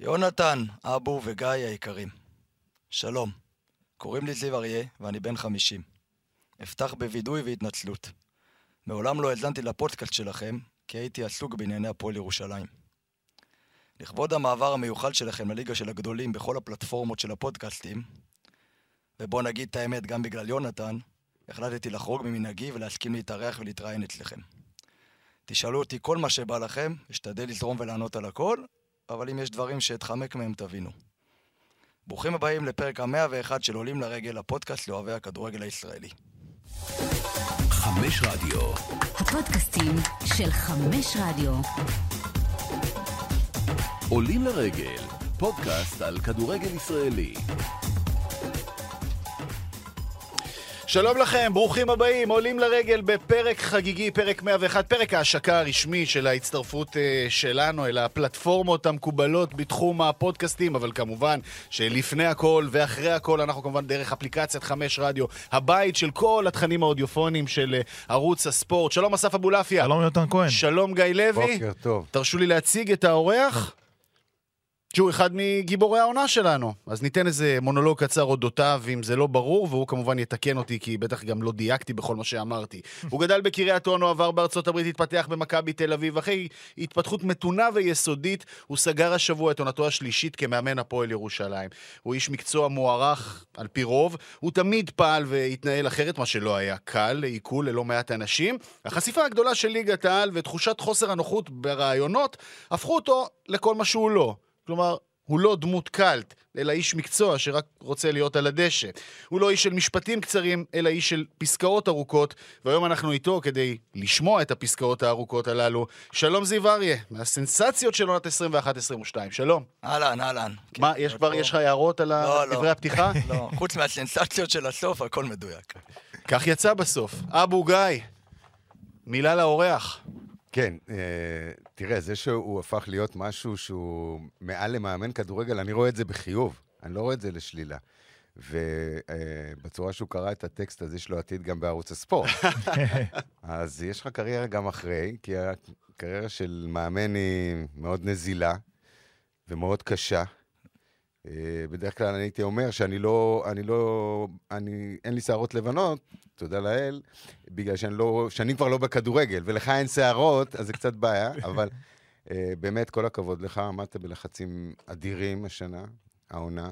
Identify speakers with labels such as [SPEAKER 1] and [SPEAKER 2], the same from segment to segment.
[SPEAKER 1] יונתן, אבו וגיא היקרים, שלום. קוראים לי זיו אריה, ואני בן 50. אפתח בווידוי והתנצלות. מעולם לא האזנתי לפודקאסט שלכם, כי הייתי עסוק בענייני הפועל ירושלים. לכבוד המעבר המיוחד שלכם לליגה של הגדולים בכל הפלטפורמות של הפודקאסטים, ובוא נגיד את האמת, גם בגלל יונתן, החלטתי לחרוג ממנהגי ולהסכים להתארח ולהתראיין אצלכם. תשאלו אותי כל מה שבא לכם, אשתדל לזרום ולענות על הכל, אבל אם יש דברים שאתחמק מהם תבינו. ברוכים הבאים לפרק המאה ואחד של עולים לרגל, הפודקאסט לאוהבי הכדורגל הישראלי.
[SPEAKER 2] חמש רדיו.
[SPEAKER 3] הפודקאסטים של חמש רדיו.
[SPEAKER 2] עולים לרגל, פודקאסט על כדורגל ישראלי.
[SPEAKER 4] שלום לכם, ברוכים הבאים, עולים לרגל בפרק חגיגי, פרק 101, פרק ההשקה הרשמי של ההצטרפות uh, שלנו אל הפלטפורמות המקובלות בתחום הפודקאסטים, אבל כמובן שלפני הכל ואחרי הכל אנחנו כמובן דרך אפליקציית חמש רדיו, הבית של כל התכנים האודיופונים של uh, ערוץ הספורט. שלום אסף אבולעפיה.
[SPEAKER 5] שלום יונתן כהן.
[SPEAKER 4] שלום גיא לוי.
[SPEAKER 6] בוקר טוב.
[SPEAKER 4] תרשו לי להציג את האורח. שהוא אחד מגיבורי העונה שלנו. אז ניתן איזה מונולוג קצר אודותיו, אם זה לא ברור, והוא כמובן יתקן אותי, כי בטח גם לא דייקתי בכל מה שאמרתי. הוא גדל בקריית אונו, עבר בארצות הברית, התפתח במכבי תל אביב. אחרי התפתחות מתונה ויסודית, הוא סגר השבוע את עונתו השלישית כמאמן הפועל ירושלים. הוא איש מקצוע מוערך על פי רוב, הוא תמיד פעל והתנהל אחרת, מה שלא היה קל, לעיכול ללא מעט אנשים. החשיפה הגדולה של ליגת העל ותחושת חוסר הנוחות ברעיונות, הפכו אותו לכל מה שהוא לא. כלומר, הוא לא דמות קאלט, אלא איש מקצוע שרק רוצה להיות על הדשא. הוא לא איש של משפטים קצרים, אלא איש של פסקאות ארוכות, והיום אנחנו איתו כדי לשמוע את הפסקאות הארוכות הללו. שלום זיו אריה, מהסנסציות של עונת 21-22, שלום.
[SPEAKER 1] אהלן, אהלן.
[SPEAKER 4] מה, יש כבר, יש לך הערות על
[SPEAKER 1] לא, לא.
[SPEAKER 4] דברי הפתיחה?
[SPEAKER 1] לא, חוץ מהסנסציות של הסוף, הכל מדויק.
[SPEAKER 4] כך יצא בסוף. אבו גיא, מילה לאורח.
[SPEAKER 6] כן, אה, תראה, זה שהוא הפך להיות משהו שהוא מעל למאמן כדורגל, אני רואה את זה בחיוב, אני לא רואה את זה לשלילה. ובצורה שהוא קרא את הטקסט, אז יש לו עתיד גם בערוץ הספורט. אז יש לך קריירה גם אחרי, כי הקריירה של מאמן היא מאוד נזילה ומאוד קשה. אה, בדרך כלל אני הייתי אומר שאני לא, אני לא, אני, אין לי שערות לבנות, תודה לאל, בגלל שאני לא, שאני כבר לא בכדורגל, ולך אין שערות, אז זה קצת בעיה, אבל uh, באמת, כל הכבוד לך, עמדת בלחצים אדירים השנה, העונה,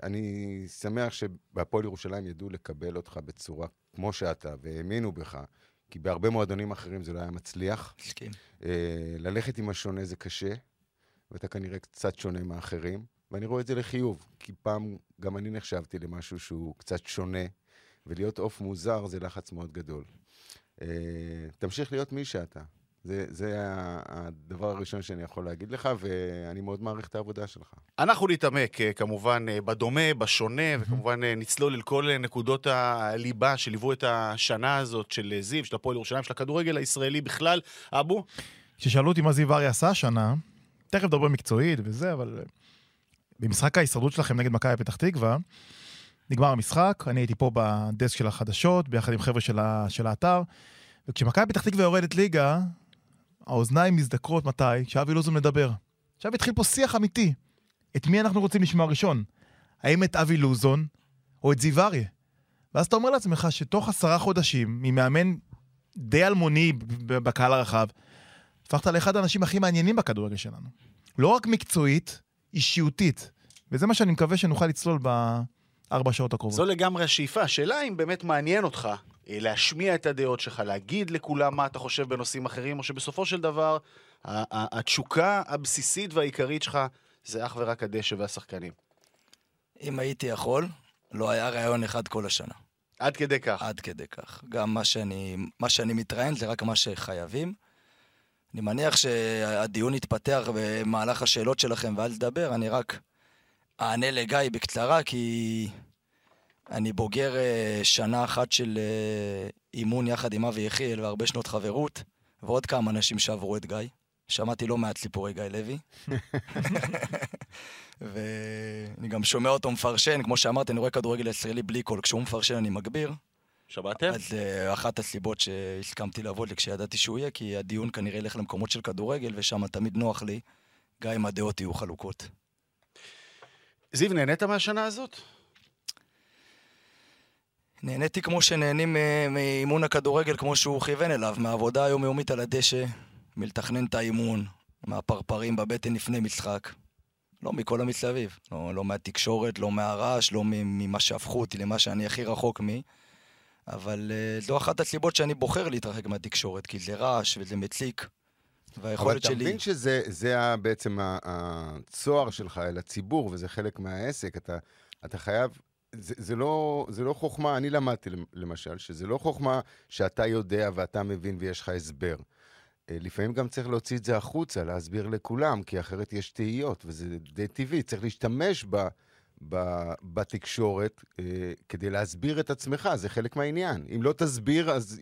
[SPEAKER 6] ואני שמח שבהפועל ירושלים ידעו לקבל אותך בצורה כמו שאתה, והאמינו בך. כי בהרבה מועדונים אחרים זה לא היה מצליח.
[SPEAKER 1] מסכים.
[SPEAKER 6] Uh, ללכת עם השונה זה קשה, ואתה כנראה קצת שונה מאחרים, ואני רואה את זה לחיוב, כי פעם גם אני נחשבתי למשהו שהוא קצת שונה, ולהיות עוף מוזר זה לחץ מאוד גדול. Uh, תמשיך להיות מי שאתה. זה, זה הדבר הראשון שאני יכול להגיד לך, ואני מאוד מעריך את העבודה שלך.
[SPEAKER 4] אנחנו נתעמק אה, כמובן אה, בדומה, בשונה, וכמובן נצלול אל כל נקודות הליבה שליוו את השנה הזאת של זיו, של הפועל ירושלים, של הכדורגל הישראלי בכלל. אבו?
[SPEAKER 5] כששאלו אותי מה זיו אריה עשה השנה, תכף נדבר מקצועית וזה, אבל במשחק ההישרדות שלכם נגד מכבי פתח תקווה, נגמר המשחק, אני הייתי פה בדסק של החדשות, ביחד עם חבר'ה של, ה, של האתר, וכשמכבי פתח תקווה יורדת ליגה, האוזניים מזדקרות מתי? כשאבי לוזון מדבר. עכשיו התחיל פה שיח אמיתי. את מי אנחנו רוצים לשמוע ראשון? האם את אבי לוזון או את זיו אריה? ואז אתה אומר לעצמך שתוך עשרה חודשים, ממאמן די אלמוני בקהל הרחב, הפכת לאחד האנשים הכי מעניינים בכדורגל שלנו. לא רק מקצועית, אישיותית. וזה מה שאני מקווה שנוכל לצלול בארבע שעות הקרובות.
[SPEAKER 4] זו לגמרי השאיפה. השאלה אם באמת מעניין אותך אה, להשמיע את הדעות שלך, להגיד לכולם מה אתה חושב בנושאים אחרים, או שבסופו של דבר, התשוקה הבסיסית והעיקרית שלך זה אך ורק הדשא והשחקנים.
[SPEAKER 1] אם הייתי יכול, לא היה רעיון אחד כל השנה.
[SPEAKER 4] עד כדי כך.
[SPEAKER 1] עד כדי כך. גם מה שאני, מה שאני מתראיין זה רק מה שחייבים. אני מניח שהדיון יתפתח במהלך השאלות שלכם ואל תדבר, אני רק אענה לגיא בקצרה, כי אני בוגר אה, שנה אחת של אה, אימון יחד עם אבי יחיאל והרבה שנות חברות, ועוד כמה אנשים שעברו את גיא. שמעתי לא מעט סיפורי גיא לוי. ואני גם שומע אותו מפרשן, כמו שאמרתי, אני רואה כדורגל ישראלי בלי קול. כשהוא מפרשן אני מגביר.
[SPEAKER 4] שמעתם?
[SPEAKER 1] אז uh, אחת הסיבות שהסכמתי לעבוד לי כשידעתי שהוא יהיה, כי הדיון כנראה ילך למקומות של כדורגל, ושם תמיד נוח לי, גם אם הדעות יהיו חלוקות.
[SPEAKER 4] זיו, נהנית מהשנה הזאת?
[SPEAKER 1] נהניתי כמו שנהנים אה, מאימון הכדורגל, כמו שהוא כיוון אליו, מהעבודה היומיומית על הדשא, מלתכנן את האימון, מהפרפרים בבטן לפני משחק. לא מכל המסביב. לא, לא מהתקשורת, לא מהרעש, לא ממה שהפכו אותי למה שאני הכי רחוק מ... אבל uh, זו אחת הסיבות שאני בוחר להתרחק מהתקשורת, כי זה רעש וזה מציק. והיכולת שלי...
[SPEAKER 6] אבל אתה מבין שזה בעצם הצוהר שלך אל הציבור, וזה חלק מהעסק. אתה, אתה חייב... זה, זה, לא, זה לא חוכמה, אני למדתי למשל, שזה לא חוכמה שאתה יודע ואתה מבין ויש לך הסבר. אה, לפעמים גם צריך להוציא את זה החוצה, להסביר לכולם, כי אחרת יש תהיות, וזה די טבעי. צריך להשתמש ב, ב, בתקשורת אה, כדי להסביר את עצמך, זה חלק מהעניין. אם לא תסביר, אז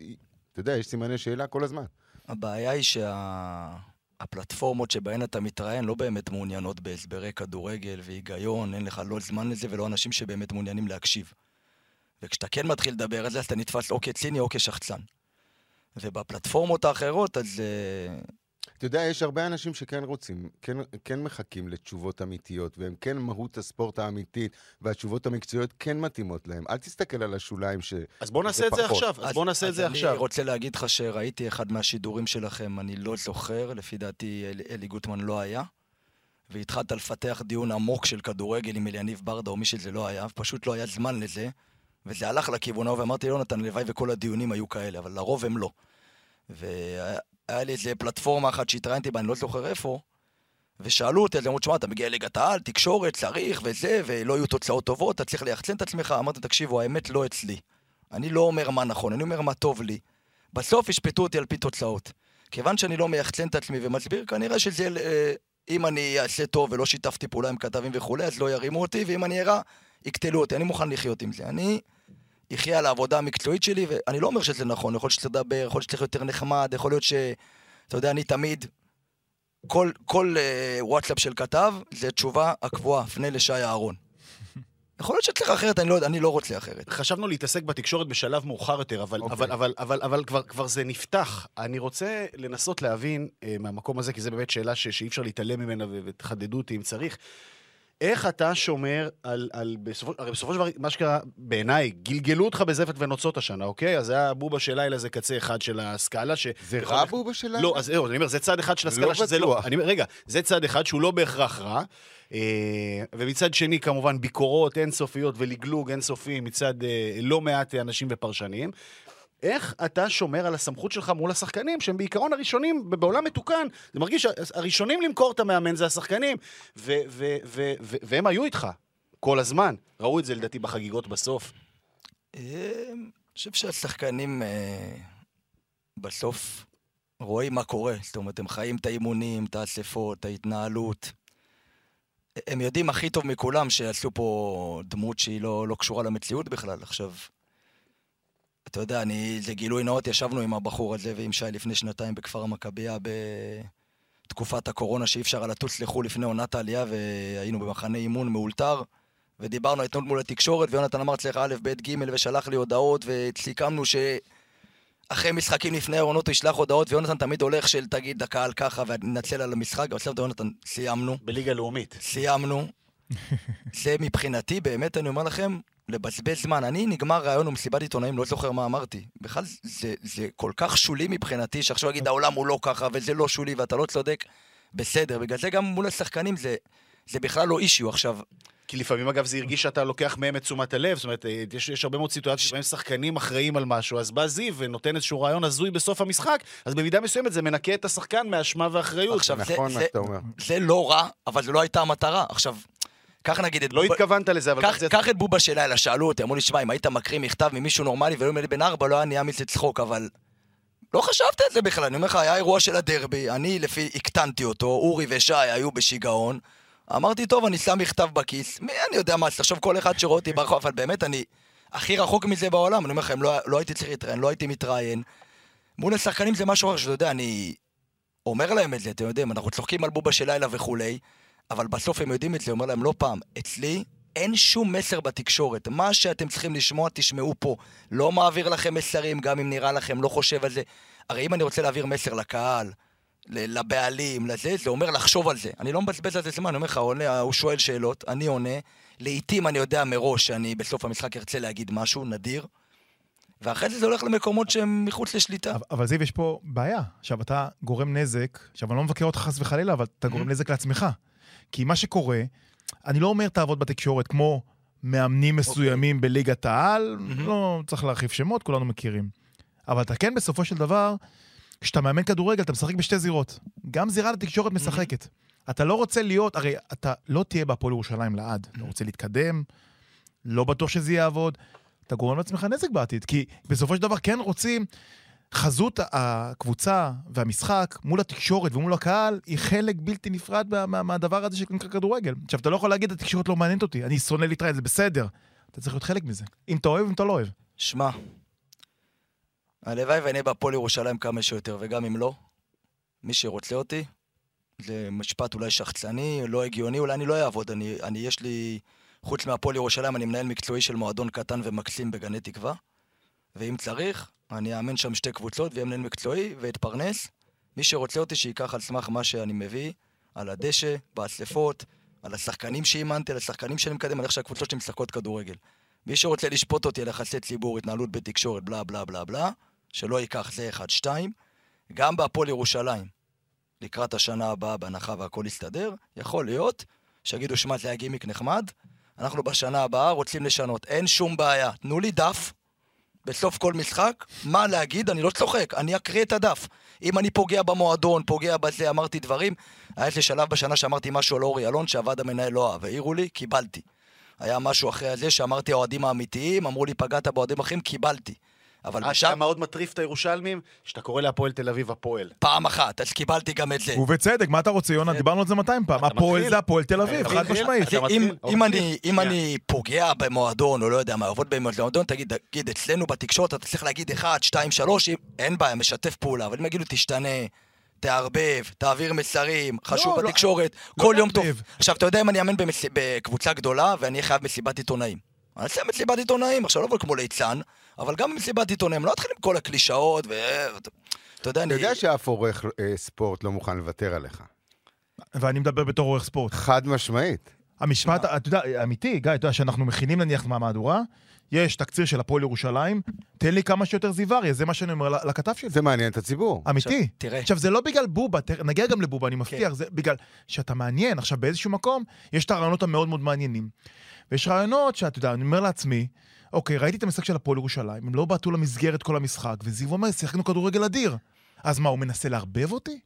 [SPEAKER 6] אתה יודע, יש סימני שאלה כל הזמן.
[SPEAKER 1] הבעיה היא שה... שבהן אתה מתראיין לא באמת מעוניינות בהסברי כדורגל והיגיון, אין לך לא זמן לזה ולא אנשים שבאמת מעוניינים להקשיב. וכשאתה כן מתחיל לדבר על זה, אז אתה נתפס או כציני או כשחצן. ובפלטפורמות האחרות, אז... אה,
[SPEAKER 6] אתה יודע, יש הרבה אנשים שכן רוצים, כן, כן מחכים לתשובות אמיתיות, והם כן מהות הספורט האמיתית, והתשובות המקצועיות כן מתאימות להם. אל תסתכל על השוליים ש...
[SPEAKER 4] אז בוא נעשה את זה עכשיו, אז בוא נעשה את זה עכשיו.
[SPEAKER 1] אני רוצה להגיד לך שראיתי אחד מהשידורים שלכם, אני לא זוכר, לפי דעתי אלי, אלי גוטמן לא היה, והתחלת לפתח דיון עמוק של כדורגל עם אליניב ברדה או מי שזה לא היה, פשוט לא היה זמן לזה. וזה הלך לכיוון ההוא, ואמרתי ליונתן, הלוואי וכל הדיונים היו כאלה, אבל לרוב הם לא. והיה לי איזה פלטפורמה אחת שהתראיינתי בה, אני לא זוכר איפה, ושאלו אותי, אז אמרו, תשמע, אתה מגיע ליגת העל, תקשורת, צריך וזה, ולא יהיו תוצאות טובות, אתה צריך ליחצן את עצמך. אמרתי, תקשיבו, האמת לא אצלי. אני לא אומר מה נכון, אני אומר מה טוב לי. בסוף ישפטו אותי על פי תוצאות. כיוון שאני לא מייחצן את עצמי ומסביר, כנראה שזה, אה, אם אני אעשה טוב ולא שיתפתי פעולה עם כתבים וכולי, אז לא ירימו אותי, ואם אני ארע, יקטלו אותי, אני מוכן לחיות עם זה. אני אחיה על העבודה המקצועית שלי, ואני לא אומר שזה נכון, יכול להיות שצריך לדבר, יכול להיות שצריך יותר נחמד, יכול להיות ש... אתה יודע, אני תמיד... כל, כל uh, וואטסאפ של כתב, זה תשובה הקבועה, פנה לשי אהרון. יכול להיות שצריך אחרת, אני לא, אני לא רוצה אחרת.
[SPEAKER 4] חשבנו להתעסק בתקשורת בשלב מאוחר יותר, אבל, okay. אוקיי. אבל, אבל, אבל, אבל כבר, כבר זה נפתח. אני רוצה לנסות להבין uh, מהמקום הזה, כי זו באמת שאלה ש, שאי אפשר להתעלם ממנה ותחדדו אותי אם צריך. איך אתה שומר על, על בסופו, הרי בסופו של דבר, מה שקרה, בעיניי, גלגלו אותך בזפת ונוצות השנה, אוקיי? אז זה היה בובה של לילה, זה קצה אחד של הסקאלה. ש...
[SPEAKER 6] זה רע בובה של לילה?
[SPEAKER 4] לא, אז זהו, אני אומר, זה צד אחד של הסקאלה
[SPEAKER 6] לא
[SPEAKER 4] שזה לא...
[SPEAKER 6] בטוח.
[SPEAKER 4] אני אומר, רגע, זה צד אחד שהוא לא בהכרח רע. אה, ומצד שני, כמובן, ביקורות אינסופיות ולגלוג אינסופי מצד אה, לא מעט אנשים ופרשנים. איך אתה שומר על הסמכות שלך מול השחקנים, שהם בעיקרון הראשונים, בעולם מתוקן, זה מרגיש שהראשונים למכור את המאמן זה השחקנים, ו- ו- ו- והם היו איתך כל הזמן. ראו את זה לדעתי בחגיגות בסוף.
[SPEAKER 1] אה, אני חושב שהשחקנים אה, בסוף רואים מה קורה. זאת אומרת, הם חיים את האימונים, את האספות, ההתנהלות. הם יודעים הכי טוב מכולם שעשו פה דמות שהיא לא, לא קשורה למציאות בכלל. עכשיו, אתה יודע, אני, זה גילוי נאות, ישבנו עם הבחור הזה ועם שי לפני שנתיים בכפר המכבייה בתקופת הקורונה, שאי אפשר לטוס לחו"ל לפני עונת העלייה, והיינו במחנה אימון מאולתר, ודיברנו אתמול מול התקשורת, ויונתן אמר צריך א', ב', ג', ושלח לי הודעות, וסיכמנו שאחרי משחקים לפני העונות הוא ישלח הודעות, ויונתן תמיד הולך של תגיד לקהל ככה, וננצל על המשחק, אבל בסדר, יונתן, סיימנו.
[SPEAKER 4] בליגה לאומית.
[SPEAKER 1] סיימנו. זה מבחינתי, באמת, אני אומר לכם, לבזבז זמן. אני, נגמר ראיון ומסיבת עיתונאים, לא זוכר מה אמרתי. בכלל, זה, זה כל כך שולי מבחינתי, שעכשיו אגיד, העולם הוא לא ככה, וזה לא שולי, ואתה לא צודק. בסדר, בגלל זה גם מול השחקנים זה, זה בכלל לא אישיו עכשיו.
[SPEAKER 4] כי לפעמים, אגב, זה הרגיש שאתה לוקח מהם את תשומת הלב, זאת אומרת, יש, יש הרבה מאוד סיטואציות שבהם שחקנים אחראים על משהו, אז בא זיו ונותן איזשהו רעיון הזוי בסוף המשחק, אז במידה מסוימת זה מנקה את השחקן מאשמה ואחריות.
[SPEAKER 1] עכשיו,
[SPEAKER 6] נכון
[SPEAKER 1] זה,
[SPEAKER 6] מה שאתה אומר.
[SPEAKER 1] זה לא רע, אבל זו לא הייתה המטרה. עכשיו, קח נגיד את
[SPEAKER 4] לא
[SPEAKER 1] בובה...
[SPEAKER 4] התכוונת לזה, אבל...
[SPEAKER 1] קח,
[SPEAKER 4] זה...
[SPEAKER 1] קח את בובה של לילה, שאלו אותי, אמרו לי, שמע, אם היית מקריא מכתב ממישהו נורמלי והיום ילד בן ארבע, לא היה נהיה מזה צחוק, אבל... לא חשבת על זה בכלל, אני אומר לך, היה אירוע של הדרבי, אני לפי, הקטנתי אותו, אורי ושי היו בשיגעון. אמרתי, טוב, אני שם מכתב בכיס, מי אני יודע מה, אז תחשוב כל אחד שרואה אותי ברחוב, אבל באמת, אני הכי רחוק מזה בעולם, אני אומר לכם, לא, לא הייתי צריך להתראיין, לא הייתי מתראיין. מול השחקנים זה משהו אחר, שאתה יודע, אני אומר להם את זה, אתם יודעים, אנחנו צוחקים על בובה של לילה וכולי, אבל בסוף הם יודעים את זה, אומר להם לא פעם, אצלי אין שום מסר בתקשורת. מה שאתם צריכים לשמוע, תשמעו פה. לא מעביר לכם מסרים, גם אם נראה לכם, לא חושב על זה. הרי אם אני רוצה להעביר מסר לקהל, לבעלים, לזה, זה אומר לחשוב על זה. אני לא מבזבז על זה זמן, אני אומר לך, עונה, הוא שואל שאלות, אני עונה. לעתים אני יודע מראש שאני בסוף המשחק ארצה להגיד משהו, נדיר. ואחרי זה זה הולך למקומות שהם מחוץ לשליטה.
[SPEAKER 5] אבל- אבל זיו, יש פה בעיה. עכשיו, אתה גורם נזק, עכשיו, אני לא מבקר אותך חס וחלילה, אבל אתה גורם נזק לעצמך. כי מה שקורה, אני לא אומר תעבוד בתקשורת כמו מאמנים מסוימים בליגת העל, לא צריך להרחיב שמות, כולנו מכירים. אבל אתה כן, בסופו של דבר, כשאתה מאמן כדורגל, אתה משחק בשתי זירות. גם זירה לתקשורת משחקת. אתה לא רוצה להיות, הרי אתה לא תהיה בהפועל ירושלים לעד. אתה רוצה להתקדם, לא בטוח שזה יעבוד. אתה גורם לעצמך נזק בעתיד, כי בסופו של דבר כן רוצים, חזות הקבוצה והמשחק מול התקשורת ומול הקהל היא חלק בלתי נפרד מה, מה, מהדבר הזה שנקרא כדורגל. עכשיו, אתה לא יכול להגיד, התקשורת לא מעניינת אותי, אני שונא להתראיין, זה בסדר. אתה צריך להיות חלק מזה. אם אתה אוהב, אם אתה לא אוהב.
[SPEAKER 1] שמע, הלוואי ואני אהיה בהפועל ירושלים כמה שיותר, וגם אם לא, מי שרוצה אותי, זה משפט אולי שחצני, לא הגיוני, אולי אני לא אעבוד. אני, אני יש לי, חוץ מהפועל ירושלים, אני מנהל מקצועי של מועדון קטן ומקסים בגני תקווה, ואם צריך, אני אאמן שם שתי קבוצות ואהיה מנהל מקצועי ואתפרנס. מי שרוצה אותי, שייקח על סמך מה שאני מביא, על הדשא, באספות, על השחקנים שאימנתי, על השחקנים שאני מקדם, על איך שהקבוצות שלי משחקות כדורגל. מי שרוצה לשפוט אותי על יחסי ציבור, התנהלות בתקשורת, בלה בלה בלה בלה, שלא ייקח זה אחד, שתיים. גם בהפועל ירושלים, לקראת השנה הבאה, בהנחה והכל יסתדר, יכול להיות שיגידו, שמע, זה היה גימיק נחמד, אנחנו בשנה הבאה רוצים לשנות. אין שום בעיה. תנו לי דף, בסוף כל משחק, מה להגיד, אני לא צוחק, אני אקריא את הדף. אם אני פוגע במועדון, פוגע בזה, אמרתי דברים, היה איזה שלב בשנה שאמרתי משהו על אורי אלון שהוועד המנהל לא אהב, העירו לי, קיבלתי. היה משהו אחרי זה שאמרתי האוהדים האמיתיים, אמרו לי פגעת באוהדים אחרים, קיבלתי. אבל
[SPEAKER 4] אתה
[SPEAKER 1] בשם,
[SPEAKER 4] מאוד מטריף את הירושלמים, שאתה קורא להפועל תל אביב הפועל.
[SPEAKER 1] פעם אחת, אז קיבלתי גם את זה.
[SPEAKER 5] ובצדק, מה אתה רוצה, יונה? דיברנו על זה 200 פעם.
[SPEAKER 4] אתה
[SPEAKER 5] הפועל. זה הפועל תל אביב,
[SPEAKER 4] אתה
[SPEAKER 5] חד. משמעית.
[SPEAKER 4] אתה
[SPEAKER 1] אם,
[SPEAKER 4] מתחיל?
[SPEAKER 1] אם,
[SPEAKER 4] או
[SPEAKER 1] אני, פוגע במועדון, או לא יודע מה, עובד במועדון, תגיד, תגיד, אצלנו בתקשורת אתה צריך להגיד 1, 2, 3, אין בעיה, משתף פעולה, אבל אם יגידו תשתנה, תערבב, תעביר מסרים, חשוב
[SPEAKER 5] לא,
[SPEAKER 1] בתקשורת,
[SPEAKER 5] לא
[SPEAKER 1] כל יום טוב. עכשיו, אתה יודע אם אני אאמן במס... בקבוצה גדולה ואני אהיה חייב מסיבת עיתונאים. אני אעשה מסיבת עיתונאים, עכשיו לא אבל כמו ליצן, אבל גם במסיבת עיתונאים, לא אתחיל עם כל הקלישאות, ו... אתה יודע,
[SPEAKER 6] אתה
[SPEAKER 1] אני...
[SPEAKER 6] יודע שאף עורך אה, ספורט לא מוכן לוותר עליך.
[SPEAKER 5] ואני מדבר בתור עורך ספורט.
[SPEAKER 6] חד משמעית.
[SPEAKER 5] המשפט, אתה יודע, אמיתי, גיא, אתה יודע שאנחנו מכינים נניח מהמהדורה, יש תקציר של הפועל ירושלים, תן לי כמה שיותר זיווריה, זה מה שאני אומר לכתב שלי.
[SPEAKER 6] זה מעניין את הציבור.
[SPEAKER 5] אמיתי.
[SPEAKER 1] עכשיו, תראה.
[SPEAKER 5] עכשיו, זה לא בגלל בובה, נגיע גם לבובה, אני מבטיח, זה בגלל שאתה מעניין. עכשיו, באיזשהו מקום, יש את הרעיונות המאוד מאוד מעניינים. ויש רעיונות שאתה יודע, אני אומר לעצמי, אוקיי, ראיתי את המשחק של הפועל ירושלים, הם לא בעטו למסגרת כל המשחק, וזיו אומר, שיחקנו כדורגל אדיר. אז מה, הוא מנסה לערבב אותי?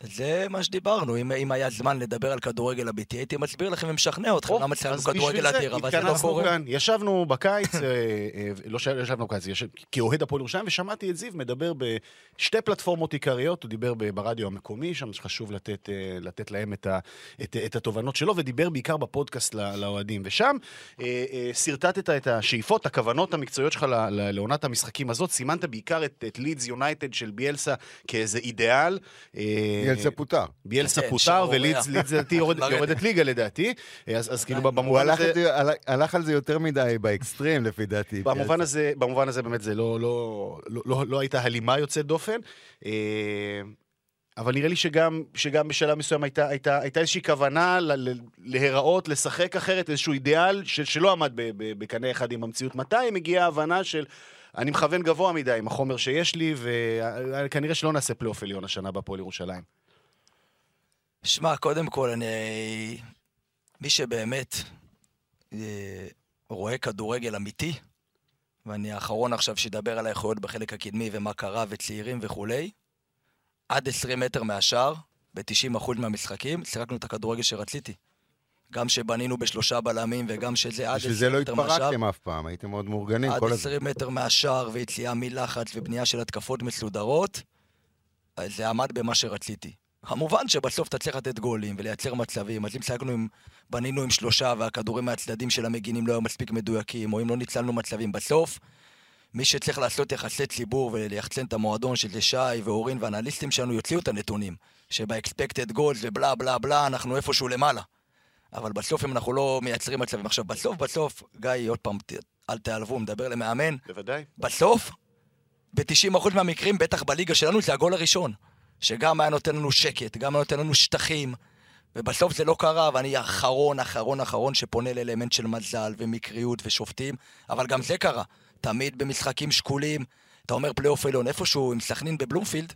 [SPEAKER 1] זה מה שדיברנו, אם, אם היה זמן לדבר על כדורגל אמיתי, הייתי מסביר לכם ומשכנע אתכם למה
[SPEAKER 4] אז
[SPEAKER 1] כדורגל אדיר, אבל זה לא קורה.
[SPEAKER 4] כאן, ישבנו בקיץ, אה, אה, לא ישבנו בקיץ, ישב- כאוהד הפועל ירושלים, ושמעתי את זיו מדבר בשתי פלטפורמות עיקריות, הוא דיבר ברדיו המקומי, שם שחשוב לתת, אה, לתת להם את, ה, את, את התובנות שלו, ודיבר בעיקר בפודקאסט לאוהדים. ושם שרטטת את השאיפות, הכוונות המקצועיות שלך לעונת המשחקים הזאת, סימנת בעיקר את, את לידס יונייטד של ביאלסה כאיזה אידיאל. אה,
[SPEAKER 6] ילצה פוטר.
[SPEAKER 4] ביאלסה
[SPEAKER 1] כן,
[SPEAKER 4] פוטר. ולידס לידס, לדעתי
[SPEAKER 1] לרדת.
[SPEAKER 4] יורדת ליגה לדעתי. אז, כאילו.
[SPEAKER 6] הוא
[SPEAKER 4] במובן הזה...
[SPEAKER 6] זה- הלך- על זה יותר מדי באקסטרים, לפי דעתי.
[SPEAKER 4] במובן הזה, באמת זה לא, לא, לא, לא, לא הייתה הלימה יוצאת דופן. אה, אבל נראה לי שגם, שגם בשלב מסוים הייתה, הייתה, הייתה איזושהי כוונה ל, ל, להיראות, לשחק אחרת, איזשהו אידיאל ש, שלא עמד ב- ב- בקנה אחד עם המציאות. מתי מגיעה ההבנה של אני מכוון גבוה מדי עם החומר שיש לי, וכנראה שלא נעשה פלייאוף עליון השנה בהפועל ירושלים.
[SPEAKER 1] שמע, קודם כל, אני... מי שבאמת אה, רואה כדורגל אמיתי, ואני האחרון עכשיו שידבר על האיכויות בחלק הקדמי ומה קרה וצעירים וכולי, עד 20 מטר מהשאר, ב-90% מהמשחקים, שיחקנו את הכדורגל שרציתי. גם שבנינו בשלושה בלמים וגם שזה עד
[SPEAKER 6] בשביל זה
[SPEAKER 1] 20
[SPEAKER 6] לא
[SPEAKER 1] מטר מהשאר.
[SPEAKER 6] התפרקתם אף פעם, הייתם מאוד מאורגנים
[SPEAKER 1] עד
[SPEAKER 6] כל הזמן.
[SPEAKER 1] 20 מטר מהשער ויציאה מלחץ ובנייה של התקפות מסודרות, זה עמד במה שרציתי. כמובן שבסוף אתה צריך לתת גולים ולייצר מצבים, אז אם שחקנו עם, בנינו עם שלושה והכדורים מהצדדים של המגינים לא היו מספיק מדויקים, או אם לא ניצלנו מצבים, בסוף מי שצריך לעשות יחסי ציבור וליחצן את המועדון, שזה שי ואורין והאנליסטים שלנו, יוציאו את הנתונים. שב-expected goals ובלה בלה בלה, אנחנו איפשהו למעלה. אבל בסוף אם אנחנו לא מייצרים מצבים. עכשיו, בסוף בסוף, גיא, עוד פעם, אל תיעלבו, מדבר למאמן,
[SPEAKER 4] בוודאי.
[SPEAKER 1] בסוף, ב-90% מהמקרים, בטח בליגה שלנו, זה הגול הראשון. שגם היה נותן לנו שקט, גם היה נותן לנו שטחים, ובסוף זה לא קרה, ואני האחרון, אחרון, אחרון שפונה לאלמנט של מזל ומקריות ושופטים, אבל גם זה קרה. תמיד במשחקים שקולים, אתה אומר פלייאוף עליון, איפשהו עם סכנין בבלומפילד,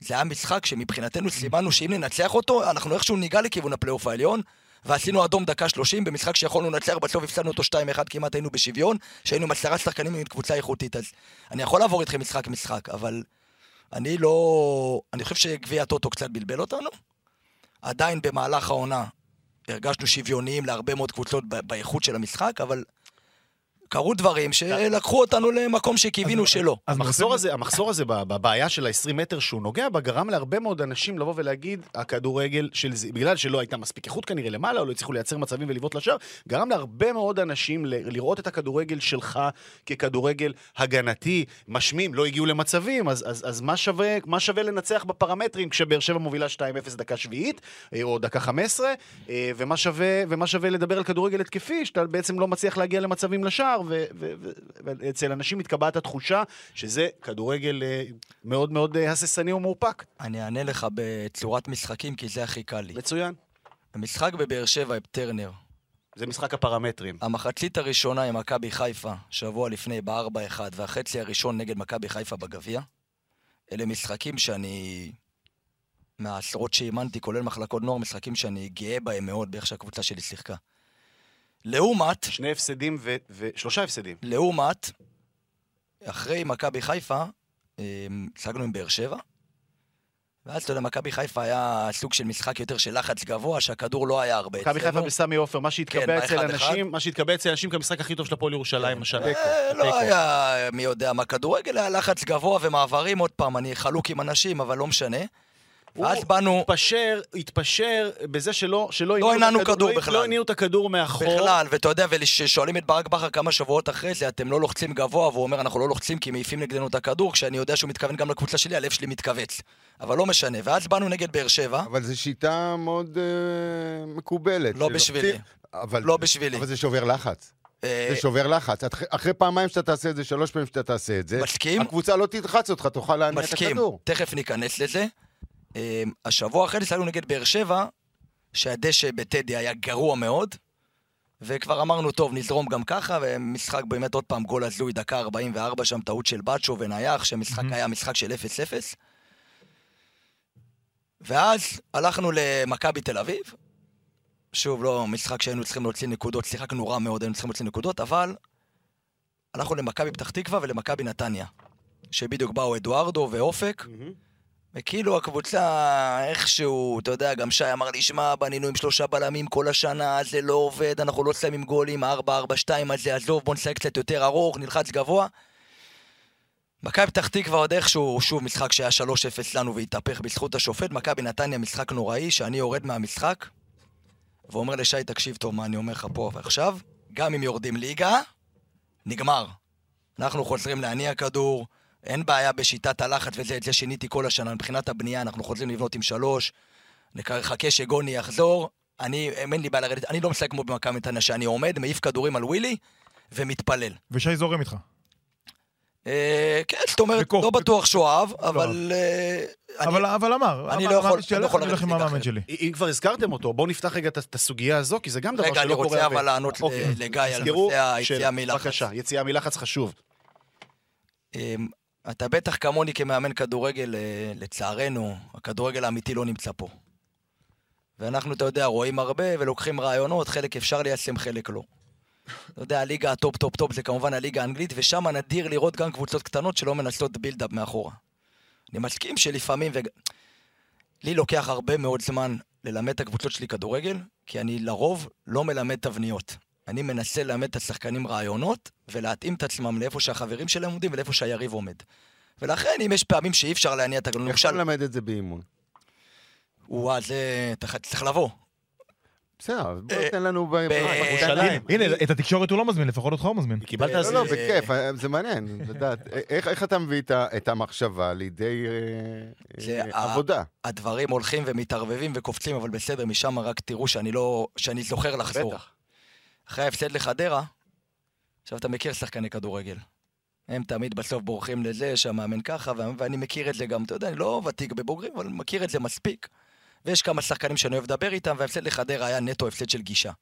[SPEAKER 1] זה היה משחק שמבחינתנו סימנו שאם ננצח אותו, אנחנו איכשהו ניגע לכיוון הפלייאוף העליון, ועשינו אדום דקה 30 במשחק שיכולנו לנצח, בסוף הפסדנו אותו 2-1, כמעט היינו בשוויון, שהיינו עם עשרה שחקנים עם קבוצה איכותית. אז אני יכול לעבור איתכם משחק-משחק, אבל אני לא... אני חושב שגביע הטוטו קצת בלבל אותנו. עדיין במהלך העונה הרגשנו שוויוניים להרבה מאוד קבוצות באיכות של המשחק, אבל קרו דברים שלקחו אותנו למקום שקיווינו שלא.
[SPEAKER 5] אז
[SPEAKER 4] המחסור הזה, המחסור הזה ב- בבעיה של ה-20 מטר שהוא נוגע בה, גרם להרבה מאוד אנשים לבוא ולהגיד, הכדורגל של זה, בגלל שלא הייתה מספיק איכות כנראה למעלה, או לא הצליחו לייצר מצבים ולבעוט לשער, גרם להרבה מאוד אנשים ל- לראות את הכדורגל שלך ככדורגל הגנתי, משמים, לא הגיעו למצבים, אז, אז, אז מה, שווה, מה שווה לנצח בפרמטרים כשבאר שבע מובילה 2-0 דקה שביעית, אה, או דקה 15, אה, ומה שווה, ומה שווה לדבר על כדורגל התקפי, שאתה בעצם לא מצליח להגיע למצבים לשער, ואצל אנשים מתקבעת התחושה שזה כדורגל אה, מאוד מאוד אה, הססני ומאופק.
[SPEAKER 1] אני אענה לך בצורת משחקים, כי זה הכי קל לי.
[SPEAKER 4] מצוין.
[SPEAKER 1] המשחק בבאר שבע טרנר,
[SPEAKER 4] זה משחק הפרמטרים.
[SPEAKER 1] המחצית הראשונה עם מכבי חיפה, שבוע לפני ב-4-1, והחצי הראשון נגד מכבי חיפה בגביע, אלה משחקים שאני, מהעשרות שאימנתי, כולל מחלקות נוער, משחקים שאני גאה בהם מאוד באיך שהקבוצה שלי שיחקה. לעומת,
[SPEAKER 4] שני הפסדים ו- ושלושה הפסדים.
[SPEAKER 1] לעומת, אחרי מכבי חיפה, הצגנו עם באר שבע, ואז, אתה יודע, מכבי חיפה היה סוג של משחק יותר של לחץ גבוה, שהכדור לא היה הרבה
[SPEAKER 4] מכבי חיפה
[SPEAKER 1] אצלנו.
[SPEAKER 4] בסמי עופר, מה שהתקבע
[SPEAKER 1] כן,
[SPEAKER 4] אצל. אנשים, מה שהתקבע אצל אנשים כמשחק הכי טוב של הפועל ירושלים השנה.
[SPEAKER 1] אה. לא היה מי יודע מה כדורגל, היה לחץ גבוה ומעברים, עוד פעם, אני חלוק עם אנשים, אבל לא משנה. ואז
[SPEAKER 4] הוא
[SPEAKER 1] באנו,
[SPEAKER 4] התפשר, התפשר בזה שלא, שלא
[SPEAKER 1] לא הנענו כדור
[SPEAKER 4] לא-
[SPEAKER 1] בכלל.
[SPEAKER 4] לא הניעו את הכדור מאחור.
[SPEAKER 1] בכלל, ואתה יודע, וכששואלים את ברק בכר כמה שבועות אחרי זה, אתם לא לוחצים גבוה, והוא אומר, אנחנו לא לוחצים כי מעיפים נגדנו את הכדור, כשאני יודע שהוא מתכוון גם לקבוצה שלי, הלב שלי מתכווץ. אבל לא משנה. ואז באנו נגד באר שבע,
[SPEAKER 6] אבל זו שיטה מאוד אה, מקובלת.
[SPEAKER 1] לא בשבילי.
[SPEAKER 6] אבל,
[SPEAKER 1] לא בשבילי.
[SPEAKER 6] אבל זה שובר לחץ.
[SPEAKER 1] אה,
[SPEAKER 6] זה שובר לחץ. אחרי, פעמיים שאתה תעשה את זה, שלוש פעמים שאתה תעשה את זה,
[SPEAKER 1] מסכים?
[SPEAKER 6] הקבוצה לא תלחץ אותך, תוכל להניע את
[SPEAKER 1] מסכים,
[SPEAKER 6] הכדור.
[SPEAKER 1] תכף ניכנס לזה. אה, השבוע אחרי זה שחקנו נגד באר שבע, שהדשא בטדי היה גרוע מאוד, וכבר אמרנו, טוב, נזרום גם ככה, ומשחק באמת עוד פעם גול הזוי, דקה 44 שם, טעות של בצ'ו ונייח, שהמשחק היה משחק של 0-0. ואז הלכנו למכבי תל אביב, שוב, לא משחק שהיינו צריכים להוציא נקודות, שיחקנו רע מאוד, היינו צריכים להוציא נקודות, אבל הלכנו למכבי פתח תקווה ולמכבי נתניה, שבדיוק באו אדוארדו ואופק, וכאילו הקבוצה איכשהו, אתה יודע, גם שי אמר לי, שמע, בנינו עם שלושה בלמים כל השנה, זה לא עובד, אנחנו לא שמים גולים, 4-4-2 הזה, עזוב, בוא נשחק קצת יותר ארוך, נלחץ גבוה. מכבי פתח תקווה עוד איכשהו, שוב, משחק שהיה 3-0 לנו והתהפך בזכות השופט, מכבי נתניה משחק נוראי, שאני יורד מהמשחק, ואומר לשי, תקשיב טוב מה אני אומר לך פה ועכשיו, גם אם יורדים ליגה, נגמר. אנחנו חוזרים להניע כדור, אין בעיה בשיטת הלחץ וזה, את זה שיניתי כל השנה. מבחינת הבנייה, אנחנו חוזרים לבנות עם שלוש, נחכה שגוני יחזור. אני, אין לי בעיה לרדת, אני לא משחק כמו במכבי נתניה, שאני עומד, מעיף כדורים על ווילי, ומתפלל.
[SPEAKER 5] ושי זורם איתך.
[SPEAKER 1] אה, כן, זאת אומרת, לא. בטוח שהוא אהב, אבל... אה,
[SPEAKER 5] אבל אבל אמר,
[SPEAKER 1] אני
[SPEAKER 5] אמר-
[SPEAKER 1] לא יכול- אני לא יכול
[SPEAKER 5] הולך עם המאמן שלי.
[SPEAKER 4] אם כבר הזכרתם אותו, בואו נפתח רגע את- הסוגיה הזו, כי זה גם דבר שלא
[SPEAKER 1] רגע,
[SPEAKER 4] קורה
[SPEAKER 1] אני רוצה. אבל לענות ל-
[SPEAKER 4] אוקיי.
[SPEAKER 1] לגיא על נושא היציאה מלחץ.
[SPEAKER 4] בבקשה, יציאה מלחץ חשוב.
[SPEAKER 1] אתה בטח כמוני כמאמן כדורגל, אה, לצערנו, הכדורגל האמיתי לא נמצא פה. ואנחנו, אתה יודע, רואים הרבה ולוקחים רעיונות, חלק אפשר ליישם, חלק לא. אתה יודע, הליגה ה top top top זה כמובן הליגה האנגלית, ושם נדיר לראות גם קבוצות קטנות שלא מנסות build-up מאחורה. אני מסכים שלפעמים, ו... לי לוקח הרבה מאוד זמן ללמד את הקבוצות שלי כדורגל, כי אני לרוב לא מלמד תבניות. אני מנסה ללמד את השחקנים רעיונות, ולהתאים את עצמם לאיפה שהחברים שלהם עומדים ולאיפה שהיריב עומד. ולכן, אם יש פעמים שאי אפשר להניע את הגלון,
[SPEAKER 6] איך
[SPEAKER 1] למשל,
[SPEAKER 6] אתה מלמד את זה באימון?
[SPEAKER 1] וואה, זה... אתה צריך לבוא.
[SPEAKER 6] בסדר, בוא
[SPEAKER 1] אה,
[SPEAKER 6] תן לנו... בירושלים.
[SPEAKER 5] הנה, את התקשורת הוא לא מזמין, לפחות אותך הוא מזמין.
[SPEAKER 4] קיבלת
[SPEAKER 1] אה,
[SPEAKER 4] אז...
[SPEAKER 6] לא, לא,
[SPEAKER 1] זה-
[SPEAKER 6] בכיף, אה, זה מעניין לדעת. איך איך אתה מביא את המחשבה לידי אה, אה, עבודה?
[SPEAKER 1] הדברים הולכים ומתערבבים וקופצים, אבל בסדר, משם רק תראו שאני לא... שאני זוכר לחזור.
[SPEAKER 4] בטח.
[SPEAKER 1] אחרי ההפסד לחדרה, עכשיו אתה מכיר שחקני כדורגל. הם תמיד בסוף בורחים לזה שהמאמן ככה, ואני מכיר את זה גם, אתה יודע, אני לא ותיק בבוגרים, אבל מכיר את זה מספיק. ויש כמה שחקנים שאני אוהב לדבר איתם, וההפסד לחדרה היה נטו הפסד של גישה.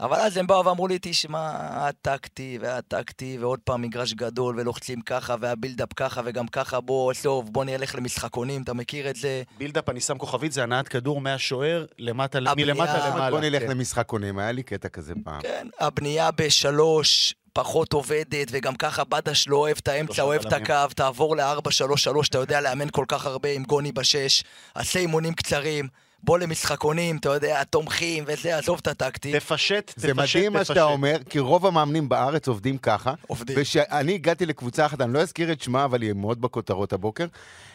[SPEAKER 1] אבל אז הם באו ואמרו לי, תשמע, הטקטי והטקטי, ועוד פעם מגרש גדול, ולוחצים ככה, והבילדאפ ככה, וגם ככה, בוא, טוב, בוא נלך למשחקונים, אתה מכיר את זה?
[SPEAKER 4] בילדאפ, אני שם כוכבית, זה הנעת כדור מהשוער, למטה,
[SPEAKER 1] הבנייה-
[SPEAKER 4] מלמטה למעלה.
[SPEAKER 6] בוא נלך
[SPEAKER 4] כן.
[SPEAKER 6] למשחקונים, היה לי קטע כזה פעם.
[SPEAKER 1] כן, הבנייה בשלוש פחות עובדת, וגם ככה בדש לא אוהב את האמצע,
[SPEAKER 4] שלושה
[SPEAKER 1] אוהב את. הקו, תעבור ל-4-3-3, אתה יודע לאמן כל כך הרבה עם גוני בשש, עשה אימונים קצרים, בוא למשחקונים, אתה יודע, תומכים וזה, עזוב את הטקטי.
[SPEAKER 4] תפשט, תפשט,
[SPEAKER 6] זה מדהים מה
[SPEAKER 4] תפשט.
[SPEAKER 6] שאתה אומר, כי רוב המאמנים בארץ עובדים ככה.
[SPEAKER 1] עובדים.
[SPEAKER 6] וכשאני הגעתי לקבוצה אחת, אני לא אזכיר את שמה, אבל היא מאוד בכותרות הבוקר,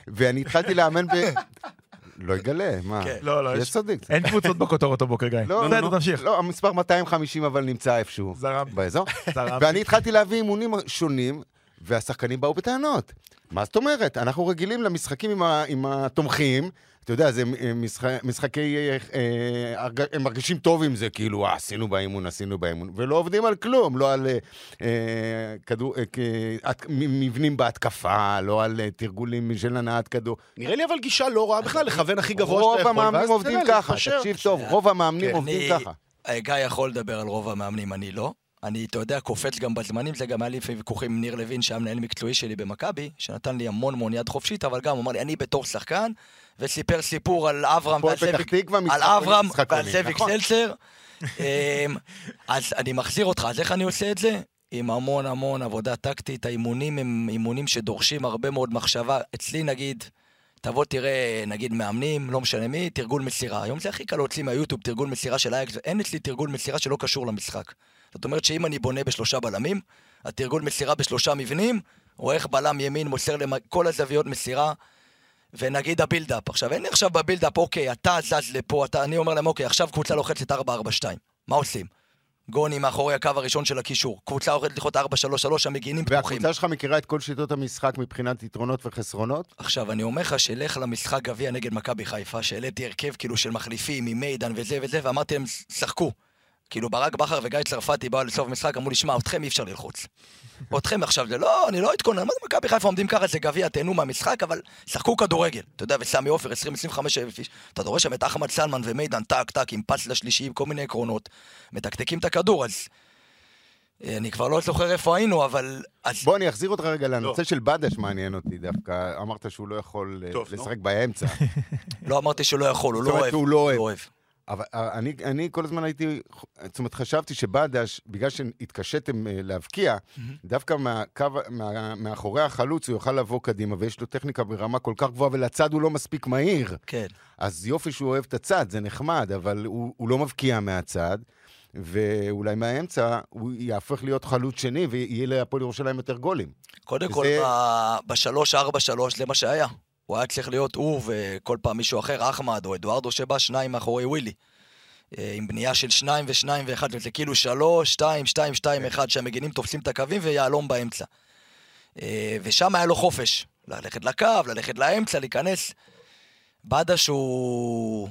[SPEAKER 6] ואני התחלתי לאמן ב... לא אגלה, מה?
[SPEAKER 1] כן.
[SPEAKER 5] לא, לא,
[SPEAKER 6] יש צדיק.
[SPEAKER 5] אין קבוצות בכותרות הבוקר, גיא.
[SPEAKER 6] לא,
[SPEAKER 5] בסדר,
[SPEAKER 6] לא,
[SPEAKER 5] תמשיך.
[SPEAKER 6] לא, המספר 250 אבל נמצא איפשהו.
[SPEAKER 5] זרם.
[SPEAKER 6] באזור.
[SPEAKER 5] זרם.
[SPEAKER 6] ואני התחלתי להביא אימונים שונים, והשחקנים באו בטענות. מה זאת אומרת? אנחנו רגילים למשחקים עם, ה, עם התומכים, אתה יודע, זה אה, משחק, משחקי... אה, הם מרגישים טוב עם זה, כאילו, אה, עשינו באימון, עשינו באימון, ולא עובדים על כלום, לא על אה, כדור, אה, מבנים בהתקפה, לא על אה, תרגולים של הנעת כדור.
[SPEAKER 4] נראה לי אבל גישה לא רעה בכלל, לכוון הכי גבוה
[SPEAKER 6] רוב
[SPEAKER 4] שאתה יכול.
[SPEAKER 6] המאמנים
[SPEAKER 4] ואז
[SPEAKER 6] עובדים ככה. תקשיב טוב, רוב המאמנים
[SPEAKER 4] כן.
[SPEAKER 6] עובדים ככה.
[SPEAKER 1] גיא יכול לדבר על רוב המאמנים, אני לא. אני, אתה יודע, קופץ גם בזמנים, זה גם היה לי לפעמים ויכוחים עם ניר לוין, שהיה מנהל מקצועי שלי במכבי, שנתן לי המון המון יד חופשית, אבל גם אמר לי, אני בתור שחקן, וסיפר סיפור על אברהם ועל זאביק, על אברהם ועל זאביק
[SPEAKER 6] נכון.
[SPEAKER 1] סלצר. אמ, אז אני מחזיר אותך, אז איך אני עושה את זה? עם המון המון עבודה טקטית, האימונים הם אימונים שדורשים הרבה מאוד מחשבה. אצלי נגיד, תבוא תראה, נגיד מאמנים, לא משנה מי, תרגול מסירה. היום זה הכי קל להוציא מהיוטיוב תרגול מסירה של אייקס, אין אצלי תרגול מסירה שלא קשור למשחק. זאת אומרת שאם אני בונה בשלושה בלמים, התרגול מסירה בשלושה מבנים, או איך בלם ימין מוסר לכל הזוויות מסירה, ונגיד הבילדאפ. עכשיו, אין לי עכשיו בבילדאפ, אוקיי, אתה זז לפה, אתה, אני אומר להם, אוקיי, עכשיו קבוצה לוחצת 4-4-2. מה עושים? גוני מאחורי הקו הראשון של הקישור. קבוצה הולכת ללחוץ 4-3-3, המגינים פתוחים.
[SPEAKER 6] והקבוצה שלך מכירה את כל שיטות המשחק מבחינת יתרונות וחסרונות?
[SPEAKER 1] עכשיו, אני אומר לך שלך למשחק גביע נגד מכבי חיפה, שהעליתי הרכב כאילו של מחליפים עם מידן וזה וזה, ואמרתי להם, שחקו. כאילו ברק בכר וגיא צרפתי באו לסוף המשחק, אמרו לי, שמע, אתכם אי אפשר ללחוץ. אתכם עכשיו זה לא, אני לא אתכונן, מה זה מכבי חיפה עומדים ככה, זה גביע, תהנו מהמשחק, אבל שחקו כדורגל. אתה יודע, וסמי עופר, 20-25 אלף איש, אתה רואה שם את אחמד סלמן ומידן, טק טק, עם פס לשלישי, עם כל מיני עקרונות, מתקתקים את הכדור, אז... אה, אני כבר לא זוכר איפה היינו, אבל... אז
[SPEAKER 6] בוא, אני אחזיר אותך רגע לנושא של בדש, מעניין אותי דווקא. אמרת שהוא לא יכול אה. לשחק באמצע.
[SPEAKER 1] לא אמרתי שהוא לא יכול, הוא
[SPEAKER 6] זאת
[SPEAKER 1] לא
[SPEAKER 6] אומרת
[SPEAKER 1] אוהב.
[SPEAKER 6] אבל אה, אני, אני כל הזמן הייתי, זאת אומרת, חשבתי שבדש, בגלל שהתקשיתם אה, להבקיע, דווקא מהקו, מה, מאחורי החלוץ הוא יוכל לבוא קדימה, ויש לו טכניקה ברמה כל כך גבוהה, ולצד הוא לא מספיק מהיר.
[SPEAKER 1] כן.
[SPEAKER 6] אז יופי שהוא אוהב את הצד, זה נחמד, אבל הוא, הוא לא מבקיע מהצד, ואולי מהאמצע הוא יהפוך להיות חלוץ שני, ויהיה להפועל ירושלים יותר גולים.
[SPEAKER 1] קודם
[SPEAKER 6] וזה-
[SPEAKER 1] כל, בשלוש, ארבע, שלוש, זה מה שהיה. הוא היה צריך להיות הוא וכל פעם מישהו אחר, אחמד או אדוארדו שבא, שניים מאחורי ווילי. אה, עם בנייה של שניים ושניים ואחד, וזה כאילו שלוש, שתיים, שתיים, שתיים, אחד, שהמגינים תופסים את הקווים ויהלום באמצע. אה, ושם היה לו חופש. ללכת לקו, ללכת לאמצע, להיכנס. בדש הוא...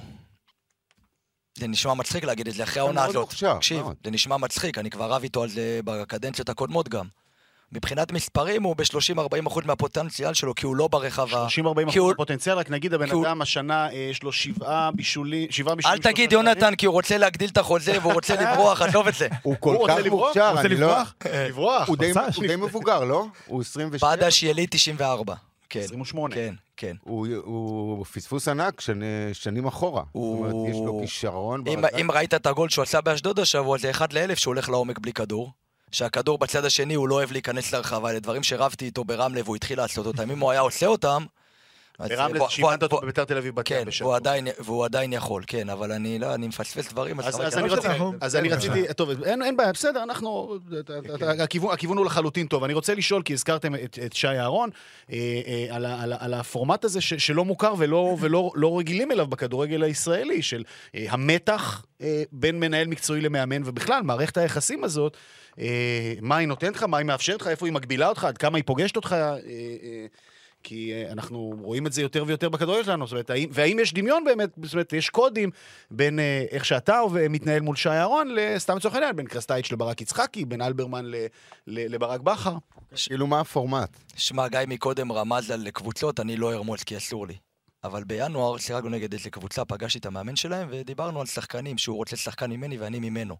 [SPEAKER 1] זה נשמע מצחיק להגיד את זה אחרי העונה הזאת. תקשיב. זה נשמע מצחיק, אני כבר רב איתו על זה בקדנציות הקודמות גם. מבחינת מספרים הוא ב-30-40 אחוז מהפוטנציאל שלו, כי הוא לא ברחבה.
[SPEAKER 4] 30-40
[SPEAKER 1] כי הוא-
[SPEAKER 4] אחוז פוטנציאל, רק נגיד הבן
[SPEAKER 1] הוא-
[SPEAKER 4] אדם השנה אה, יש לו שבעה בישולים, שבעה בישולים.
[SPEAKER 1] אל תגיד יונתן, כי הוא רוצה להגדיל את החוזה והוא רוצה לברוח, עזוב את זה.
[SPEAKER 6] הוא כל כך? מוכשר, אני לא...
[SPEAKER 5] לברוח?
[SPEAKER 4] לברוח.
[SPEAKER 6] הוא די- מבוגר, לא? הוא 27.
[SPEAKER 1] בדש יליד 94. כן,
[SPEAKER 4] 28.
[SPEAKER 1] כן, כן.
[SPEAKER 6] הוא, הוא פספוס ענק שני, שנים אחורה.
[SPEAKER 1] הוא-
[SPEAKER 6] זאת אומרת, יש לו כישרון.
[SPEAKER 1] אם. אם ראית את הגול שהוא עשה באשדוד השבוע, זה אחד לאלף שהוא הולך לעומק בלי כדור. שהכדור בצד השני, הוא לא אוהב להיכנס לרחבה. אלה דברים שרבתי איתו ברמלה והוא התחיל לעשות אותם. אם הוא היה עושה אותם...
[SPEAKER 4] ברמלה
[SPEAKER 1] והוא-
[SPEAKER 4] שימנת אותו בביתר תל אביב בתיה
[SPEAKER 1] כן,
[SPEAKER 4] בשבוע.
[SPEAKER 1] והוא עדיין, יכול, כן, אבל אני לא, אני מפספס דברים,
[SPEAKER 4] אז, אני
[SPEAKER 1] לא
[SPEAKER 4] רציתי, טוב, אין, בעיה, בסדר, אנחנו, הכיוון, הוא לחלוטין טוב. אני רוצה לשאול, כי הזכרתם את, שי אהרון, אה, אה, על, הפורמט הזה ש, שלא מוכר ולא, לא רגילים אליו בכדורגל הישראלי, של אה, המתח אה, בין מנהל מקצועי למאמן, ובכלל, מערכת היחסים הזאת, אה, מה היא נותנת לך, מה היא מאפשרת לך, איפה היא מגבילה אותך, עד כמה היא פוגשת אותך. כי אה, אנחנו רואים את זה יותר ויותר בכדורגל שלנו, זאת אומרת, האם, והאם יש דמיון באמת, זאת אומרת, יש קודים בין אה, איך שאתה מתנהל מול שי אהרון, לסתם לצורך העניין, בין קרסטייץ' לברק יצחקי, בין אלברמן ל, ל, לברק בכר.
[SPEAKER 6] כאילו, מה הפורמט?
[SPEAKER 1] שמע, גיא מקודם רמז על קבוצות, אני לא ארמוז כי אסור לי. אבל בינואר שיחקנו נגד איזה קבוצה, פגשתי את המאמן שלהם, ודיברנו על שחקנים, שהוא רוצה שחקן ממני ואני ממנו.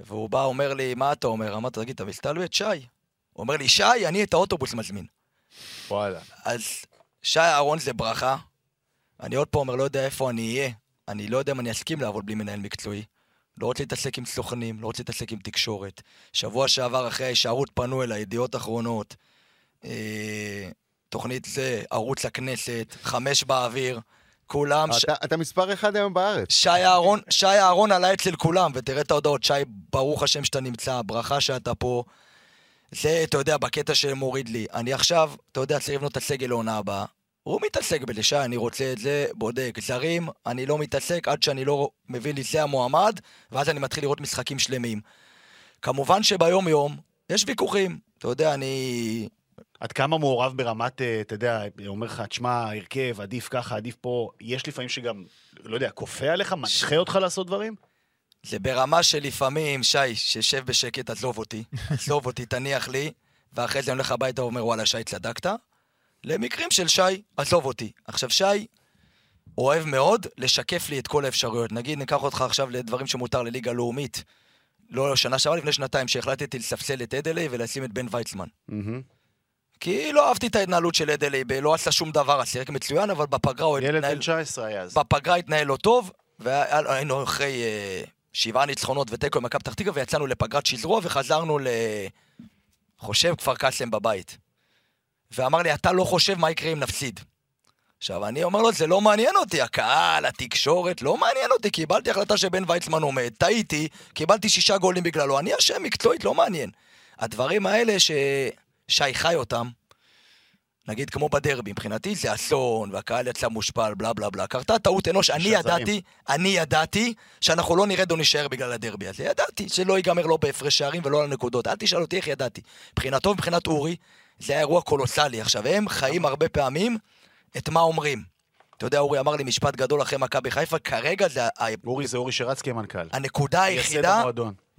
[SPEAKER 1] והוא בא, אומר לי, מה אתה אומר? אמרתי, תגיד, אתה מסתלבט? שי. הוא אומר לי, שי, אני את האוטובוס מזמין.
[SPEAKER 4] וואלה.
[SPEAKER 1] אז שי אהרון זה ברכה. אני עוד פעם אומר, לא יודע איפה אני אהיה. אני לא יודע אם אני אסכים לעבוד בלי מנהל מקצועי. לא רוצה להתעסק עם סוכנים, לא רוצה להתעסק עם תקשורת. שבוע שעבר אחרי ההישארות פנו אליי, ידיעות אחרונות, אה, תוכנית זה, ערוץ הכנסת, חמש באוויר, כולם... ש...
[SPEAKER 6] אתה, אתה מספר אחד היום בארץ.
[SPEAKER 1] שי אהרון, שי אהרון עלה אצל כולם, ותראה את ההודעות, שי, ברוך השם שאתה נמצא, ברכה שאתה פה. זה, אתה יודע, בקטע שמוריד לי. אני עכשיו, אתה יודע, צריך לבנות את הסגל לעונה הבאה. הוא מתעסק שי, אני רוצה את זה, בודק. זרים, אני לא מתעסק עד שאני לא מבין לי זה המועמד, ואז אני מתחיל לראות משחקים שלמים. כמובן שביום-יום יש ויכוחים. אתה יודע, אני...
[SPEAKER 4] עד כמה מעורב ברמת, אה, אתה יודע, אומר לך, תשמע, הרכב, עדיף ככה, עדיף פה, יש לפעמים שגם, לא יודע, כופה עליך, מנחה אותך לעשות דברים?
[SPEAKER 1] זה ברמה שלפעמים, שי, ששב בשקט, עזוב אותי, עזוב אותי, תניח לי, ואחרי זה אני הולך הביתה ואומר, וואלה, שי, צדקת. למקרים של שי, עזוב אותי. עכשיו, שי אוהב מאוד לשקף לי את כל האפשרויות. נגיד, ניקח אותך עכשיו לדברים שמותר לליגה לאומית. לא שנה שעברה, לפני שנתיים, שהחלטתי לספסל את אדלי ולשים את בן ויצמן. כי לא אהבתי את ההתנהלות של אדלי, לא עשה שום דבר, אז שיחק מצוין, אבל בפגרה הוא
[SPEAKER 4] ילד
[SPEAKER 1] התנהל...
[SPEAKER 4] בן 19 היה אז.
[SPEAKER 1] בפגרה התנהל לא טוב, והיינו אחרי אה, שבעה ניצחונות ותיקו עם מכבי פתח תקווה, ויצאנו לפגרת שזרוע וחזרנו ל... חושב כפר קאסם בבית. ואמר לי, אתה לא חושב מה יקרה אם נפסיד. עכשיו, אני אומר לו, זה לא מעניין אותי, הקהל, התקשורת, לא מעניין אותי, קיבלתי החלטה שבן ויצמן עומד, טעיתי, קיבלתי שישה גולים בגללו, אני אשם מקצועית, לא מעניין. הדברים האלה ששי חי אותם, נגיד כמו בדרבי, מבחינתי זה אסון, והקהל יצא מושפל, בלה בלה בלה. קרתה טעות אנוש, אני. ידעתי, אני ידעתי שאנחנו לא נרד או נישאר בגלל הדרבי הזה. ידעתי שלא ייגמר לא בהפרש שערים ולא על הנקודות. אל תשאל אותי איך ידעתי. מבחינתו ומבחינת אורי, זה היה אירוע קולוסלי. עכשיו, הם חיים הרבה פעמים את מה אומרים. אתה יודע, אורי אמר לי משפט גדול אחרי מכבי חיפה, כרגע זה
[SPEAKER 4] אורי זה אורי שרצקי המנכ"ל.
[SPEAKER 1] הנקודה היחידה.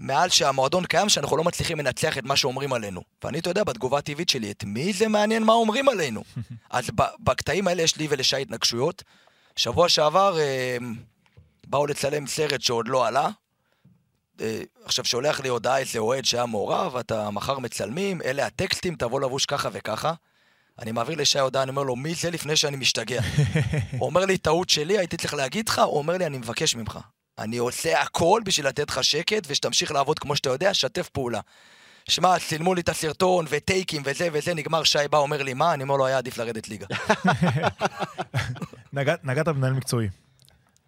[SPEAKER 1] מעל שהמועדון קיים, שאנחנו לא מצליחים לנצח את מה שאומרים עלינו. ואני, אתה יודע, בתגובה הטבעית שלי, את מי זה מעניין מה אומרים עלינו? אז בקטעים האלה יש לי ולשי התנגשויות. שבוע שעבר אה, באו לצלם סרט שעוד לא עלה. אה, עכשיו, שולח לי הודעה איזה אוהד שהיה מעורב, אתה מחר מצלמים, אלה הטקסטים, תבוא לבוש ככה וככה. אני מעביר לשי הודעה, אני אומר לו, מי זה לפני שאני משתגע? הוא אומר לי, טעות שלי, הייתי צריך להגיד לך, הוא אומר לי, אני מבקש ממך. אני עושה הכל בשביל לתת לך שקט, ושתמשיך לעבוד כמו שאתה יודע, שתף פעולה. שמע, צילמו לי את הסרטון, וטייקים וזה וזה, נגמר, שי בא, אומר לי, מה? אני אומר לו, היה עדיף לרדת ליגה.
[SPEAKER 5] נגעת, במנהל מקצועי.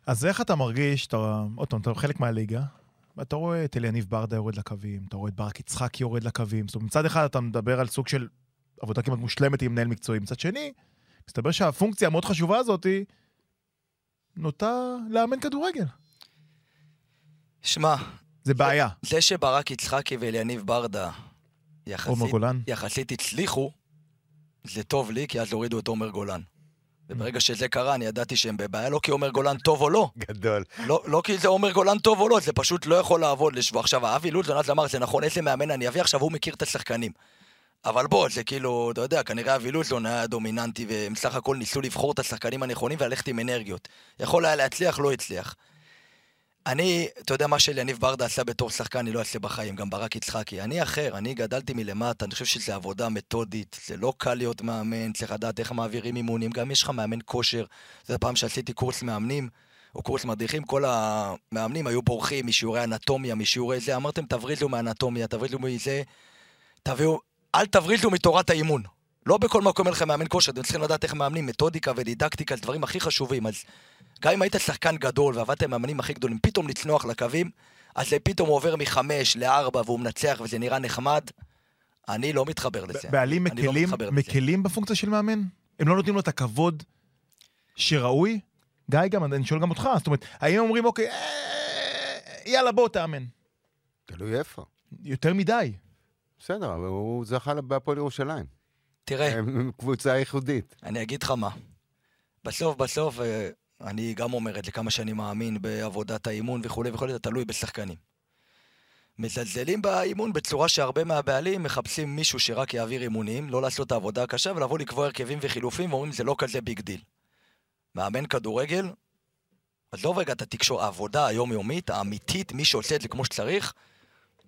[SPEAKER 5] אז איך אתה מרגיש, עוד פעם, אתה חלק מהליגה, ואתה רואה את אליניב ברדה יורד לקווים, אתה רואה את ברק יצחקי יורד לקווים. זאת אומרת, מצד אחד אתה מדבר על סוג של עבודה כמעט מושלמת עם מנהל מקצועי, מצד שני, מסתבר שהפונקציה המאוד חשובה הזאת נוטה לאמן כדורגל.
[SPEAKER 1] שמע,
[SPEAKER 5] זה בעיה.
[SPEAKER 1] זה שברק יצחקי ואליניב ברדה יחסית. יחסית הצליחו, זה טוב לי, כי אז הורידו את עומר גולן. וברגע שזה קרה, אני ידעתי שהם בבעיה, לא כי עומר גולן טוב או לא,
[SPEAKER 6] גדול.
[SPEAKER 1] לא, לא כי זה עומר גולן טוב או לא, זה פשוט לא יכול לעבוד לשבוע. עכשיו, אבי לוזון אז אמר, זה נכון, איזה מאמן אני אביא, עכשיו הוא מכיר את השחקנים. אבל בוא, זה כאילו, אתה יודע, כנראה אבי לוזון היה דומיננטי, והם סך הכל ניסו לבחור את השחקנים הנכונים וללכת עם אנרגיות. יכול היה להצליח, לא הצליח. אני, אתה יודע מה שאליניב ברדה עשה בתור שחקן, אני לא אעשה בחיים, גם ברק יצחקי. אני אחר, אני גדלתי מלמטה, אני חושב שזו עבודה מתודית, זה לא קל להיות מאמן, צריך לדעת איך מעבירים אימונים, גם יש לך מאמן כושר. זו הפעם שעשיתי קורס מאמנים, או קורס מדריכים, כל המאמנים היו בורחים משיעורי אנטומיה, משיעורי זה, אמרתם תבריזו מאנטומיה, תבריזו מזה, תביאו, אל תבריזו מתורת האימון. לא בכל מקום אין לכם מאמן כושר, אתם צריכים לדעת איך מאמנים, מתודיקה ודידקטיקה, דברים הכי חשובים. אז גם אם היית שחקן גדול ועבדת עם מאמנים הכי גדולים, פתאום לצנוח לקווים, אז זה פתאום הוא עובר מחמש לארבע והוא מנצח וזה נראה נחמד. אני לא מתחבר לזה.
[SPEAKER 5] בעלים
[SPEAKER 1] לא
[SPEAKER 5] מקלים,
[SPEAKER 1] לזה.
[SPEAKER 5] מקלים בפונקציה של מאמן? הם לא נותנים לו את הכבוד שראוי? גיא, גם, אני שואל גם אותך, זאת אומרת, האם אומרים, אוקיי, אה, יאללה, בוא תאמן.
[SPEAKER 6] תלוי איפה.
[SPEAKER 5] יותר מדי.
[SPEAKER 6] בסדר, אבל הוא זכה בהפועל ירושלים.
[SPEAKER 1] תראה,
[SPEAKER 6] הם קבוצה ייחודית.
[SPEAKER 1] אני אגיד לך מה. בסוף, בסוף, אה, אני גם אומר את זה, כמה שאני מאמין בעבודת האימון וכולי וכולי, זה תלוי בשחקנים. מזלזלים באימון בצורה שהרבה מהבעלים מחפשים מישהו שרק יעביר אימונים, לא לעשות את העבודה הקשה ולבוא לקבוע הרכבים וחילופים, ואומרים זה לא כזה big deal. מאמן כדורגל, עזוב רגע את התקשור, העבודה היומיומית, האמיתית, מי שעושה את זה כמו שצריך,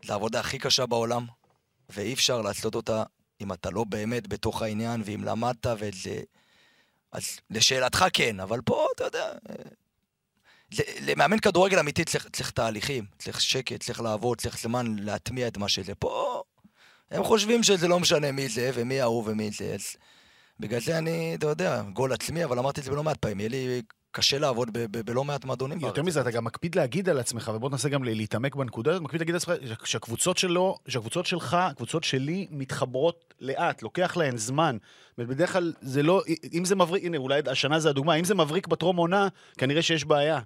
[SPEAKER 1] זו העבודה הכי קשה בעולם, ואי אפשר לעשות אותה אם אתה לא באמת בתוך העניין, ואם למדת וזה... אז לשאלתך כן, אבל פה, אתה יודע... אה, למאמן כדורגל אמיתי צריך, צריך תהליכים, צריך שקט, צריך לעבוד, צריך זמן להטמיע את מה שזה. פה הם חושבים שזה לא משנה מי זה ומי ההוא ומי זה, אז בגלל זה אני, אתה יודע, גול עצמי, אבל אמרתי את זה בלא מעט פעמים, יהיה לי קשה לעבוד ב- ב- בלא מעט מועדונים.
[SPEAKER 4] יותר
[SPEAKER 1] בארץ.
[SPEAKER 4] מזה, אתה גם מקפיד להגיד על עצמך, ובוא ננסה גם להתעמק בנקודה הזאת, מקפיד להגיד על עצמך שהקבוצות שלו, שהקבוצות שלך, הקבוצות שלי, מתחברות לאט, לוקח להן זמן. ובדרך כלל זה לא, אם זה מבריק, הנה, אולי השנה זה הדוגמה, אם זה מבריק בטרום עונה, כנראה שיש בעיה.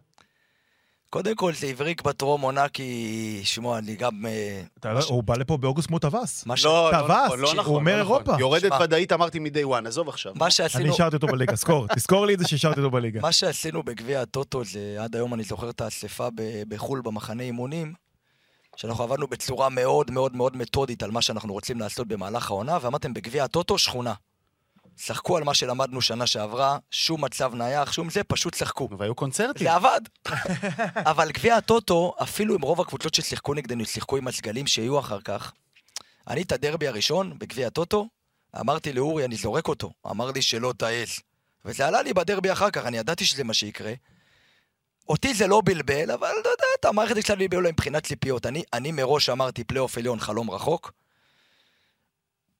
[SPEAKER 1] קודם כל זה הבריק בטרום עונה, כי, שמוע, אני גם... אה,
[SPEAKER 5] לא- הוא בא לפה באוגוסט כמו טווס.
[SPEAKER 4] לא,
[SPEAKER 5] טווס,
[SPEAKER 4] נכון, לא
[SPEAKER 5] הוא
[SPEAKER 4] נכון,
[SPEAKER 5] אומר
[SPEAKER 4] לא נכון.
[SPEAKER 5] אירופה.
[SPEAKER 4] יורדת
[SPEAKER 1] שמע.
[SPEAKER 4] ודאית, אמרתי מ-day one, עזוב עכשיו.
[SPEAKER 1] מה
[SPEAKER 5] אני
[SPEAKER 1] שעשינו...
[SPEAKER 5] השארתי אותו בליגה, זכור, תזכור לי את זה שהשארתי אותו בליגה.
[SPEAKER 1] מה שעשינו בגביע הטוטו זה, עד היום אני זוכר את האספה בחו"ל במחנה אימונים, שאנחנו עבדנו בצורה מאוד מאוד מאוד מתודית על מה שאנחנו רוצים לעשות במהלך העונה, ואמרתם בגביע הטוטו שכונה. שחקו על מה שלמדנו שנה שעברה, שום מצב נייח, שום זה, פשוט שחקו.
[SPEAKER 4] והיו קונצרטים.
[SPEAKER 1] זה עבד. אבל גביע הטוטו, אפילו עם רוב הקבוצות ששיחקו נגדנו, שיחקו עם הסגלים שיהיו אחר כך. אני את הדרבי הראשון, בגביע הטוטו, אמרתי לאורי, אני זורק אותו. אמר לי שלא תעז. וזה עלה לי בדרבי אחר כך, אני ידעתי שזה מה שיקרה. אותי זה לא בלבל, אבל אתה יודע, המערכת קצת בלבל מבחינת ציפיות. אני, אני מראש אמרתי פלייאוף עליון, חלום רחוק.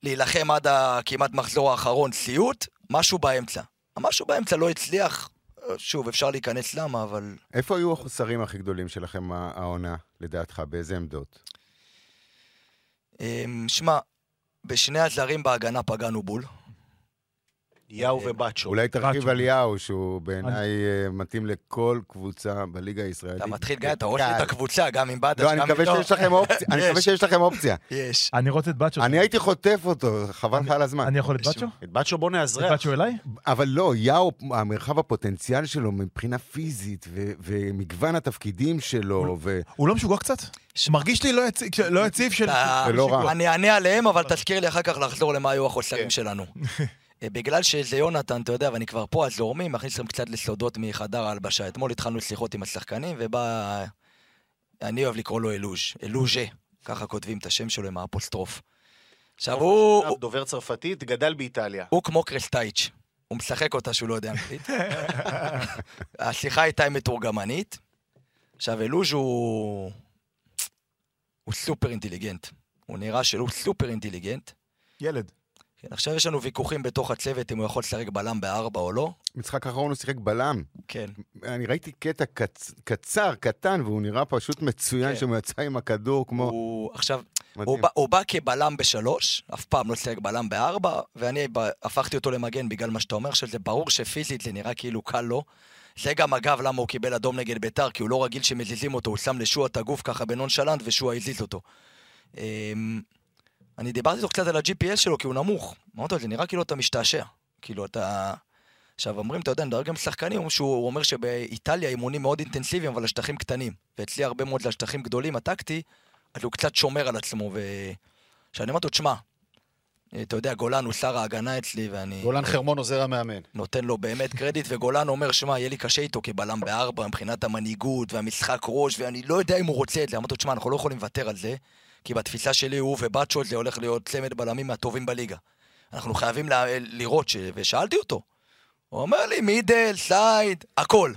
[SPEAKER 1] להילחם עד הכמעט מחזור האחרון, סיוט, משהו באמצע. המשהו באמצע לא הצליח, שוב, אפשר להיכנס למה, אבל...
[SPEAKER 6] איפה היו החוסרים הכי גדולים שלכם העונה, לדעתך? באיזה עמדות?
[SPEAKER 1] אמ, שמע, בשני הזרים בהגנה פגענו בול.
[SPEAKER 4] יאו ובצ'ו.
[SPEAKER 6] אולי תרחיב. על יאו, שהוא בעיניי אה, מתאים לכל קבוצה בליגה הישראלית.
[SPEAKER 1] אתה מתחיל, גיא, אתה רואה את. הקבוצה, גם עם בדש,
[SPEAKER 6] לא, אני
[SPEAKER 1] גם
[SPEAKER 6] מקווה
[SPEAKER 1] איתו.
[SPEAKER 6] שיש לכם אופציה. אני מקווה
[SPEAKER 1] יש.
[SPEAKER 6] שיש לכם אופציה.
[SPEAKER 1] יש.
[SPEAKER 5] אני רוצה את בצ'ו.
[SPEAKER 6] אני הייתי חוטף אותו, חבל לך על הזמן.
[SPEAKER 5] אני יכול את בצ'ו?
[SPEAKER 4] את בצ'ו בוא
[SPEAKER 5] את
[SPEAKER 4] נאזרח.
[SPEAKER 5] בצ'ו אליי?
[SPEAKER 6] אבל לא, יאו, המרחב הפוטנציאל שלו מבחינה פיזית, ומגוון התפקידים שלו, ו...
[SPEAKER 5] הוא לא משוגע קצת? מרגיש לי לא יציב- לא של...
[SPEAKER 6] זה לא רע.
[SPEAKER 1] אני אענה עליהם, אבל תזכיר לי אחר כך לחזור למה היו החוסרים
[SPEAKER 4] כן.
[SPEAKER 1] שלנו. אה, בגלל שזה יונתן, אתה יודע, ואני כבר פה, אז זורמים, מכניס לכם קצת לסודות מחדר ההלבשה. אתמול התחלנו שיחות עם השחקנים, ובא... אני אוהב לקרוא לו אלוז', אלוז'ה, ככה כותבים את השם שלו עם האפוסטרוף. עכשיו, הוא, הוא,
[SPEAKER 4] דובר צרפתית, גדל באיטליה.
[SPEAKER 1] הוא כמו קרסטייץ', הוא משחק אותה שהוא לא יודע אנגלית. השיחה איתה היא מתורגמנית. עכשיו, אלוז' הוא... הוא סופר אינטליגנט. הוא נראה שהוא סופר אינטליגנט.
[SPEAKER 5] ילד.
[SPEAKER 1] כן, עכשיו יש לנו ויכוחים בתוך הצוות אם הוא יכול לשחק בלם בארבע או לא.
[SPEAKER 6] משחק האחרון הוא שיחק בלם.
[SPEAKER 1] כן.
[SPEAKER 6] אני ראיתי קטע קצ... קצר, קטן, והוא נראה פשוט מצוין
[SPEAKER 1] כן.
[SPEAKER 6] שהוא יצא עם הכדור כמו...
[SPEAKER 1] הוא... עכשיו, הוא. בא, הוא בא כבלם בשלוש, אף פעם לא שיחק בלם בארבע, ואני ב- הפכתי אותו למגן בגלל מה שאתה אומר, שזה ברור שפיזית זה נראה כאילו קל לו. זה גם אגב למה הוא קיבל אדום נגד ביתר, כי הוא לא רגיל שמזיזים אותו, הוא שם לשועה את הגוף ככה בנונשלנט ושועה הזיז אותו. אני דיברתי איתו קצת על ה-GPS שלו, כי הוא נמוך. אמרתי לו, זה נראה כאילו אתה משתעשע. כאילו אתה... עכשיו אומרים, אתה יודע, נדבר גם עם שחקנים, שהוא הוא אומר שבאיטליה אימונים מאוד אינטנסיביים, אבל השטחים קטנים. ואצלי הרבה מאוד זה השטחים גדולים, הטקטי, אז הוא קצת שומר על עצמו, ו... שאני אומר לו, תשמע, אתה יודע, גולן הוא שר ההגנה אצלי, ואני
[SPEAKER 4] גולן חרמון עוזר המאמן.
[SPEAKER 1] נותן לו באמת קרדיט, וגולן אומר, שמע, יהיה לי קשה איתו כבלם בארבע, מבחינת המנהיגות והמשחק ראש, ואני לא יודע אם הוא רוצה את זה. אמרתי לו, תשמע, אנחנו לא יכולים לוותר על זה, כי בתפיסה שלי הוא ובצ'ו זה הולך להיות צמד בלמים מהטובים בליגה. אנחנו חייבים ל- לראות ש... ושאלתי אותו. הוא אומר לי, מידל, סייד, הכל.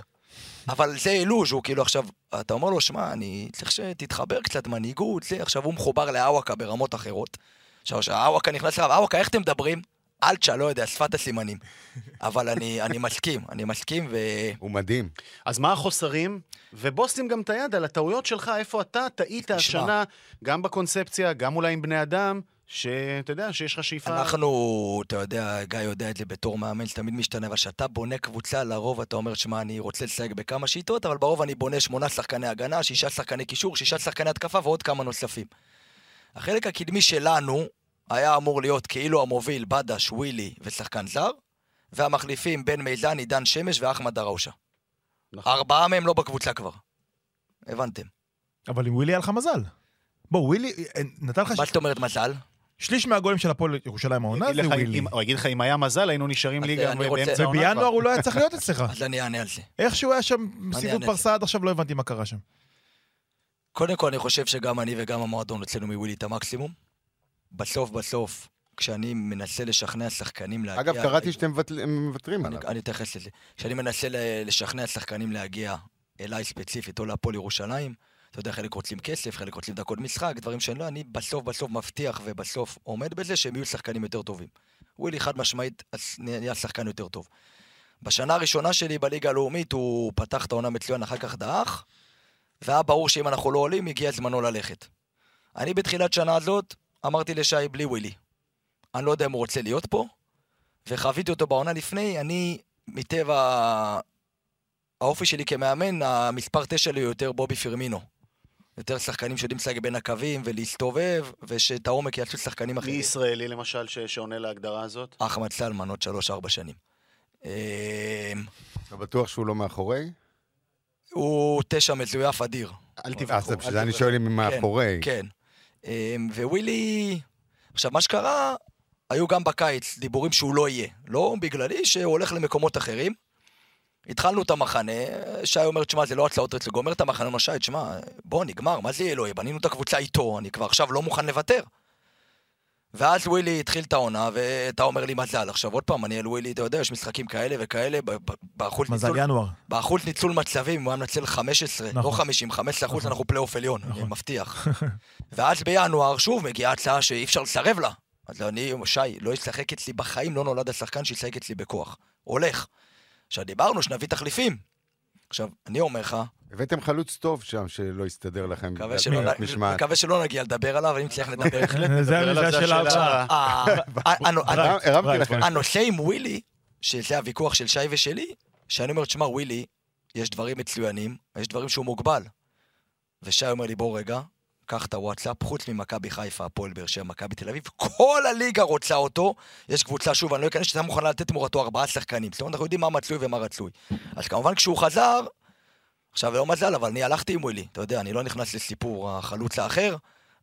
[SPEAKER 1] אבל זה אילוז' הוא כאילו עכשיו, אתה אומר לו, שמע, אני צריך שתתחבר קצת מנהיגות, זה, עכשיו הוא מחובר לאוואקה ברמות אחרות. עכשיו, כשהאוואקה נכנס אליו, אוואקה, איך אתם מדברים? אלצ'ה, לא יודע, שפת הסימנים. אבל אני, אני מסכים, אני מסכים, ו...
[SPEAKER 6] הוא מדהים.
[SPEAKER 4] אז מה החוסרים? ובוא שים גם את היד על הטעויות שלך, איפה אתה טעית. השנה, גם בקונספציה, גם אולי עם בני אדם, שאתה יודע, שיש לך שאיפה...
[SPEAKER 1] אנחנו, אתה יודע, גיא יודע את זה בתור מאמן, זה תמיד משתנה, אבל כשאתה בונה קבוצה, לרוב אתה אומר, שמע, אני רוצה לשחק בכמה שיטות, אבל ברוב אני בונה שמונה שחקני הגנה, שישה שחקני קישור, שישה שחקני התקפה ועוד כמה נוספים. החלק הקדמי שלנו, היה אמור להיות כאילו המוביל בדש, ווילי ושחקן זר, והמחליפים בן מיזן, עידן שמש ואחמד דראושה.
[SPEAKER 4] נכון.
[SPEAKER 1] ארבעה מהם לא בקבוצה כבר. הבנתם.
[SPEAKER 5] אבל עם ווילי היה לך מזל. בוא, ווילי אה, נתן לך
[SPEAKER 1] מה זאת אומרת מזל?
[SPEAKER 5] שליש מהגולים של הפועל ירושלים העונה זה ווילי.
[SPEAKER 4] אם- הוא יגיד לך, אם היה מזל, היינו נשארים ליגה
[SPEAKER 1] אני רוצה-
[SPEAKER 4] באמצע העונה.
[SPEAKER 5] ובינואר. הוא לא היה צריך להיות אצלך.
[SPEAKER 1] אז אני אענה על זה.
[SPEAKER 5] איכשהו היה שם סיבוב. פרסה עד עכשיו, לא הבנתי מה קרה שם.
[SPEAKER 1] קודם כל, אני חושב שגם אני וגם המועדון הוצאנו מווילי את המקסימום. בסוף בסוף, כשאני מנסה לשכנע שחקנים להגיע...
[SPEAKER 6] אגב, קראתי שאתם מוותרים עליו.
[SPEAKER 1] אני אתייחס לזה. כשאני מנסה לשכנע שחקנים להגיע אליי ספציפית או להפועל ירושלים, אתה יודע, חלק רוצים כסף, חלק רוצים דקות משחק, דברים שאני לא, אני בסוף בסוף מבטיח ובסוף עומד בזה שהם יהיו שחקנים יותר טובים. ווילי חד משמעית נהיה שחקן יותר טוב. בשנה הראשונה שלי בליגה הלאומית הוא פתח את העונה מצוין, אחר כך דעך, והיה ברור שאם אנחנו לא עולים, הגיע זמנו ללכת. אני בתחילת שנה הזאת אמרתי לשי בלי ווילי. אני לא יודע אם הוא רוצה להיות פה, וחוויתי אותו בעונה לפני, אני, מטבע האופי שלי כמאמן, המספר תשע לי הוא יותר בובי פרמינו. יותר שחקנים שיודעים לשחק בין הקווים ולהסתובב, ושאת העומק יעשו שחקנים
[SPEAKER 4] מי
[SPEAKER 1] אחרים.
[SPEAKER 4] ישראלי למשל ש- שעונה להגדרה הזאת?
[SPEAKER 1] אחמד סלמן, עוד שלוש-ארבע שנים. אמ,
[SPEAKER 6] אתה בטוח שהוא לא מאחורי?
[SPEAKER 1] הוא תשע מזויף אדיר.
[SPEAKER 4] אל
[SPEAKER 6] אז
[SPEAKER 4] תבחרו.
[SPEAKER 6] בשביל זה אני שואל אם מאחורי.
[SPEAKER 1] כן. אמ, ווילי... עכשיו, מה שקרה, היו גם בקיץ דיבורים שהוא לא יהיה. לא בגללי, שהוא הולך למקומות אחרים. התחלנו את המחנה, שי אומר, תשמע, זה לא הצעות רצו, גומר את המחנה, אומר, שי, תשמע, בוא, נגמר, מה זה יהיה לא? בנינו את הקבוצה איתו, אני כבר עכשיו לא מוכן לוותר. ואז ווילי התחיל את העונה, ואתה אומר לי מזל. עכשיו, עוד פעם, אני על ווילי, אתה יודע, יש משחקים כאלה וכאלה, באחוז
[SPEAKER 5] מזל
[SPEAKER 1] ניצול-
[SPEAKER 5] ינואר.
[SPEAKER 1] באחוז ניצול מצבים, הוא היה מנצל 15,
[SPEAKER 5] נכון.
[SPEAKER 1] לא 50, 15 אחוז,
[SPEAKER 5] נכון.
[SPEAKER 1] אנחנו פלייאוף עליון, אני
[SPEAKER 5] נכון.
[SPEAKER 1] מבטיח. ואז בינואר, שוב, מגיעה הצעה שאי אפשר לסרב לה. אז אני, שי, לא ישחק אצלי בחיים, לא נולד השחקן שישחק אצלי בכוח. הולך. עכשיו, דיברנו שנביא תחליפים. עכשיו, אני אומר לך,
[SPEAKER 6] הבאתם חלוץ טוב שם שלא הסתדר לכם.
[SPEAKER 1] מקווה שלא, נגיע לדבר עליו, אם צריך לדבר.
[SPEAKER 5] זה
[SPEAKER 4] נדבר על
[SPEAKER 5] זה השאלה
[SPEAKER 4] השאלה.
[SPEAKER 5] הבאה.
[SPEAKER 1] ה- ה- הנו- הנו-
[SPEAKER 6] הרם- הרמתי
[SPEAKER 5] רייט,
[SPEAKER 6] לכם.
[SPEAKER 1] הנושא עם ווילי, שזה הוויכוח של שי ושלי, שאני אומר, תשמע, ווילי, יש דברים מצוינים, יש דברים שהוא מוגבל. ושי אומר לי, בוא רגע, קח את הוואטסאפ, חוץ ממכבי חיפה, הפועל באר שבע, מכבי תל אביב, כל הליגה רוצה אותו. יש קבוצה, שוב, אני לא אכנס, שהייתה מוכנה לתת תמורתו ארבעה שחקנים. זאת אומרת, אנחנו יודעים מה מצוי ומה רצוי. אז כמובן, כשהוא חזר, עכשיו, לא מזל, אבל אני הלכתי עם ווילי. אתה יודע, אני לא נכנס לסיפור החלוץ האחר,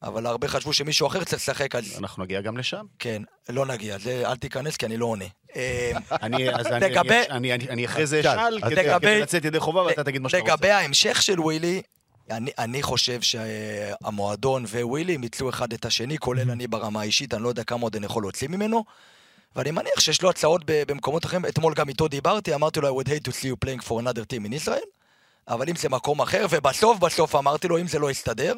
[SPEAKER 1] אבל הרבה חשבו שמישהו אחר צריך לשחק, אז
[SPEAKER 4] אנחנו נגיע גם לשם.
[SPEAKER 1] כן, לא נגיע. זה, אל תיכנס, כי אני לא עונה. אה,
[SPEAKER 4] אני, אחרי זה
[SPEAKER 6] שאל.
[SPEAKER 4] אשאל, כדי לצאת ידי חובה, ואתה תגיד מה שאתה רוצה.
[SPEAKER 1] לגבי ההמשך של ווילי, אני, אני חושב שהמועדון ווילי ייצאו אחד את השני, כולל אני ברמה האישית, אני לא יודע כמה עוד אני יכול להוציא ממנו. ואני מניח שיש לו הצעות במקומות אחרים. אתמול גם איתו דיברתי, אמרתי לו, I would hate to see you playing for another team in Israel, אבל אם זה מקום אחר, ובסוף בסוף אמרתי לו, אם זה לא יסתדר,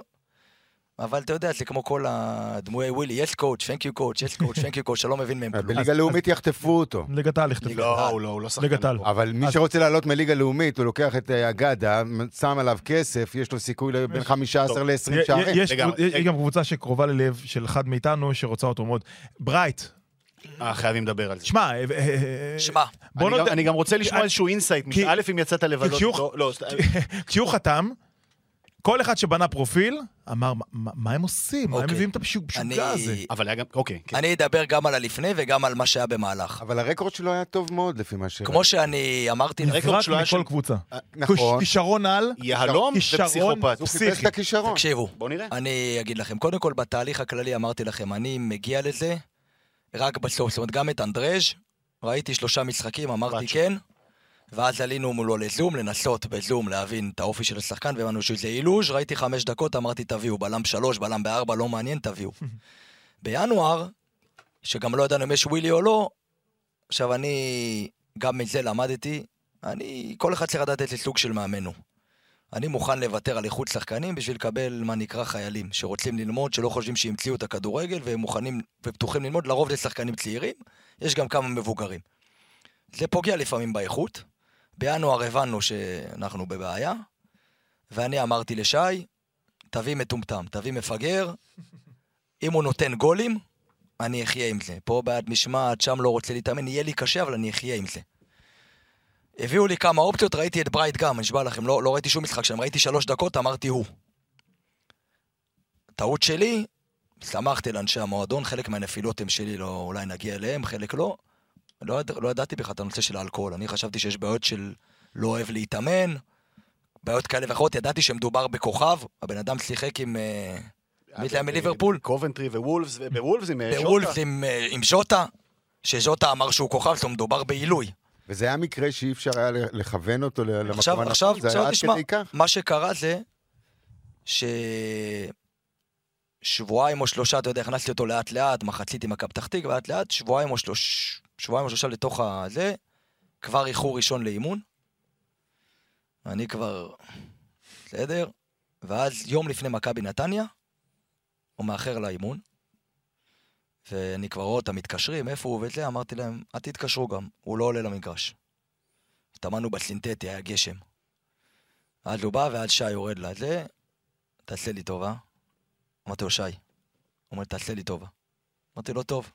[SPEAKER 1] אבל אתה יודע, זה כמו כל הדמויי ווילי, יש קואוצ', תhank you קואוצ', יש קואוצ', thank you קואוצ', שלא מבין מהם כלום.
[SPEAKER 6] בליגה לאומית יחטפו אותו.
[SPEAKER 5] ליגת העל יכתבו.
[SPEAKER 4] לא, הוא לא, הוא לא שחקן.
[SPEAKER 5] ליגת העל.
[SPEAKER 6] אבל מי שרוצה לעלות מליגה לאומית, הוא לוקח את אה, אגדה, שם עליו כסף, יש לו סיכוי בין 15 ל-20
[SPEAKER 5] י-
[SPEAKER 6] שערים.
[SPEAKER 5] יש. גם קבוצה שקרובה ללב של אחד מאיתנו שרוצה אותו מאוד. ברייט,
[SPEAKER 4] אה, חייבים לדבר על זה.
[SPEAKER 5] שמע, אה, אה,
[SPEAKER 1] שמע,
[SPEAKER 4] אני, גם, רוצה לשמוע איזשהו אינסייט. א', אם יצאת לבלות איתו, לא,
[SPEAKER 5] כשהוא חתם, כל אחד שבנה פרופיל אמר, "מה- הם עושים? מה הם
[SPEAKER 1] אוקיי.
[SPEAKER 5] מביאים את המשוגע
[SPEAKER 1] אני,
[SPEAKER 5] הזה?
[SPEAKER 4] אבל היה גם, אוקיי, כן.
[SPEAKER 1] אני אדבר גם על הלפני וגם על מה שהיה במהלך.
[SPEAKER 6] אבל הרקורד שלו היה טוב מאוד לפי מה ש...
[SPEAKER 1] כמו שאני אמרתי,
[SPEAKER 4] הרקורד שלו היה
[SPEAKER 5] מכל
[SPEAKER 4] של-
[SPEAKER 5] קבוצה.
[SPEAKER 6] נכון.
[SPEAKER 5] כישרון על,
[SPEAKER 4] יהלום
[SPEAKER 5] כישרון-
[SPEAKER 4] ופסיכופת.
[SPEAKER 6] הוא חיפש
[SPEAKER 5] פסיכי.
[SPEAKER 6] את הכישרון.
[SPEAKER 1] תקשיבו,
[SPEAKER 4] בוא נראה.
[SPEAKER 1] אני אגיד לכם, קודם כל בתהליך הכללי אמרתי לכם, אני מגיע לזה רק בסוף, זאת אומרת גם את אנדרז' ראיתי שלושה משחקים, אמרתי
[SPEAKER 4] בצ'ו.
[SPEAKER 1] כן, ואז עלינו מולו לזום, לנסות בזום להבין את האופי של השחקן, והבנו שזה אילוז', ראיתי חמש דקות, אמרתי תביאו, בלם שלוש, בלם בארבע, לא מעניין, תביאו. בינואר, שגם לא ידענו אם יש ווילי או לא, עכשיו אני גם מזה למדתי, אני, כל אחד צריך לדעת איזה סוג של מאמן הוא. אני מוכן לוותר על איכות שחקנים בשביל לקבל מה נקרא חיילים, שרוצים ללמוד, שלא חושבים שהמציאו את הכדורגל, והם מוכנים ופתוחים ללמוד, לרוב זה שחקנים צעירים, יש גם כמה מבוגרים. זה פוגע לפעמים באיכות. בינואר הבנו שאנחנו בבעיה, ואני אמרתי לשי, תביא מטומטם, תביא מפגר, אם הוא נותן גולים, אני אחיה עם זה. פה בעד משמעת, שם לא רוצה להתאמן, יהיה לי קשה, אבל אני אחיה עם זה. הביאו לי כמה אופציות, ראיתי את ברייט גם, אני נשבע לכם, לא, לא ראיתי שום משחק שם, ראיתי שלוש דקות, אמרתי הוא. טעות שלי, שמחתי לאנשי המועדון, חלק מהנפילות הם שלי, לא, אולי נגיע אליהם, חלק לא. לא, יד- לא ידעתי בכלל את הנושא של האלכוהול. אני חשבתי שיש בעיות של לא אוהב להתאמן, בעיות כאלה ואחרות. ידעתי שמדובר בכוכב, הבן אדם שיחק עם... אה, מי זה היה מליברפול?
[SPEAKER 4] קובנטרי ווולפס, ובוולפס עם אה, שוטה.
[SPEAKER 1] עם, אה, עם ז'וטה, שז'וטה אמר שהוא כוכב, זאת אומרת, מדובר בעילוי.
[SPEAKER 6] וזה היה מקרה שאי אפשר היה לכוון אותו למקום
[SPEAKER 1] עכשיו,
[SPEAKER 6] הנכון?
[SPEAKER 1] עכשיו, עכשיו
[SPEAKER 6] עד
[SPEAKER 1] תשמע? מה שקרה זה ששבועיים או שלושה, אתה יודע, הכנסתי אותו לאט לאט, מחצית עם מכבי פתח תקווה, לאט לאט, שבועיים או שלוש... שבועיים או שלושה לתוך הזה, כבר איחור ראשון לאימון. אני כבר... בסדר? ואז יום לפני מכבי נתניה, הוא מאחר לאימון. ואני כבר רואה אותם מתקשרים, איפה הוא וזה, אמרתי להם, אל תתקשרו גם, הוא לא עולה למגרש. התאמנו בסינתטי, היה גשם. אז הוא בא ואז שי יורד לזה, תעשה לי טובה. אמרתי לו, שי. הוא אומר, תעשה לי טובה. אמרתי לו, טוב.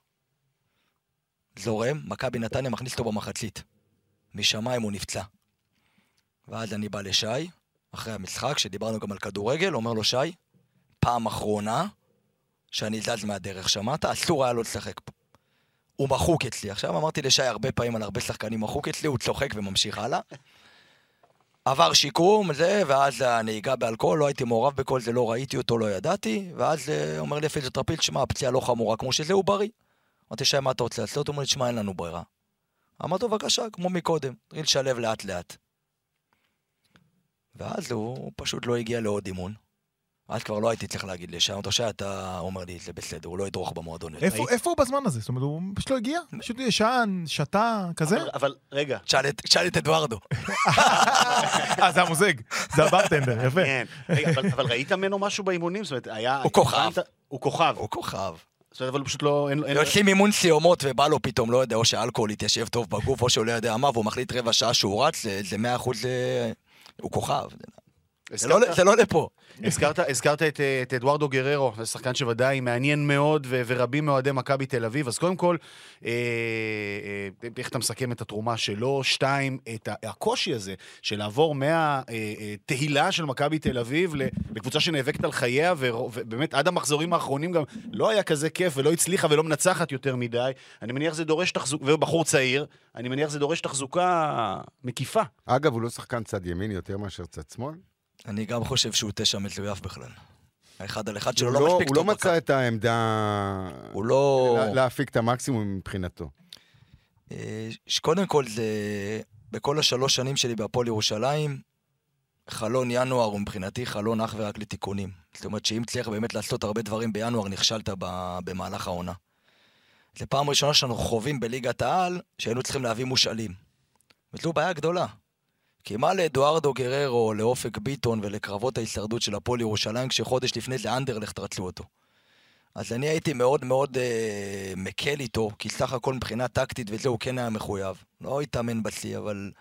[SPEAKER 1] זורם, מכבי נתניה מכניס אותו במחצית. משמיים הוא נפצע. ואז אני בא לשי, אחרי המשחק, שדיברנו גם על כדורגל, אומר לו, שי, פעם אחרונה שאני זז מהדרך, שמעת? אסור היה לו לשחק פה. הוא מחוק אצלי. עכשיו אמרתי לשי הרבה פעמים על הרבה שחקנים מחוק אצלי, הוא צוחק וממשיך הלאה. עבר שיקום, זה, ואז הנהיגה באלכוהול, לא הייתי מעורב בכל זה, לא ראיתי אותו, לא ידעתי, ואז אה, אומר לי הפיזיותרפיסט, שמע, הפציעה לא חמורה כמו שזה, הוא בריא. אמרתי, שי, מה אתה רוצה לעשות? הוא אומר לי, שמע, אין לנו ברירה. אמרתי לו, בבקשה, כמו מקודם, תתחיל לשלב לאט לאט. ואז הוא פשוט לא הגיע לעוד אימון. אז כבר לא הייתי צריך להגיד לי, שאמרתי לו, שי, אתה אומר לי, זה בסדר, הוא לא ידרוך במועדון. יותר."
[SPEAKER 5] איפה, איפה הוא בזמן הזה? זאת אומרת, הוא פשוט לא הגיע? פשוט ישן, שתה, כזה?
[SPEAKER 4] אבל- אבל רגע,
[SPEAKER 1] תשאל את- אדוארדו.
[SPEAKER 5] אה, זה המוזג, זה הברטנדר, יפה.
[SPEAKER 4] כן. אבל- ראית ממנו משהו באימונים? זאת אומרת, היה...
[SPEAKER 1] הוא כוכב.
[SPEAKER 4] הוא כוכב.
[SPEAKER 1] הוא כוכב.
[SPEAKER 4] אומרת, אבל הוא פשוט לא... אין-
[SPEAKER 1] יוצאים אימון סיומות ובא לו פתאום, לא יודע, או שהאלכוהול התיישב טוב בגוף, או שהוא לא יודע מה, והוא מחליט רבע שעה שהוא רץ, זה- מאה אחוז, זה- הוא כוכב. זה לא- זה לא לפה.
[SPEAKER 4] הזכרת, את, אה, את אדוארדו גררו, זה שחקן שוודאי מעניין מאוד, ורבים מאוהדי מכבי תל אביב. אז קודם כל, אה, אה, איך אתה מסכם את התרומה שלו? שתיים, את הקושי הזה של לעבור מהתהילה של מכבי תל אביב לקבוצה שנאבקת על חייה, ובאמת עד המחזורים האחרונים גם לא היה כזה כיף ולא הצליחה ולא מנצחת יותר מדי. אני מניח זה דורש תחזוקה, ובחור צעיר, אני מניח זה דורש תחזוקה מקיפה.
[SPEAKER 6] אגב, הוא לא שחקן צד ימין יותר מאשר צד שמאל?
[SPEAKER 1] אני גם חושב שהוא תשע מזויף בכלל. האחד על אחד שלו
[SPEAKER 6] הוא
[SPEAKER 1] לא
[SPEAKER 6] לא-
[SPEAKER 1] מספיק
[SPEAKER 6] הוא לא
[SPEAKER 1] טוב.
[SPEAKER 6] מצא את העמדה...
[SPEAKER 1] הוא לא...
[SPEAKER 6] לה- להפיק את המקסימום מבחינתו.
[SPEAKER 1] אה, שקודם כל זה, בכל השלוש שנים שלי בהפועל ירושלים, חלון ינואר הוא מבחינתי חלון אך ורק לתיקונים. זאת אומרת שאם צריך באמת לעשות הרבה דברים בינואר, נכשלת במהלך העונה. זו פעם ראשונה שאנחנו חווים בליגת העל, שהיינו צריכים להביא מושאלים. וזו בעיה גדולה. כי מה לאדוארדו גררו, לאופק ביטון ולקרבות ההישרדות של הפועל ירושלים, כשחודש לפני זה אנדרלכט רצו אותו. אז אני הייתי מאוד מאוד אה, מקל איתו, כי סך הכל מבחינה טקטית וזה, הוא כן היה מחויב. לא התאמן בשיא, אבל...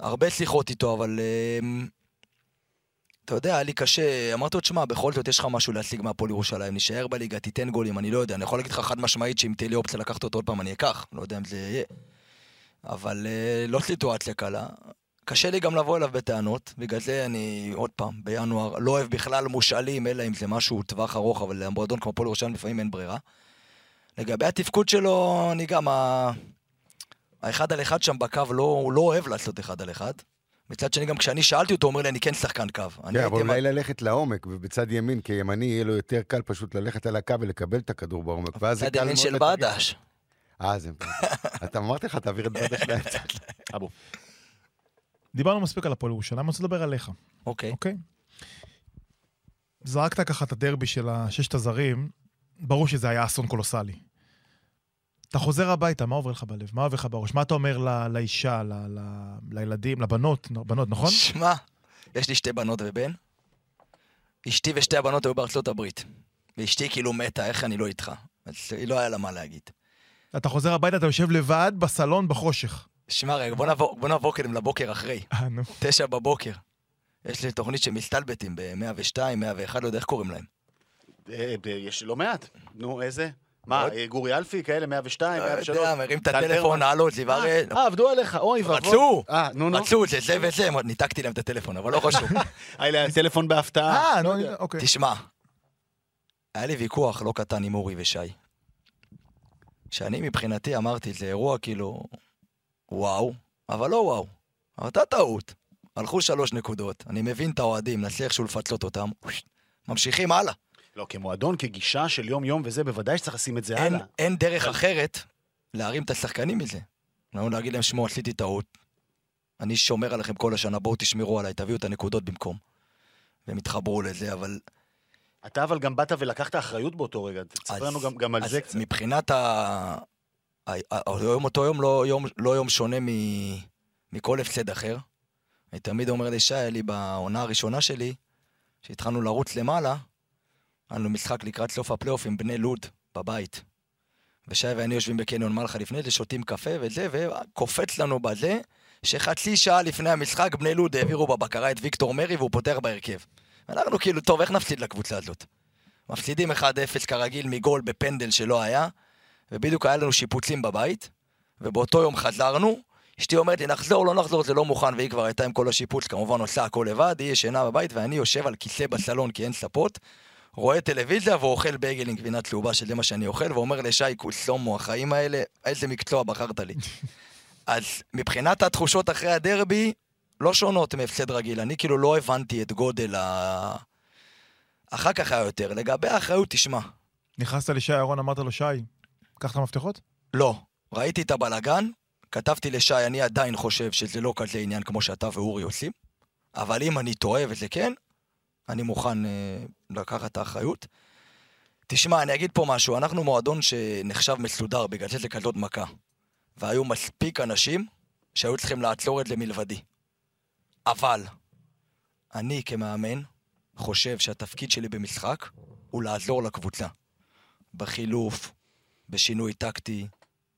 [SPEAKER 1] הרבה שיחות איתו, אבל... אה, אתה יודע, היה לי קשה, אמרתי לו, תשמע, בכל זאת יש לך משהו להשיג מהפועל ירושלים, נשאר בליגה, תיתן גולים, אני לא יודע, אני יכול להגיד לך חד משמעית שאם תהיה לי אופציה לקחת אותו עוד פעם, אני אקח, לא יודע אם זה יהיה. אבל אה, לא סיטואציה קלה. קשה לי גם לבוא אליו בטענות, בגלל זה אני, עוד פעם, בינואר, לא אוהב בכלל מושאלים, אלא אם זה משהו טווח ארוך, אבל למועדון כמו הפועל ירושלים לפעמים אין ברירה. לגבי התפקוד שלו, אני גם, ה... האחד על אחד שם בקו, לא, הוא לא אוהב לעשות אחד על אחד. מצד שני, גם כשאני שאלתי אותו, הוא אומר לי, אני כן שחקן קו.
[SPEAKER 6] כן, אבל אולי ללכת לעומק, ובצד ימין, כימני, יהיה לו יותר קל פשוט ללכת על הקו ולקבל את הכדור בעומק. ואז זה
[SPEAKER 1] צד
[SPEAKER 6] קל
[SPEAKER 1] ימין של. בדש.
[SPEAKER 6] אה, זה... אתה אמרתי לך, תעביר את בדש לאמצע.
[SPEAKER 4] אבו.
[SPEAKER 5] דיברנו מספיק על הפועל ירושלים, אני רוצה לדבר עליך,
[SPEAKER 1] אוקיי.
[SPEAKER 5] אוקיי? זרקת ככה את הדרבי של הששת הזרים, ברור שזה היה אסון קולוסלי. אתה חוזר הביתה, מה עובר לך בלב? מה עובר לך בראש? מה אתה אומר לאישה, ל- ל- לילדים, לבנות, בנות, נכון?
[SPEAKER 1] שמע, יש לי שתי בנות ובן. אשתי ושתי הבנות היו בארצות הברית. ואשתי כאילו מתה, איך אני לא איתך? אז היא לא היה לה מה להגיד.
[SPEAKER 5] אתה חוזר הביתה, אתה יושב לבד בסלון בחושך.
[SPEAKER 1] שמע רגע, בוא נעבור, בוא נעבור קודם לבוקר אחרי.
[SPEAKER 5] אה, נו.
[SPEAKER 1] תשע בבוקר. יש לי תוכנית שמסתלבטים ב-102, 101, לא יודע איך קוראים להם.
[SPEAKER 4] אה, יש לא מעט. נו, איזה? מה? אה, גורי אלפי, כאלה, 102,
[SPEAKER 1] לא
[SPEAKER 4] 103?
[SPEAKER 1] יודע, מרים את
[SPEAKER 4] טל
[SPEAKER 1] הטלפון. הלו, זיו אריה.
[SPEAKER 4] אה, עבדו עליך, אוי ואבוי.
[SPEAKER 1] רצו!
[SPEAKER 4] אה, נו, נו.
[SPEAKER 1] רצו, זה זה וזה, ניתקתי להם את הטלפון, אבל לא חשוב.
[SPEAKER 4] היה לי טלפון בהפתעה.
[SPEAKER 5] אה, נו,
[SPEAKER 4] לא יודע.
[SPEAKER 5] אוקיי.
[SPEAKER 1] תשמע, היה לי ויכוח לא קטן עם אורי ושי. שאני מבחינתי אמרתי, זה אירוע כאילו, וואו, אבל לא וואו. הייתה טעות. הלכו שלוש נקודות, אני מבין את האוהדים, נצליח איכשהו לפצלות אותם, ממשיכים הלאה.
[SPEAKER 4] לא, כמועדון, כגישה של יום-יום וזה, בוודאי שצריך לשים את זה
[SPEAKER 1] אין,
[SPEAKER 4] הלאה.
[SPEAKER 1] אין דרך אחרת להרים את השחקנים מזה. לא להגיד להם, שמעו, עשיתי טעות. אני שומר עליכם כל השנה, בואו תשמרו עליי, תביאו את הנקודות במקום. והם התחברו לזה, אבל...
[SPEAKER 4] אתה אבל גם באת ולקחת אחריות באותו רגע, תספר לנו גם, גם על זה קצת.
[SPEAKER 1] מבחינת ה... היום, אותו יום לא יום, לא יום שונה מ... מכל הפסד אחר. אני תמיד אומר לשי, היה לי בעונה הראשונה שלי, שהתחלנו לרוץ למעלה, היה לנו משחק לקראת סוף הפלייאוף עם בני לוד בבית. ושי ואני יושבים בקניון מלחה לפני זה, שותים קפה וזה, וקופץ לנו בזה, שחצי שעה לפני המשחק בני לוד העבירו בבקרה את ויקטור מרי והוא פותח בהרכב. ואנחנו כאילו, טוב, איך נפסיד לקבוצה הזאת? מפסידים 1-0 כרגיל מגול בפנדל שלא היה, ובדיוק היה לנו שיפוצים בבית, ובאותו יום חזרנו, אשתי אומרת לי, נחזור, לא נחזור, זה לא מוכן, והיא כבר הייתה עם כל השיפוץ, כמובן עושה הכל לבד, היא ישנה בבית, ואני יושב על כיסא בסלון כי אין ספות, רואה טלוויזיה ואוכל בייגל עם גבינה צהובה, שזה מה שאני אוכל, ואומר לשי קוסומו, החיים האלה, איזה מקצוע בחרת לי. אז מבחינת התחושות אחרי הדרבי, לא שונות מהפסד רגיל. אני כאילו לא הבנתי את גודל ה... אחר כך היה יותר. לגבי האחריות, תשמע,
[SPEAKER 5] נכנסת לשי אהרון, אמרת לו, שי, קח את המפתחות?
[SPEAKER 1] לא. ראיתי את הבלגן, כתבתי לשי, אני עדיין חושב שזה לא כזה עניין כמו שאתה ואורי עושים, אבל אם אני טועה וזה כן, אני מוכן אה, לקחת את האחריות. תשמע, אני אגיד פה משהו, אנחנו מועדון שנחשב מסודר, בגלל זה זה כזאת מכה. והיו מספיק אנשים שהיו צריכים לעצור את זה מלבדי. אבל, אני כמאמן חושב שהתפקיד שלי במשחק הוא לעזור לקבוצה. בחילוף, בשינוי טקטי,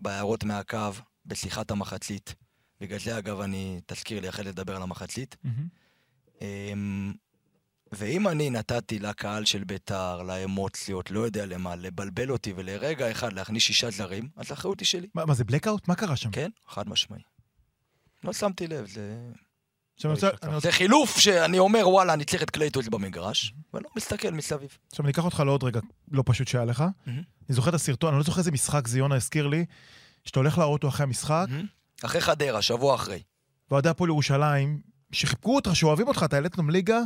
[SPEAKER 1] בהערות מהקו, בשיחת המחצית. בגלל זה, אגב, אני, תזכיר לי אחרי לדבר על המחצית. אמ, ואם אני נתתי לקהל של בית"ר, לאמוציות, לא יודע למה, לבלבל אותי ולרגע אחד להכניס שישה זרים, אז האחריות היא שלי.
[SPEAKER 5] מה, מה זה blackout? מה קרה שם?
[SPEAKER 1] כן, חד משמעי. לא שמתי לב, זה... זה חילוף שאני אומר, וואלה, אני צריך את קלייטוס במגרש, ולא מסתכל מסביב.
[SPEAKER 5] עכשיו אני אקח אותך לעוד רגע לא פשוט שהיה לך. אני זוכר את הסרטון, אני לא זוכר איזה משחק זה יונה הזכיר לי, שאתה הולך לאוטו אחרי המשחק,
[SPEAKER 1] אחרי חדרה, שבוע אחרי.
[SPEAKER 5] ואוהדי הפועל ירושלים, שחיבקו אותך, שאוהבים אותך, אתה העלית אותם ליגה,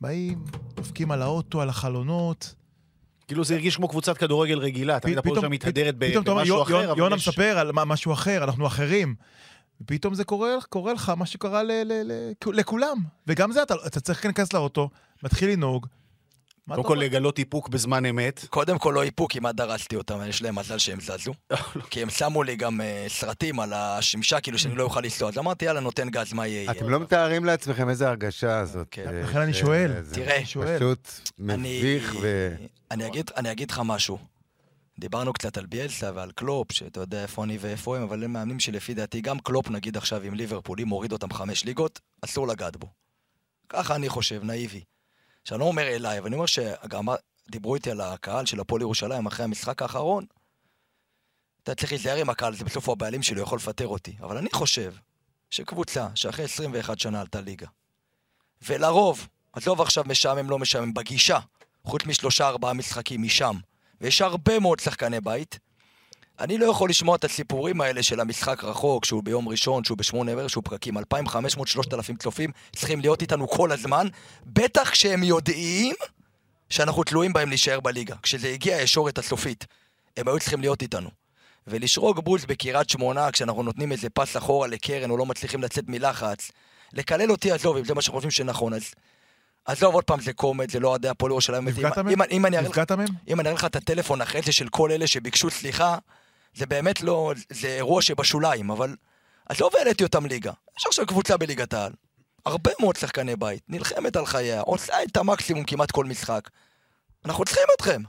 [SPEAKER 5] באים, דופקים על האוטו, על החלונות.
[SPEAKER 4] כאילו זה הרגיש כמו קבוצת כדורגל רגילה, תמיד הפועל שם מתהדרת ב-
[SPEAKER 5] פתאום אתה אומר,
[SPEAKER 4] במשהו
[SPEAKER 5] יו-
[SPEAKER 4] אחר,
[SPEAKER 5] יונה-. מספר על משהו אחר, אנחנו אחרים. ופתאום זה קורה, קורה לך מה שקרה ל- ל- ל- לכולם. וגם זה, אתה, אתה צריך להיכנס לאוטו, מתחיל לנהוג.
[SPEAKER 4] קודם כל? לגלות איפוק בזמן אמת.
[SPEAKER 1] קודם כל לא איפוק, כמעט דרסתי אותם, יש להם מזל שהם זזו. כי הם שמו לי גם אה, סרטים על השמשה, כאילו שאני לא אוכל לנסוע. אז אמרתי, יאללה, נותן גז, מה יהיה?
[SPEAKER 6] אתם לא מתארים לעצמכם איזה הרגשה זאת.
[SPEAKER 1] כן.
[SPEAKER 6] אה,
[SPEAKER 5] לכן אני שואל.
[SPEAKER 1] תראה,
[SPEAKER 5] שואל.
[SPEAKER 6] פשוט
[SPEAKER 1] אני-
[SPEAKER 6] מביך ו...
[SPEAKER 1] אני אגיד לך משהו. דיברנו קצת על ביאלסה ועל קלופ, שאתה יודע איפה אני ואיפה הם, אבל הם מאמנים שלפי דעתי, גם קלופ נגיד עכשיו עם ליברפול, אם הוריד אותם חמש ליגות, אסור לגעת בו. ככה אני חושב, נאיבי. שאני לא אומר אליי, אבל אני אומר שגם דיברו איתי על הקהל של הפועל ירושלים אחרי המשחק האחרון. אתה צריך להיזהר עם הקהל, זה בסוף הבעלים שלי, יכול לפטר אותי. אבל אני חושב שקבוצה שאחרי 21 שנה עלתה ליגה, ולרוב, עזוב עכשיו משעמם, לא משעמם, בגישה, חוץ משלושה ארבעה משחקים משם, ויש הרבה מאוד שחקני בית, אני לא יכול לשמוע את הסיפורים האלה של המשחק רחוק, שהוא ביום ראשון, שהוא בשמונה ערב, שהוא פקקים 2,500-3,000 צופים, צריכים להיות איתנו כל הזמן, בטח כשהם יודעים שאנחנו תלויים בהם להישאר בליגה. כשזה הגיע הישורת הסופית, הם היו צריכים להיות איתנו. ולשרוק בוז בקריית שמונה, כשאנחנו נותנים איזה פס אחורה לקרן, או לא מצליחים לצאת מלחץ, לקלל אותי, עזוב, אם זה מה שאנחנו חושבים שנכון, אז... עזוב, עוד פעם, זה קומץ, זה לא אוהדי הפועל ירושלים.
[SPEAKER 5] נפגעת מהם?
[SPEAKER 1] אם- אני אראה לך-
[SPEAKER 5] נפגעת מהם?
[SPEAKER 1] אם אני אראה לך את הטלפון אחרי זה של כל אלה שביקשו סליחה, זה באמת לא, זה אירוע שבשוליים, אבל עזוב העליתי אותם ליגה. יש עכשיו קבוצה בליגת העל. הרבה מאוד שחקני בית, נלחמת על חייה, עושה את המקסימום כמעט כל משחק. אנחנו צריכים אתכם,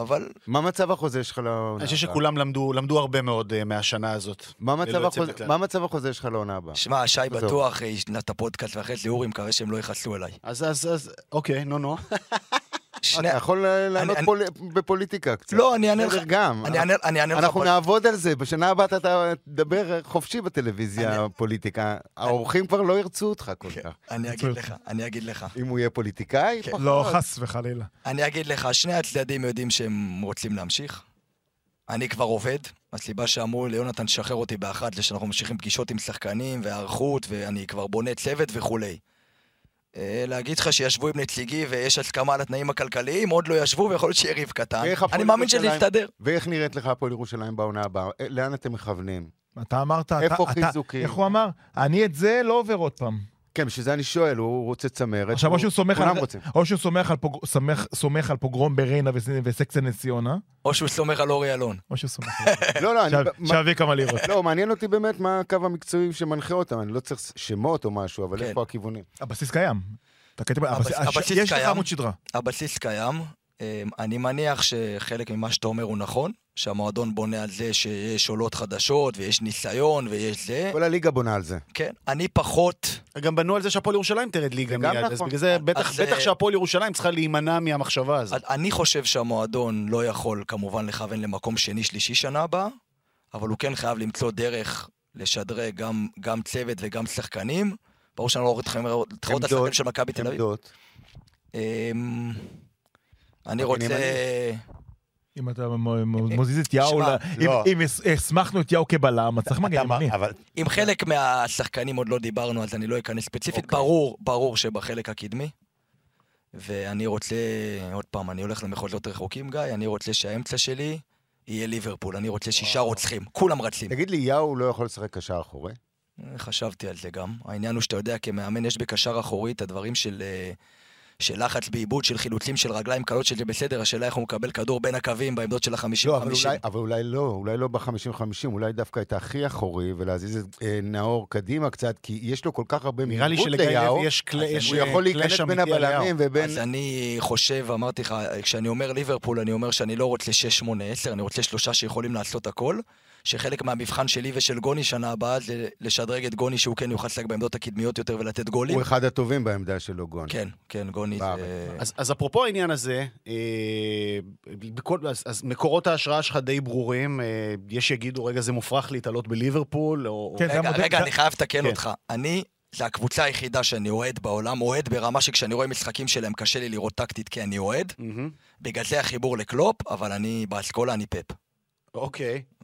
[SPEAKER 1] אבל
[SPEAKER 6] מה מצב החוזה שלך לעונה
[SPEAKER 4] אני חושב
[SPEAKER 6] הבאה?
[SPEAKER 4] שכולם למדו למדו הרבה מאוד אה, מהשנה הזאת.
[SPEAKER 6] מה מצב החוזה-
[SPEAKER 4] בכלל.
[SPEAKER 6] מה מצב החוזה שלך לעונה הבאה?
[SPEAKER 1] שמע, שי. בטוח ישנה את הפודקאסט ואחרי זה אורי מקווה שהם לא יכעסו אליי.
[SPEAKER 4] אז, אז, אז, אוקיי, נו, נו.
[SPEAKER 1] שני...
[SPEAKER 6] אתה יכול לענות בפוליטיקה קצת.
[SPEAKER 1] לא, אני אענה לך.
[SPEAKER 6] גם.
[SPEAKER 1] אני אענה- לך.
[SPEAKER 6] אנחנו נעבוד על זה, בשנה הבאה אתה תדבר חופשי בטלוויזיה, פוליטיקה. האורחים כבר לא ירצו אותך כל כך.
[SPEAKER 1] אני אגיד לך, אני אגיד לך.
[SPEAKER 6] אם הוא יהיה פוליטיקאי, פחות.
[SPEAKER 5] לא, חס וחלילה.
[SPEAKER 1] אני אגיד לך, שני הצדדים יודעים שהם רוצים להמשיך. אני כבר עובד. הסיבה שאמרו ליונתן לשחרר אותי באחת זה שאנחנו ממשיכים פגישות עם שחקנים והיערכות, ואני כבר בונה צוות וכולי. אה, להגיד לך שישבו עם נציגי ויש הסכמה על התנאים הכלכליים, עוד לא ישבו ויכול להיות שיהיה ריב קטן. אני מאמין שזה יסתדר.
[SPEAKER 6] ואיך נראית לך הפועל ירושלים בעונה הבאה? אה, לאן אתם מכוונים?
[SPEAKER 5] אתה אמרת,
[SPEAKER 6] איפה
[SPEAKER 5] אתה-
[SPEAKER 6] חיזוקים?
[SPEAKER 5] איך הוא אמר? אני את זה לא עובר עוד פעם.
[SPEAKER 6] כן, בשביל זה אני שואל, הוא רוצה צמרת.
[SPEAKER 5] עכשיו, או שהוא סומך
[SPEAKER 6] כולם
[SPEAKER 5] על-
[SPEAKER 6] רוצים.
[SPEAKER 5] או שהוא סומך על פוג- סומך- סומך על פוגרום בריינה וס- וסקציה נס ציונה,
[SPEAKER 1] או שהוא סומך על אורי אלון.
[SPEAKER 5] או שהוא סומך על...
[SPEAKER 6] לא, לא, אני...
[SPEAKER 5] שיביא כמה לירות.
[SPEAKER 6] לא, מעניין אותי באמת מה הקו המקצועי שמנחה אותם, אני לא צריך שמות או משהו, אבל
[SPEAKER 1] כן.
[SPEAKER 6] איפה הכיוונים?
[SPEAKER 5] הבסיס קיים. הבסיס-
[SPEAKER 1] הבסיס
[SPEAKER 5] יש לך
[SPEAKER 1] קיים.
[SPEAKER 5] עמוד שדרה.
[SPEAKER 1] הבסיס קיים. אה, אני מניח שחלק ממה שאתה אומר הוא נכון, שהמועדון בונה על זה שיש עולות חדשות ויש ניסיון ויש זה.
[SPEAKER 6] כל הליגה בונה על זה.
[SPEAKER 1] כן, אני פחות...
[SPEAKER 4] גם בנו על זה שהפועל ירושלים תרד ליגה מיד, אז
[SPEAKER 6] נכון.
[SPEAKER 4] בגלל זה בטח
[SPEAKER 1] אז,
[SPEAKER 4] בטח
[SPEAKER 1] אה,
[SPEAKER 4] שהפועל ירושלים צריכה להימנע מהמחשבה הזאת.
[SPEAKER 1] אני חושב שהמועדון לא יכול כמובן לכוון למקום שני-שלישי שנה הבאה, אבל הוא כן חייב למצוא דרך לשדרג גם, גם צוות וגם שחקנים. ברור שאני לא רואה אתכם לתחרות
[SPEAKER 6] עמדות,
[SPEAKER 1] הסגל של מכבי תל אביב.
[SPEAKER 6] עמדות.
[SPEAKER 1] אני רוצה...
[SPEAKER 5] אם אתה מ- מ- מזיז את יאו, אם-
[SPEAKER 6] לא.
[SPEAKER 5] אם הס- הסמכנו את יאו כבלם, אז צריך מגן ימני.
[SPEAKER 1] עם חלק מהשחקנים עוד לא דיברנו, אז אני לא אכנס ספציפית.
[SPEAKER 6] אוקיי.
[SPEAKER 1] ברור, ברור שבחלק הקדמי. ואני רוצה, עוד פעם, אני הולך למחוזות רחוקים, גיא, אני רוצה שהאמצע שלי יהיה ליברפול. אני רוצה שישה רוצחים, כולם רצים.
[SPEAKER 6] תגיד לי, יאו לא יכול לשחק קשר אחורי?
[SPEAKER 1] אה, חשבתי על זה גם. העניין הוא שאתה יודע, כמאמן יש בקשר אחורי את הדברים של, אה, של לחץ בעיבוד, של חילוצים של רגליים קלות, שזה בסדר, השאלה איך הוא מקבל כדור בין הקווים בעמדות של
[SPEAKER 6] לא, אבל
[SPEAKER 1] ה-50-50.
[SPEAKER 6] אולי, אבל אולי לא, אולי לא ב-50-50, אולי דווקא את הכי אחורי, ולהזיז את אה, נאור קדימה קצת, כי יש לו כל כך הרבה
[SPEAKER 4] נראה לי
[SPEAKER 6] מהירות
[SPEAKER 4] לוי יש כלי-
[SPEAKER 1] אז
[SPEAKER 4] יש,
[SPEAKER 6] הוא
[SPEAKER 4] אה,
[SPEAKER 6] יכול
[SPEAKER 4] כלי
[SPEAKER 6] להיכנס בין. הבלמים ובין...
[SPEAKER 1] אז אני חושב, אמרתי לך, כשאני אומר ליברפול, אני אומר שאני לא רוצה 6, 8, 10, אני רוצה שלושה שיכולים לעשות הכל. שחלק מהמבחן שלי ושל גוני שנה הבאה זה לשדרג את גוני שהוא כן יוכל לשחק בעמדות הקדמיות יותר ולתת גולים.
[SPEAKER 6] הוא אחד הטובים בעמדה שלו, גון.
[SPEAKER 1] כן, כן, גוני
[SPEAKER 6] בארץ.
[SPEAKER 1] זה...
[SPEAKER 4] אז, אז אפרופו העניין הזה, אה, בכל, אז, אז מקורות ההשראה שלך די ברורים, אה, יש שיגידו, רגע, זה מופרך להתעלות בליברפול, או...
[SPEAKER 5] כן,
[SPEAKER 1] רגע, רגע, אני חייב לתקן
[SPEAKER 4] כן.
[SPEAKER 1] אותך. אני, זה הקבוצה היחידה שאני אוהד בעולם, אוהד ברמה שכשאני רואה משחקים שלהם קשה לי לראות טקטית כי אני אוהד.
[SPEAKER 4] מהמם.
[SPEAKER 1] בגלל זה החיבור לקלופ, אבל אני באסכולה אני פפ.
[SPEAKER 4] אוקיי.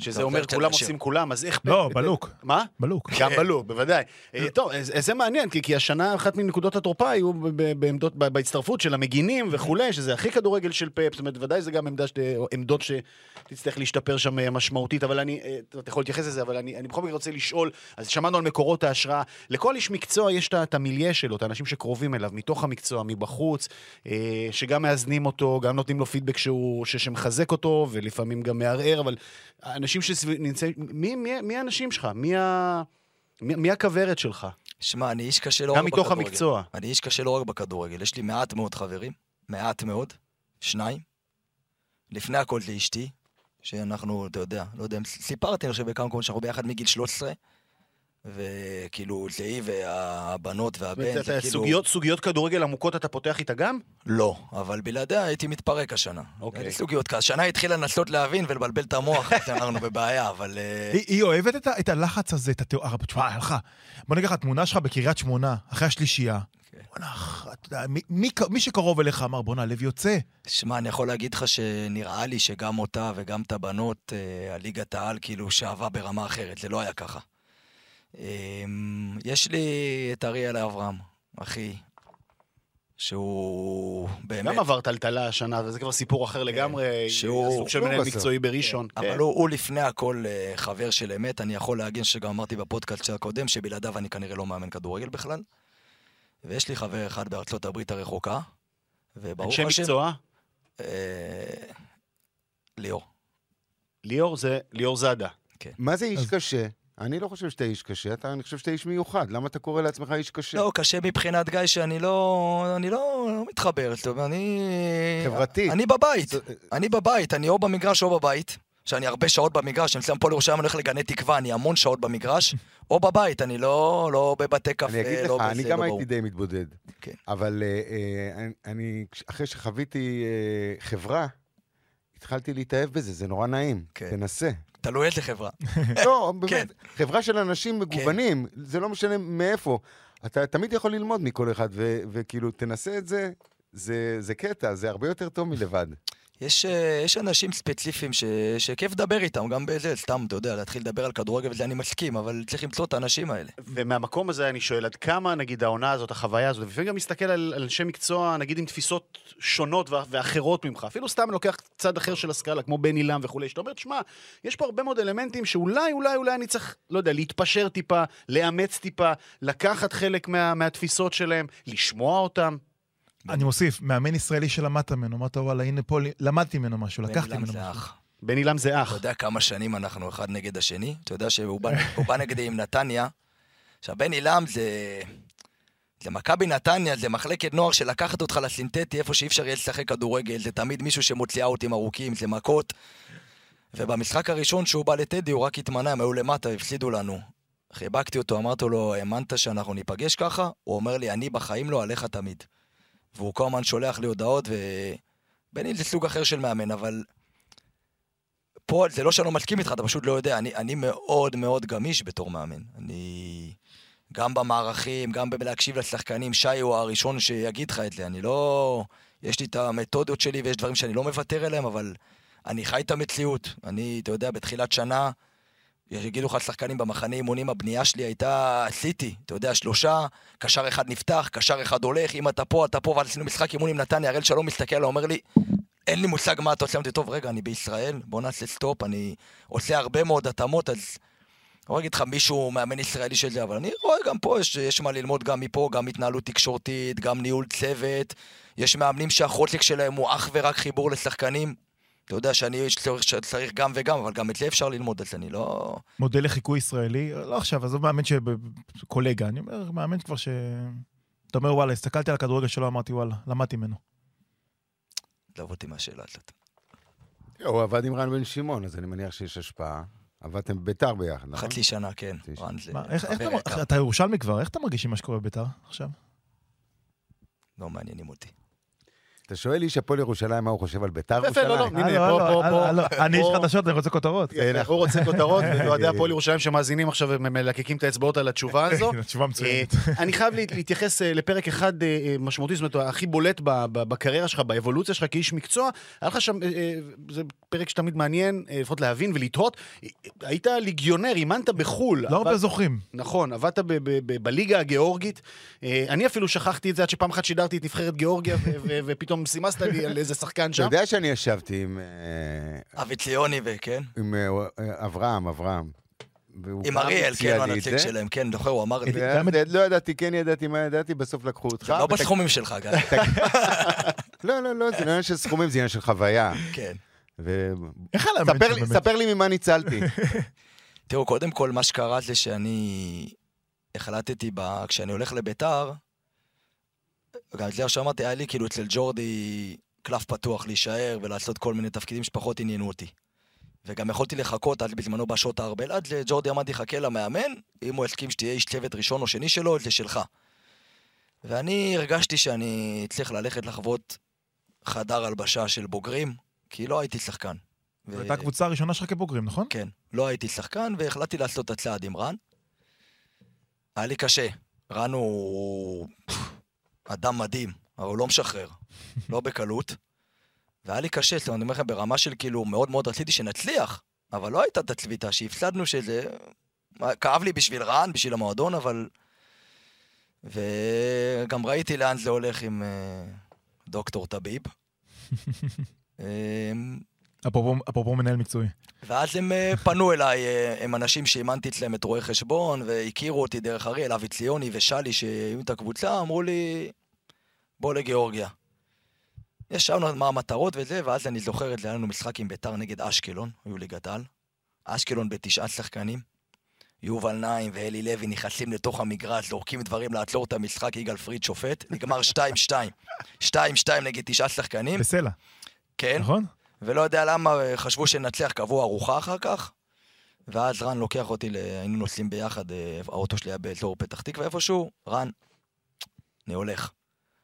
[SPEAKER 4] שזה
[SPEAKER 1] זה
[SPEAKER 4] אומר כולם עושים כולם, אז איך...
[SPEAKER 5] לא, בלוק.
[SPEAKER 4] מה?
[SPEAKER 5] בלוק.
[SPEAKER 4] גם בלוק, בוודאי. אה, טוב, זה מעניין, כי כי השנה אחת מנקודות התורפה היו ב- ב- בעמדות, בהצטרפות של המגינים וכולי, שזה הכי כדורגל של פאפ, זאת אומרת, ודאי זה גם עמדות שתצטרך להשתפר שם אה, משמעותית, אבל אני, אה, אתה יכול להתייחס לזה, אבל אני אני בכל מקרה רוצה לשאול, אז שמענו על מקורות ההשראה, לכל איש מקצוע יש את המיליה שלו, את האנשים שקרובים אליו, מתוך המקצוע, מבחוץ, שגם מאזנים אותו, גם נותנים לו פידבק שמחזק אותו, ולפעמים גם מערער, אבל האנשים שנמצאים, מי, מי, מי האנשים שלך? מי ה... מי, מי הכוורת שלך?
[SPEAKER 1] שמע, אני איש קשה לא
[SPEAKER 4] גם
[SPEAKER 1] רק
[SPEAKER 4] מתוך
[SPEAKER 1] בכדורגל.
[SPEAKER 4] המקצוע.
[SPEAKER 1] אני איש קשה לא רק בכדורגל, יש לי מעט מאוד חברים, מעט מאוד, שניים. לפני הכל זה אשתי, שאנחנו, אתה יודע, לא יודע אם סיפרתי, אני חושב בכמה מקומות שאנחנו ביחד מגיל 13, וכאילו, היא והבנות והבן, זה כאילו...
[SPEAKER 4] סוגיות, סוגיות כדורגל עמוקות אתה פותח איתה גם?
[SPEAKER 1] לא, אבל בלעדיה הייתי מתפרק השנה.
[SPEAKER 4] אוקיי.
[SPEAKER 1] לי סוגיות. השנה התחילה לנסות להבין ולבלבל את המוח, אז אנחנו בבעיה, אבל... אה,
[SPEAKER 5] היא היא אוהבת את ה- את הלחץ הזה, את התיאור... תשמע, הלכה. בוא נגיד לך, התמונה שלך בקריית שמונה, אחרי השלישייה. בוא'נה, אתה יודע, מי- מי שקרוב אליך אמר, בוא'נה, הלב יוצא.
[SPEAKER 1] שמע, אני יכול להגיד לך שנראה לי שגם אותה וגם את הבנות, אה, הליגת העל כאילו שאבה ברמה אחרת, זה לא היה ככה. אה, יש לי את אריאל אברהם, אחי, שהוא באמת...
[SPEAKER 4] גם עבר טלטלה השנה, וזה כבר סיפור אחר לגמרי.
[SPEAKER 1] שהוא-
[SPEAKER 4] סוג של מנהל. מקצועי בראשון.
[SPEAKER 1] אבל
[SPEAKER 4] כן.
[SPEAKER 1] הוא, הוא לפני הכל אה, חבר של אמת, אני יכול להגיד שגם אמרתי בפודקאסט הקודם, שבלעדיו אני כנראה לא מאמן כדורגל בכלל. ויש לי חבר אחד בארצות הברית הרחוקה, וברוך
[SPEAKER 4] אנשי
[SPEAKER 1] השם...
[SPEAKER 4] מקצוע,
[SPEAKER 1] אה, ליאור.
[SPEAKER 4] ליאור זה ליאור זאדה.
[SPEAKER 6] מה זה איש
[SPEAKER 5] אז-
[SPEAKER 6] קשה? אני לא חושב שאתה איש קשה, אתה, אני חושב שאתה איש מיוחד. למה אתה קורא לעצמך איש קשה?
[SPEAKER 1] לא, קשה מבחינת גיא שאני לא... אני לא, לא מתחבר, אומרת, אני...
[SPEAKER 6] חברתי.
[SPEAKER 1] אני בבית,
[SPEAKER 6] זה-
[SPEAKER 1] אני בבית, אני או במגרש או בבית. שאני הרבה שעות במגרש, אני מסיים פה לירושלים, אני הולך לגני תקווה, אני המון שעות במגרש, או בבית, אני לא, לא בבתי קפה,
[SPEAKER 6] אני אגיד
[SPEAKER 1] לא
[SPEAKER 6] לך,
[SPEAKER 1] בזה,
[SPEAKER 6] אני
[SPEAKER 1] לא
[SPEAKER 6] גם
[SPEAKER 1] ברור.
[SPEAKER 6] הייתי די מתבודד.
[SPEAKER 1] כן.
[SPEAKER 6] אבל אה, אה, אני- אני, אחרי שחוויתי אה, חברה, התחלתי להתאהב בזה, זה נורא נעים.
[SPEAKER 1] כן.
[SPEAKER 6] תנסה.
[SPEAKER 1] תלוי איזה חברה.
[SPEAKER 6] לא,
[SPEAKER 1] כן.
[SPEAKER 6] באמת, חברה של אנשים מגוונים, זה לא משנה מאיפה. אתה תמיד יכול ללמוד מכל אחד, וכאילו, תנסה את זה, זה קטע, זה הרבה יותר טוב מלבד.
[SPEAKER 1] יש, אה, יש אנשים ספציפיים ש, שכיף לדבר איתם, גם בזה, סתם, אתה יודע, להתחיל לדבר על כדורגל וזה אני מסכים, אבל צריך למצוא את האנשים האלה.
[SPEAKER 4] ומהמקום הזה אני שואל, עד כמה, נגיד, העונה הזאת, החוויה הזאת, ולפעמים גם מסתכל על, על אנשי מקצוע, נגיד, עם תפיסות שונות ואחרות ממך, אפילו סתם לוקח צד אחר של הסקאלה, כמו בן עילם וכולי, שאתה אומר, תשמע, יש פה הרבה מאוד אלמנטים שאולי, אולי, אולי אני צריך, לא יודע, להתפשר טיפה, לאמץ טיפה, לקחת חלק מה, מהתפיסות שלהם, לשמוע אותם.
[SPEAKER 5] אני מוסיף, מאמן ישראלי שלמדת ממנו, אמרת וואלה, הנה פה למדתי ממנו משהו, לקחתי ממנו משהו.
[SPEAKER 4] בן עילם זה
[SPEAKER 1] אתה
[SPEAKER 4] אח.
[SPEAKER 1] יודע כמה שנים אנחנו אחד נגד השני? אתה יודע שהוא בא, נגדי עם נתניה. עכשיו, בן עילם זה... זה מכבי נתניה, זה מחלקת נוער שלקחת אותך לסינתטי, איפה שאי אפשר יהיה לשחק כדורגל, זה תמיד מישהו שמוציאה אותים ארוכים, זה מכות. ובמשחק הראשון שהוא בא לטדי, הוא רק התמנה, הם היו למטה, הפסידו לנו. חיבקתי אותו, אמרתי לו, האמנת שאנחנו ניפגש ככה? הוא אומר לי, אני בחיים לא, עליך תמיד. והוא כל הזמן שולח לי הודעות, ו... בני זה סוג אחר של מאמן, אבל פה זה לא שאני לא מסכים איתך, אתה פשוט לא יודע. אני, אני מאוד מאוד גמיש בתור מאמן. אני... גם במערכים, גם בלהקשיב לשחקנים, שי הוא הראשון שיגיד לך את זה. אני לא... יש לי את המתודות שלי ויש דברים שאני לא מוותר עליהם, אבל אני חי את המציאות. אני, אתה יודע, בתחילת שנה, יגידו לך שחקנים במחנה אימונים, הבנייה שלי הייתה סיטי. אתה יודע, שלושה, קשר אחד נפתח, קשר אחד הולך, אם אתה פה, אתה פה, ואז עשינו משחק אימון עם נתניה, הראל שלום מסתכל אומר לי, אין לי מושג מה אתה עושה, אמרתי, טוב, רגע, אני בישראל, בוא נעשה stop, אני עושה הרבה מאוד התאמות, אז... אני לא אגיד לך מישהו מאמן ישראלי של זה, אבל אני רואה גם פה, יש, יש מה ללמוד גם מפה, גם התנהלות תקשורתית, גם ניהול צוות. יש מאמנים שהחוזק שלהם הוא אך ורק חיבור לשחקנים. אתה יודע שאני איש צריך, צריך גם וגם, אבל גם את זה אפשר ללמוד, אז אני לא...
[SPEAKER 5] מודל לחיקוי ישראלי, לא עכשיו, עזוב מאמן שקולגה, אני אומר, מאמן כבר ש... אתה אומר, וואלה, הסתכלתי על הכדורגל שלו, אמרתי, וואלה, למדתי ממנו.
[SPEAKER 1] עזוב אותי מהשאלה הזאת.
[SPEAKER 6] הוא עבד עם רן בן שמעון, אז אני מניח שיש השפעה. עבדתם בביתר ביחד, נכון?
[SPEAKER 1] חצי שנה, כן. רן זה.
[SPEAKER 5] אתה ירושלמי כבר, איך אתה מרגיש עם מה שקורה בביתר עכשיו?
[SPEAKER 1] לא מעניינים אותי.
[SPEAKER 6] אתה שואל איש הפועל ירושלים מה הוא חושב על ביתר
[SPEAKER 4] יפה, לא, לא,
[SPEAKER 6] ירושלים?
[SPEAKER 4] הנה, פה, פה,
[SPEAKER 5] לא,
[SPEAKER 4] פה.
[SPEAKER 5] לא, אני איש. חדשות, אני רוצה כותרות.
[SPEAKER 4] הוא רוצה כותרות, ואוהדי הפועל ירושלים שמאזינים עכשיו ומלקקים את האצבעות על התשובה הזו.
[SPEAKER 5] תשובה מצוינת.
[SPEAKER 4] אה, אני חייב לה- להתייחס אה, לפרק אחד אה, משמעותי, זאת אומרת, הכי בולט בקריירה שלך, באבולוציה שלך כאיש מקצוע. היה לך שם, זה פרק שתמיד מעניין, לפחות להבין ולתהות. היית ליגיונר, אימנת בחו"ל.
[SPEAKER 5] לא הרבה זוכרים.
[SPEAKER 4] נכון, עבדת בליגה הגיאורגית. אני אפילו שכחתי את זה עד שפעם אחת שידרתי את נבחרת גיאורגיה, ו- ופתאום סימסת לי על איזה שחקן
[SPEAKER 6] אתה
[SPEAKER 4] שם.
[SPEAKER 6] יודע שאני ישבתי עם אה,
[SPEAKER 1] אבי ציוני וכן.
[SPEAKER 6] עם אה, אה, אברהם, אברהם.
[SPEAKER 1] עם אריאל, כן, הוא הנציג. שלהם, כן, זוכר, הוא אמר לי.
[SPEAKER 5] את-
[SPEAKER 6] לא ידעתי, כן ידעתי, מה ידעתי, בסוף לקחו אותך.
[SPEAKER 1] לא בסכומים שלך, גיא.
[SPEAKER 6] לא, לא, לא, זה לא עניין של סכומים, זה עניין של חוויה.
[SPEAKER 1] כן.
[SPEAKER 6] ו-
[SPEAKER 5] איך
[SPEAKER 6] ספר
[SPEAKER 5] שם?
[SPEAKER 6] ספר לי ממה ניצלתי.
[SPEAKER 1] תראו, קודם כל, מה שקרה זה שאני החלטתי. כשאני הולך לביתר, גם את זה שאמרתי, היה לי כאילו אצל ג'ורדי קלף פתוח להישאר ולעשות כל מיני תפקידים שפחות עניינו אותי. וגם יכולתי לחכות עד בזמנו בשעות הארבל, עד לג'ורדי אמרתי, חכה למאמן, אם הוא הסכים שתהיה איש צוות ראשון או שני שלו, זה שלך. ואני הרגשתי שאני צריך ללכת לחוות חדר הלבשה של בוגרים, כי לא הייתי שחקן.
[SPEAKER 5] זו הייתה הקבוצה הראשונה שלך כבוגרים, נכון?
[SPEAKER 1] כן, לא הייתי שחקן, והחלטתי לעשות את הצעד עם רן. היה לי קשה. רן הוא אדם מדהים, אבל הוא לא משחרר, לא בקלות. והיה לי קשה, זאת אומרת, אני אומר לכם, ברמה של כאילו, מאוד מאוד רציתי שנצליח, אבל לא הייתה את הצביטה שהפסדנו שזה... כאב לי בשביל רן, בשביל המועדון, אבל... וגם ראיתי לאן זה הולך עם אה, דוקטור טביב.
[SPEAKER 5] אפרופו אפרופו מנהל מקצועי.
[SPEAKER 1] ואז הם אה, פנו אליי, אה, הם אנשים שאימנתי אצלם את רואי חשבון, והכירו אותי דרך אריאל, אבי ציוני ושלי, שהיו את הקבוצה, אמרו לי, בוא לגיאורגיה. ישבנו מה המטרות וזה, ואז אני זוכר את זה, היה לנו משחק עם ביתר נגד אשקלון, היו ליגת על. אשקלון בתשעה שחקנים. יובל נעים ואלי לוי נכנסים לתוך המגרש, זורקים דברים לעצור את המשחק, יגאל פריד שופט, נגמר 2-2. 2-2 נגד תשעה שחקנים,
[SPEAKER 5] בסלע,
[SPEAKER 1] כן.
[SPEAKER 5] נכון?
[SPEAKER 1] ולא יודע למה אה, חשבו שנצליח, קבעו ארוחה אחר כך. ואז רן לוקח אותי. היינו נוסעים ביחד, אה, האוטו שלי היה באזור פתח תקווה איפשהו, רן, אני הולך.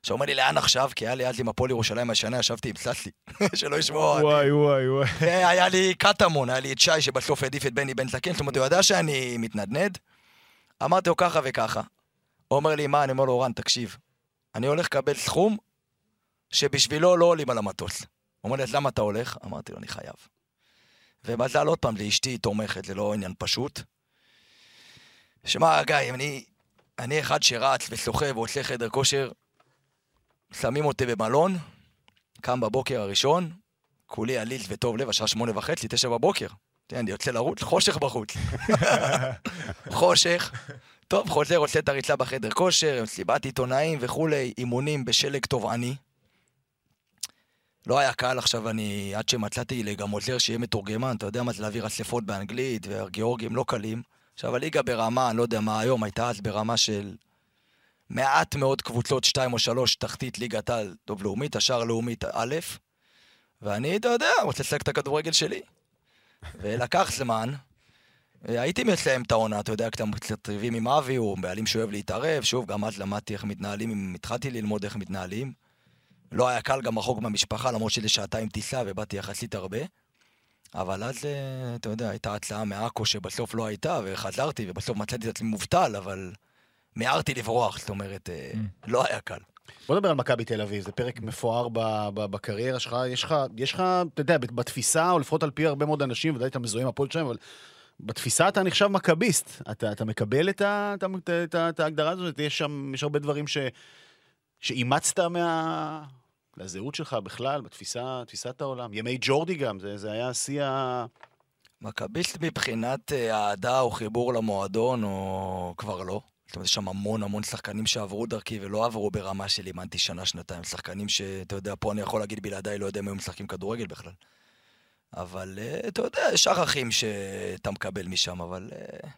[SPEAKER 1] עכשיו אומר לי, לאן עכשיו? כי היה לי אז עם הפועל ירושלים השנה, ישבתי עם ססי, שלא ישמעו.
[SPEAKER 5] וואי, וואי, וואי.
[SPEAKER 1] והיה לי קטמון, היה לי את שי שבסוף העדיף את בני בן זקן, זאת אומרת, הוא ידע שאני מתנדנד. אמרתי לו ככה וככה. הוא אומר לי, מה? אני אומר לו, רן, תקשיב, אני הולך לקבל סכום שבשבילו לא עולים על המטוס. הוא אומר לי, אז למה אתה הולך? אמרתי לו, אני חייב. ומזל עוד פעם, לאשתי תומכת, זה לא עניין פשוט. שמע, גיא, אני, אני אחד שרץ ושוחה ועושה חדר כושר, שמים אותי במלון, קם בבוקר הראשון, כולי עליז וטוב לב, השעה שמונה וחצי, תשע בבוקר. תראה, אני יוצא לרוץ, חושך בחוץ. חושך. טוב, חוזר, עושה את הריצה בחדר כושר, מסיבת עיתונאים וכולי, אימונים בשלג טובעני. לא היה קל עכשיו, אני, עד שמצאתי לי גם עוזר שיהיה מתורגמן, אתה יודע מה זה להעביר אספות באנגלית, והגיאורגים לא קלים. עכשיו, הליגה ברמה, אני לא יודע מה היום, הייתה אז ברמה של מעט מאוד קבוצות, שתיים או שלוש, תחתית ליגת על, טוב, לאומית, השאר לאומית א', ואני, אתה יודע, רוצה לשחק את הכדורגל שלי. ולקח זמן, הייתי מסיים את העונה, אתה יודע, קצת ריבים עם אבי, הוא בעלים שאוהב להתערב, שוב, גם אז למדתי איך מתנהלים, התחלתי ללמוד איך מתנהלים. לא היה קל גם רחוק מהמשפחה, למרות שזה שעתיים טיסה ובאתי יחסית הרבה. אבל אז, אה, אתה יודע, הייתה הצעה מעכו שבסוף לא הייתה, וחזרתי, ובסוף מצאתי את עצמי מובטל, אבל מיהרתי לברוח, זאת אומרת, אה, לא היה קל.
[SPEAKER 4] בוא נדבר על מכבי תל אביב, זה פרק מפואר ב- ב- בקריירה שלך. יש לך, יש לך, אתה יודע, בתפיסה, או לפחות על פי הרבה מאוד אנשים, ודאי אתה מזוהה עם הפועל שלהם, אבל בתפיסה אתה נחשב מכביסט. אתה, אתה מקבל את, ה, את, את, את ההגדרה הזאת? יש שם, יש הרבה דברים ש, שאימצת מה... לזהות שלך בכלל, בתפיסה, תפיסת העולם. ימי ג'ורדי גם, זה, זה היה שיא ה...
[SPEAKER 1] מכביסט מבחינת אה, אהדה או חיבור למועדון, או כבר לא. זאת אומרת, יש שם המון המון שחקנים שעברו דרכי ולא עברו ברמה של אימנתי שנה, שנתיים. שחקנים שאתה יודע, פה אני יכול להגיד בלעדיי, לא יודע אם היו משחקים כדורגל בכלל. אבל אה, אתה יודע, יש ערכים שאתה מקבל משם, אבל... אה,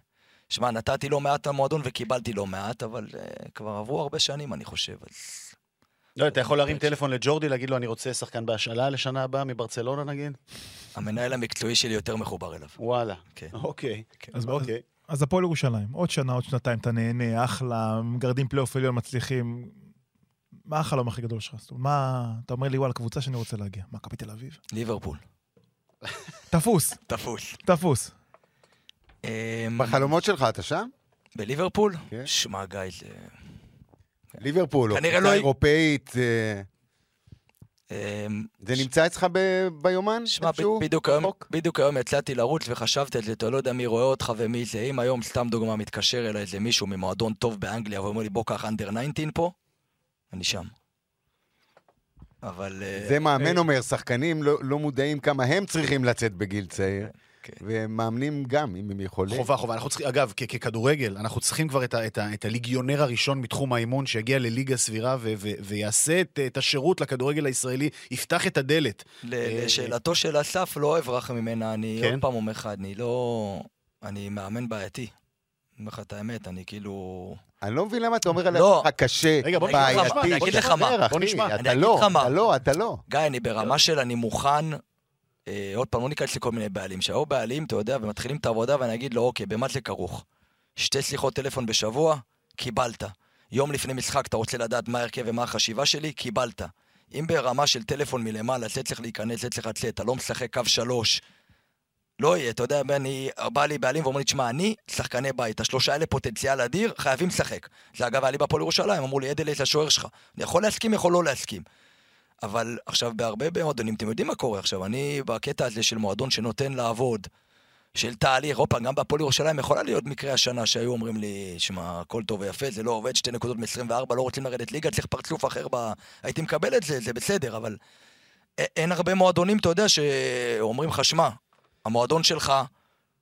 [SPEAKER 1] שמע, נתתי לא מעט למועדון וקיבלתי לא מעט, אבל אה, כבר עברו הרבה שנים, אני חושב, אז...
[SPEAKER 4] לא, אתה יכול להרים טלפון לג'ורדי, להגיד לו, אני רוצה שחקן בהשאלה לשנה הבאה מברצלונה נגיד?
[SPEAKER 1] המנהל המקצועי שלי יותר מחובר אליו.
[SPEAKER 4] וואלה.
[SPEAKER 1] כן.
[SPEAKER 4] אוקיי.
[SPEAKER 5] אז
[SPEAKER 4] אוקיי.
[SPEAKER 5] אז הפועל ירושלים, עוד שנה, עוד שנתיים, אתה נהנה, אחלה, מגרדים פלייאוף עליון, מצליחים. מה החלום הכי גדול שלך? זאת אומרת, מה, אתה אומר לי, וואלה, קבוצה שאני רוצה להגיע. מה, מכבי תל אביב?
[SPEAKER 1] ליברפול.
[SPEAKER 5] תפוס,
[SPEAKER 1] תפוס.
[SPEAKER 5] תפוס.
[SPEAKER 1] אמ,
[SPEAKER 6] בחלומות שלך אתה שם?
[SPEAKER 1] בליברפול?
[SPEAKER 6] כן.
[SPEAKER 1] שמע, גיא, זה...
[SPEAKER 6] ליברפול, או קבוצה
[SPEAKER 1] לא-
[SPEAKER 6] אירופאית, אה,
[SPEAKER 1] אמ,
[SPEAKER 6] זה נמצא אצלך ב- ביומן?
[SPEAKER 1] שמע? ב- בדיוק היום,
[SPEAKER 6] רחוק?
[SPEAKER 1] בדיוק היום יצאתי לרוץ וחשבתי על זה, אתה לא יודע מי רואה אותך ומי זה. אם היום, סתם דוגמה, מתקשר אליי איזה מישהו ממועדון טוב באנגליה ואומר לי, בוא קח אנדר 19 פה, אני שם. אבל... אה,
[SPEAKER 6] זה מאמן אומר, שחקנים לא לא מודעים כמה הם צריכים לצאת בגיל צעיר,
[SPEAKER 1] כן.
[SPEAKER 6] ומאמנים גם, אם הם יכולים.
[SPEAKER 4] חובה, חובה. אנחנו צריכים, אגב, כ- ככדורגל, אנחנו צריכים כבר את, ה, את, ה, את הליגיונר הראשון מתחום האימון שיגיע לליגה סבירה ו, ו, ויעשה את, את השירות לכדורגל הישראלי, יפתח את הדלת.
[SPEAKER 1] ל- לשאלתו של אסף, לא אברח ממנה, אני
[SPEAKER 4] כן?
[SPEAKER 1] עוד פעם אומר לך, אני לא... אני מאמן בעייתי. אני אומר לך את האמת, אני כאילו...
[SPEAKER 6] אני לא מבין למה אתה אומר על
[SPEAKER 1] לא.
[SPEAKER 6] עצמך קשה,
[SPEAKER 4] רגע, בוא
[SPEAKER 6] בעייתי.
[SPEAKER 1] אני אגיד לך מה.
[SPEAKER 4] בוא נשמע.
[SPEAKER 1] אני
[SPEAKER 6] אתה
[SPEAKER 1] אגיד
[SPEAKER 6] לא,
[SPEAKER 1] לך מה.
[SPEAKER 6] אתה לא, אתה לא.
[SPEAKER 1] גיא, אני ברמה של אני מוכן, אה, עוד פעם, לא ניכנס לכל מיני בעלים. שהיו בעלים, אתה יודע, ומתחילים את העבודה, ואני אגיד לו, אוקיי, במה זה כרוך? שתי שיחות טלפון בשבוע, קיבלת. יום לפני משחק אתה רוצה לדעת מה ההרכב ומה החשיבה שלי, קיבלת. אם ברמה של טלפון מלמעלה, זה צריך להיכנס, זה צריך לצאת, אתה לא משחק קו שלוש, לא יהיה, אתה יודע, אני, בא לי בעלים ואומר לי, תשמע, אני שחקני בית, השלושה האלה פוטנציאל אדיר, חייבים לשחק. זה אגב היה לי בהפועל ירושלים, אמרו לי, אדלס השוער שלך. אני יכול להסכים, יכול לא להסכים. אבל עכשיו, בהרבה מועדונים, אתם יודעים מה קורה עכשיו, אני בקטע הזה של מועדון שנותן לעבוד, של תהליך, עוד פעם, גם בהפועל ירושלים יכולה להיות מקרה השנה שהיו אומרים לי, שמע, הכל טוב ויפה, זה לא עובד, שתי נקודות מ-24, לא רוצים לרדת ליגה, צריך פרצוף אחר ב... הייתי מקבל את זה, זה בסדר, אבל אין הרבה מועדונים, אתה יודע, שאומרים לך, שמע, המועדון שלך,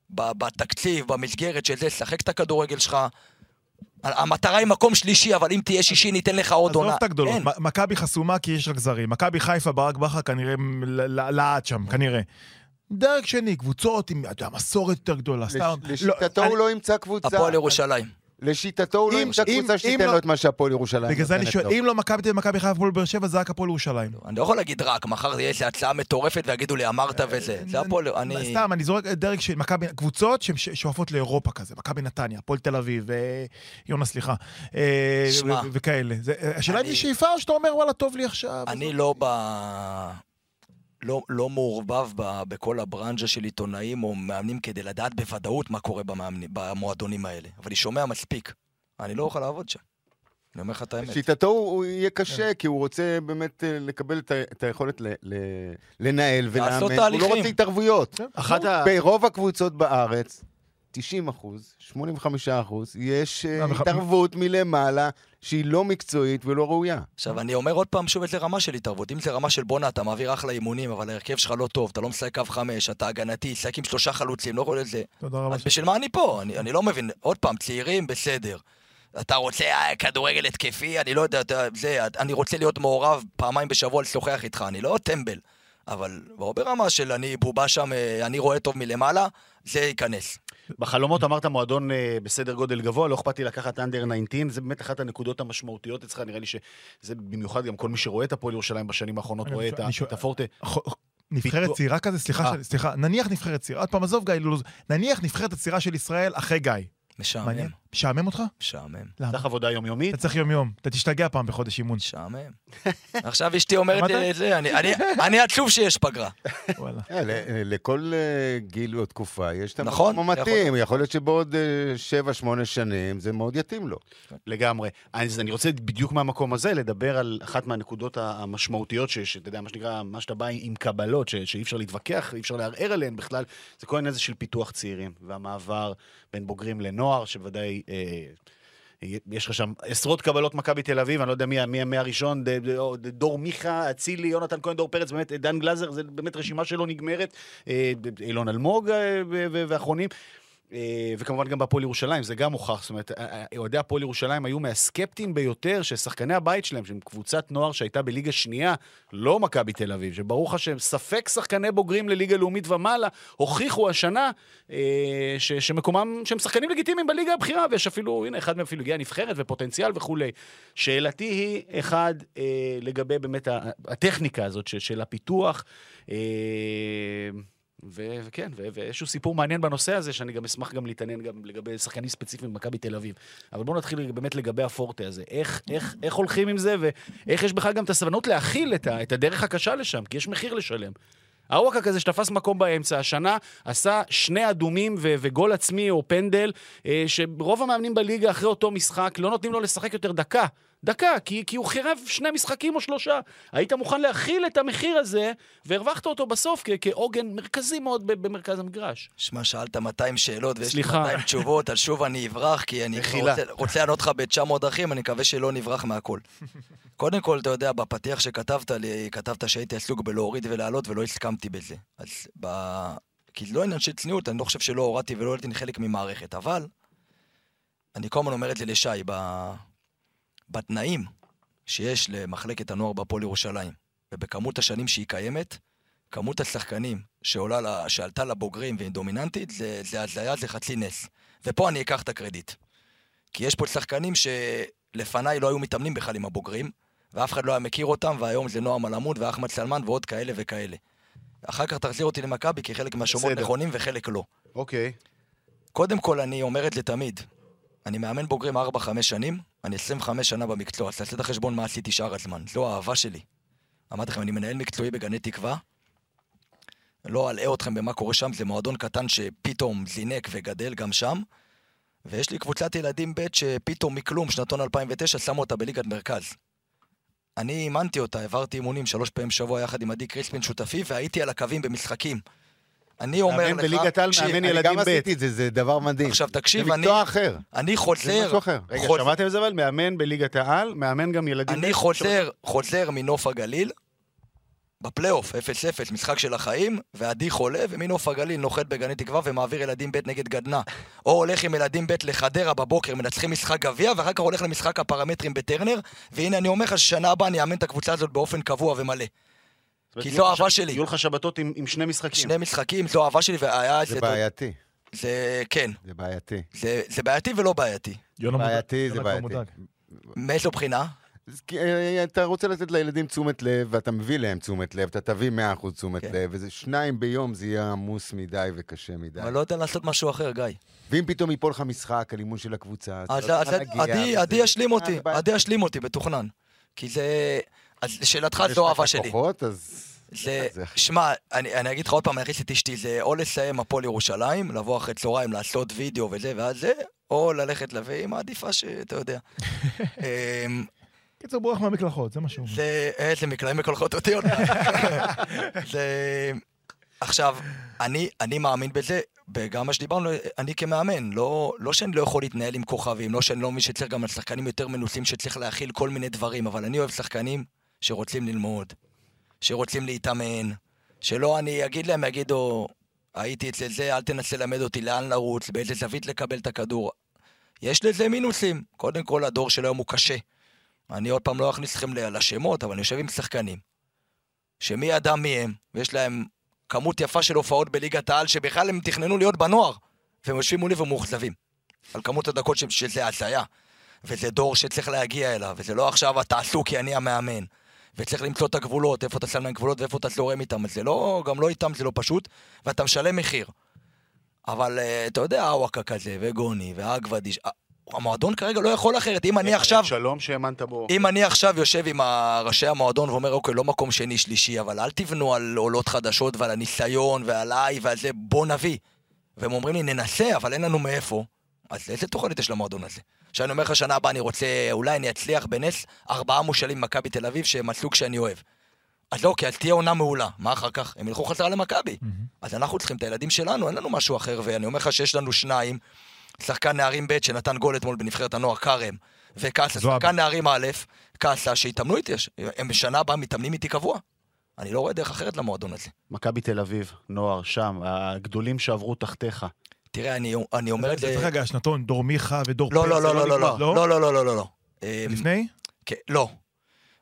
[SPEAKER 1] בתקציב, במסגרת של זה, שחק את הכדורגל שלך. המטרה היא מקום שלישי, אבל אם תהיה שישי, ניתן לך עוד עונה.
[SPEAKER 5] עזוב את הגדולות, מכבי חסומה כי יש רק זרים. מכבי חיפה, ברק בכר כנראה ל- ל- לעד שם, כנראה. דרג שני, קבוצות עם מסורת יותר גדולה.
[SPEAKER 6] לשיטתו
[SPEAKER 5] לא,
[SPEAKER 6] הוא לא ימצא קבוצה.
[SPEAKER 1] הפועל ירושלים.
[SPEAKER 6] לשיטתו הוא לא
[SPEAKER 5] אם-
[SPEAKER 6] ימצא קבוצה שתיתן
[SPEAKER 5] לא-
[SPEAKER 6] לו את מה שהפועל ירושלים
[SPEAKER 5] בגלל זה אני שואל. אם לא מכבי תל אביב, מכבי חיפה, הפועל באר שבע, זה רק הפועל ירושלים.
[SPEAKER 1] אני לא יכול להגיד רק, מחר איזו הצעה מטורפת ויגידו לי אמרת וזה. זה הפועל, אני...
[SPEAKER 5] סתם, אני זורק דרג של מכבי, קבוצות ששואפות לאירופה כזה, מכבי נתניה, הפועל תל אביב, אה, יונה, סליחה, אה,
[SPEAKER 1] שמע,
[SPEAKER 5] וכאלה. השאלה אם
[SPEAKER 1] אני-
[SPEAKER 5] זה שאיפה או שאתה אומר, וואלה, טוב לי עכשיו.
[SPEAKER 1] אני לא ב... לא, לא מעורבב ב, בכל הברנז'ה של עיתונאים או מאמנים כדי לדעת בוודאות מה קורה במאמנים, במועדונים האלה. אבל אני שומע מספיק. אני לא אוכל לעבוד שם. אני אומר לך את האמת.
[SPEAKER 6] לשיטתו הוא הוא יהיה
[SPEAKER 1] כן.
[SPEAKER 6] קשה, כי הוא רוצה באמת אה, לקבל את ה- את היכולת ל- ל- לנהל ולאמן.
[SPEAKER 1] לעשות
[SPEAKER 6] הוא לא
[SPEAKER 1] תהליכים.
[SPEAKER 6] רוצה התערבויות.
[SPEAKER 4] אחת ה...
[SPEAKER 6] ברוב הקבוצות בארץ, 90 אחוז, 85 אחוז, יש אה,
[SPEAKER 5] אה,
[SPEAKER 6] התערבות מלמעלה שהיא לא מקצועית ולא ראויה.
[SPEAKER 1] עכשיו, אני אומר עוד פעם שוב איזה רמה של התערבות. אם זה רמה של בואנה, אתה מעביר אחלה אימונים, אבל ההרכב שלך לא טוב, אתה לא משחק קו חמש, אתה הגנתי, משחק עם שלושה חלוצים, לא יכול לזה.
[SPEAKER 5] תודה רבה.
[SPEAKER 1] אז בשביל מה אני פה? אני, אני לא מבין. עוד פעם, צעירים, בסדר. אתה רוצה אה, כדורגל התקפי, אני לא יודע, אתה, זה, אני רוצה להיות מעורב פעמיים בשבוע לשוחח איתך, אני לא טמבל. אבל לא ברמה של אני בובה שם, אני רואה טוב מלמעלה, זה ייכנס.
[SPEAKER 4] בחלומות אמרת מועדון אה, בסדר גודל גבוה, לא אכפת לי לקחת אנדר 19, זה באמת אחת הנקודות המשמעותיות אצלך, נראה לי שזה במיוחד גם כל מי שרואה את הפועל ירושלים בשנים האחרונות רואה את הפורטה.
[SPEAKER 5] נבחרת צעירה כזה, סליחה,
[SPEAKER 4] אה.
[SPEAKER 5] סליחה, נניח נבחרת צעירה, עוד פעם, עזוב גיא לוז, נניח נבחרת הצעירה של ישראל אחרי גיא.
[SPEAKER 1] משעמם?
[SPEAKER 5] משעמם אותך?
[SPEAKER 1] משעמם,
[SPEAKER 5] למה?
[SPEAKER 4] צריך עבודה יומיומית.
[SPEAKER 5] אתה צריך יום-יום, אתה תשתגע פעם בחודש אימון.
[SPEAKER 1] משעמם. עכשיו אשתי אומרת לי? את זה, אני- אני- אני עצוב שיש פגרה.
[SPEAKER 5] וואלה.
[SPEAKER 6] אה, ל- לכל אה, גיל או תקופה יש את
[SPEAKER 1] נכון,
[SPEAKER 6] המקום המתאים. יכול להיות שבעוד 7-8 שנים זה מאוד יתאים לו.
[SPEAKER 4] לגמרי. אז אני רוצה בדיוק מהמקום הזה לדבר על אחת מהנקודות המשמעותיות, ש- שאתה יודע, מה שנקרא, מה שאתה בא עם קבלות, שאי אפשר להתווכח, אי אפשר לערער עליהן בכלל, זה כל העניין הזה של פיתוח צעירים, והמעבר בין בוגרים לנוער, שבוודאי... אה, יש לך שם עשרות קבלות מכבי תל אביב, אני לא יודע מי, מי, מי הראשון, ד, ד, ד, דור מיכה, אצילי, יונתן כהן, דור פרץ, באמת, דן גלזר, זה באמת רשימה שלא נגמרת, אה, אילון אלמוג אה, ואחרונים. אה, וכמובן גם בהפועל ירושלים, זה גם הוכח. זאת אומרת, אה, אה, אוהדי הפועל ירושלים היו מהסקפטיים ביותר ששחקני הבית שלהם, שהם קבוצת נוער שהייתה בליגה שנייה, לא מכבי תל אביב, שברור לך שהם ספק שחקני בוגרים לליגה לאומית ומעלה, הוכיחו השנה ש, שמקומם, שהם שחקנים לגיטימיים בליגה הבכירה, ויש אפילו, הנה, אחד מהם אפילו הגיע נבחרת ופוטנציאל וכולי. שאלתי היא, אחד, לגבי באמת הטכניקה הזאת של הפיתוח. וכן, ואיזשהו סיפור מעניין בנושא הזה, שאני גם אשמח גם להתעניין גם לגבי שחקנים ספציפיים במכבי תל אביב. אבל בואו נתחיל באמת לגבי הפורטה הזה. איך, איך, איך הולכים עם זה, ואיך יש בכלל גם את הסבלנות להכיל את, ה- את הדרך הקשה לשם, כי יש מחיר לשלם. הוואקה כזה שתפס מקום באמצע, השנה עשה שני אדומים ו- וגול עצמי או פנדל, אה, שרוב המאמנים בליגה אחרי אותו משחק לא נותנים לו לשחק יותר דקה. דקה, כי, כי הוא חירב שני משחקים או שלושה. היית מוכן להכיל את המחיר הזה, והרווחת אותו בסוף כ- כעוגן מרכזי מאוד ב- במרכז המגרש.
[SPEAKER 1] שמע, שאלת 200 שאלות ויש לי
[SPEAKER 4] סליחה.
[SPEAKER 1] 200 תשובות, אז שוב אני אברח, כי אני. רוצה- רוצה לענות לך ב-900 דרכים, אני מקווה שלא נברח מהכל. קודם כל, אתה יודע, בפתיח שכתבת לי, כתבת שהייתי עסוק בלהוריד ולהעלות ולא הסכמתי בזה. אז ב... כי זה לא עניין של צניעות, אני לא חושב שלא הורדתי ולא הייתי חלק ממערכת, אבל אני כל הזמן אומר את זה לשי, ב... בתנאים שיש למחלקת הנוער בהפועל ירושלים, ובכמות השנים שהיא קיימת, כמות השחקנים שעולה, לה- שעלתה לבוגרים והיא דומיננטית, זה, זה הזיה, זה חצי נס. ופה אני אקח את הקרדיט. כי יש פה שחקנים שלפניי לא היו מתאמנים בכלל עם הבוגרים, ואף אחד לא היה מכיר אותם, והיום זה נועם אלעמוד ואחמד סלמן ועוד כאלה וכאלה. אחר כך תחזיר אותי למכבי, כי חלק מהשומות. נכונים וחלק לא.
[SPEAKER 4] אוקיי.
[SPEAKER 1] קודם כל, אני אומר את זה תמיד. אני מאמן בוגרים 4-5 שנים, אני 25 שנה במקצוע, אז תעשה את החשבון מה עשיתי שאר הזמן. זו האהבה שלי. אמרתי לכם, אני מנהל מקצועי בגני תקווה. לא אלאה אתכם במה קורה שם, זה מועדון קטן שפתאום זינק וגדל גם שם. ויש לי קבוצת ילדים ב' שפתאום מכלום, שנתון 2009, שמו אותה בליגת מרכז. אני אימנתי אותה, העברתי אימונים שלוש פעמים בשבוע יחד עם עדי קריספין שותפי, והייתי על הקווים במשחקים. אני אומר לך...
[SPEAKER 4] מאמן בליגת העל, מאמן
[SPEAKER 6] אני
[SPEAKER 4] ילדים
[SPEAKER 6] גם
[SPEAKER 4] ב'.
[SPEAKER 6] עשיתי את זה, זה דבר מדהים.
[SPEAKER 1] עכשיו, תקשיב,
[SPEAKER 6] זה
[SPEAKER 1] אני-
[SPEAKER 6] מקצוע אחר.
[SPEAKER 1] אני
[SPEAKER 6] זה
[SPEAKER 1] חוזר...
[SPEAKER 6] משהו אחר.
[SPEAKER 4] רגע, שמעתם את זה אבל? מאמן בליגת העל, מאמן גם ילדים
[SPEAKER 1] אני
[SPEAKER 4] ב'.
[SPEAKER 1] חוזר, חוזר מנוף הגליל, בפלייאוף, 0-0, משחק של החיים, ועדי חולה, ומנוף הגליל נוחת בגני תקווה ומעביר ילדים ב' נגד גדנ"ע. או הולך עם ילדים ב' לחדרה בבוקר, מנצחים משחק גביע, ואחר כך הולך למשחק הפרמטרים בטרנר, והנה אני אומר לך ששנה הבאה אני אאמן את הקבוצה הזאת באופן קבוע ומלא. כי זו אהבה שלי.
[SPEAKER 4] יהיו לך שבתות עם עם שני משחקים.
[SPEAKER 1] שני משחקים, זו אהבה שלי, והיה
[SPEAKER 6] זה
[SPEAKER 1] איזה...
[SPEAKER 6] בעייתי.
[SPEAKER 1] זה כן,
[SPEAKER 6] זה בעייתי.
[SPEAKER 1] זה, זה בעייתי ולא בעייתי.
[SPEAKER 6] בעייתי, זה בעייתי.
[SPEAKER 1] מאיזו בחינה?
[SPEAKER 6] כי, אה, אתה רוצה לתת לילדים תשומת לב, ואתה מביא להם תשומת לב, אתה תביא 100% תשומת
[SPEAKER 1] כן.
[SPEAKER 6] לב, וזה שניים ביום זה יהיה עמוס מדי וקשה מדי.
[SPEAKER 1] אבל לא יודע לעשות משהו אחר, גיא.
[SPEAKER 6] ואם פתאום ייפול לך משחק על אימון של הקבוצה, אז
[SPEAKER 1] אז
[SPEAKER 6] אתה לא
[SPEAKER 1] אז
[SPEAKER 6] תוכל להגיע,
[SPEAKER 1] עדי ישלים אותי,
[SPEAKER 6] אה, בעיה.
[SPEAKER 1] עדי ישלים אותי, מתוכנן. כי זה... אז לשאלתך
[SPEAKER 6] יש
[SPEAKER 1] זו
[SPEAKER 6] לך
[SPEAKER 1] אהבה שלי.
[SPEAKER 6] הכוחות, אז...
[SPEAKER 1] זה, שמע, אני, אני אגיד לך עוד פעם, אני אכניס את אשתי, זה או לסיים הפועל ירושלים, לבוא אחרי צהריים, לעשות וידאו וזה ואז זה, או ללכת ל... והיא מעדיפה שאתה יודע. אמ,
[SPEAKER 5] קיצור, בורח מהמקלחות, זה מה שהוא אומר.
[SPEAKER 1] זה, איזה מקלעים מקלחות אותי עוד. זה... עכשיו, אני, אני מאמין בזה, וגם מה שדיברנו, אני כמאמן, לא, לא שאני לא יכול להתנהל עם כוכבים, לא שאני לא מבין שצריך גם על שחקנים יותר מנוסים שצריך להכיל כל מיני דברים, אבל אני אוהב שחקנים שרוצים ללמוד, שרוצים להתאמן, שלא אני אגיד להם, יגידו, הייתי אצל זה, אל תנסה ללמד אותי לאן לרוץ, באיזה זווית לקבל את הכדור. יש לזה מינוסים. קודם כל, הדור של היום הוא קשה. אני עוד פעם לא אכניס אתכם לשמות, אבל אני יושב עם שחקנים, שמי ידע מי הם, ויש להם כמות יפה של הופעות בליגת העל, שבכלל הם תכננו להיות בנוער, והם יושבים מולי ומאוכזבים. על כמות הדקות ש- שזה הזיה. וזה דור שצריך להגיע אליו, וזה לא עכשיו תעשו כי אני המאמן. וצריך למצוא את הגבולות, איפה אתה שם להם גבולות ואיפה אתה זורם איתם. אז זה לא, גם לא איתם זה לא פשוט, ואתה משלם מחיר. אבל אה, אתה יודע, אוואקה כזה, וגוני, ואגוודיש, אה, המועדון כרגע לא יכול אחרת. אם אני עכשיו...
[SPEAKER 4] שלום שהאמנת בו.
[SPEAKER 1] אם אני עכשיו יושב עם ראשי המועדון ואומר, אוקיי, לא מקום שני, שלישי, אבל אל תבנו על עולות חדשות ועל הניסיון ועליי ועל זה, בוא נביא. והם אומרים לי, ננסה, אבל אין לנו מאיפה. אז איזה תוחלת יש למועדון הזה? שאני אומר לך, שנה הבאה אני רוצה, אולי אני אצליח בנס, ארבעה מושאלים ממכבי תל אביב שהם הסוג שאני אוהב. אז לא, אוקיי, אז תהיה עונה מעולה. מה אחר כך? הם ילכו חזרה למכבי. אז אנחנו צריכים את הילדים שלנו, אין לנו משהו אחר, ואני אומר לך שיש לנו שניים, שחקן נערים ב' שנתן גול אתמול בנבחרת הנוער, כרם, וקאסה. שחקן נערים א', קאסה, שהתאמנו איתי, הם בשנה הבאה מתאמנים איתי קבוע. אני לא רואה דרך אחרת למועדון הזה.
[SPEAKER 4] מכבי תל אביב, נוער, שם, הגדולים שעברו תחתיך.
[SPEAKER 1] תראה, אני, אני אומר את
[SPEAKER 5] זה. צריך רגע, שנתון, דור מיכה ודור
[SPEAKER 1] לא, לא,
[SPEAKER 5] זה
[SPEAKER 1] לא, לא, לא,
[SPEAKER 5] נגמר.
[SPEAKER 1] לא, לא, לא, לא, לא, לא, לא. אמ,
[SPEAKER 5] לפני?
[SPEAKER 1] כן, לא.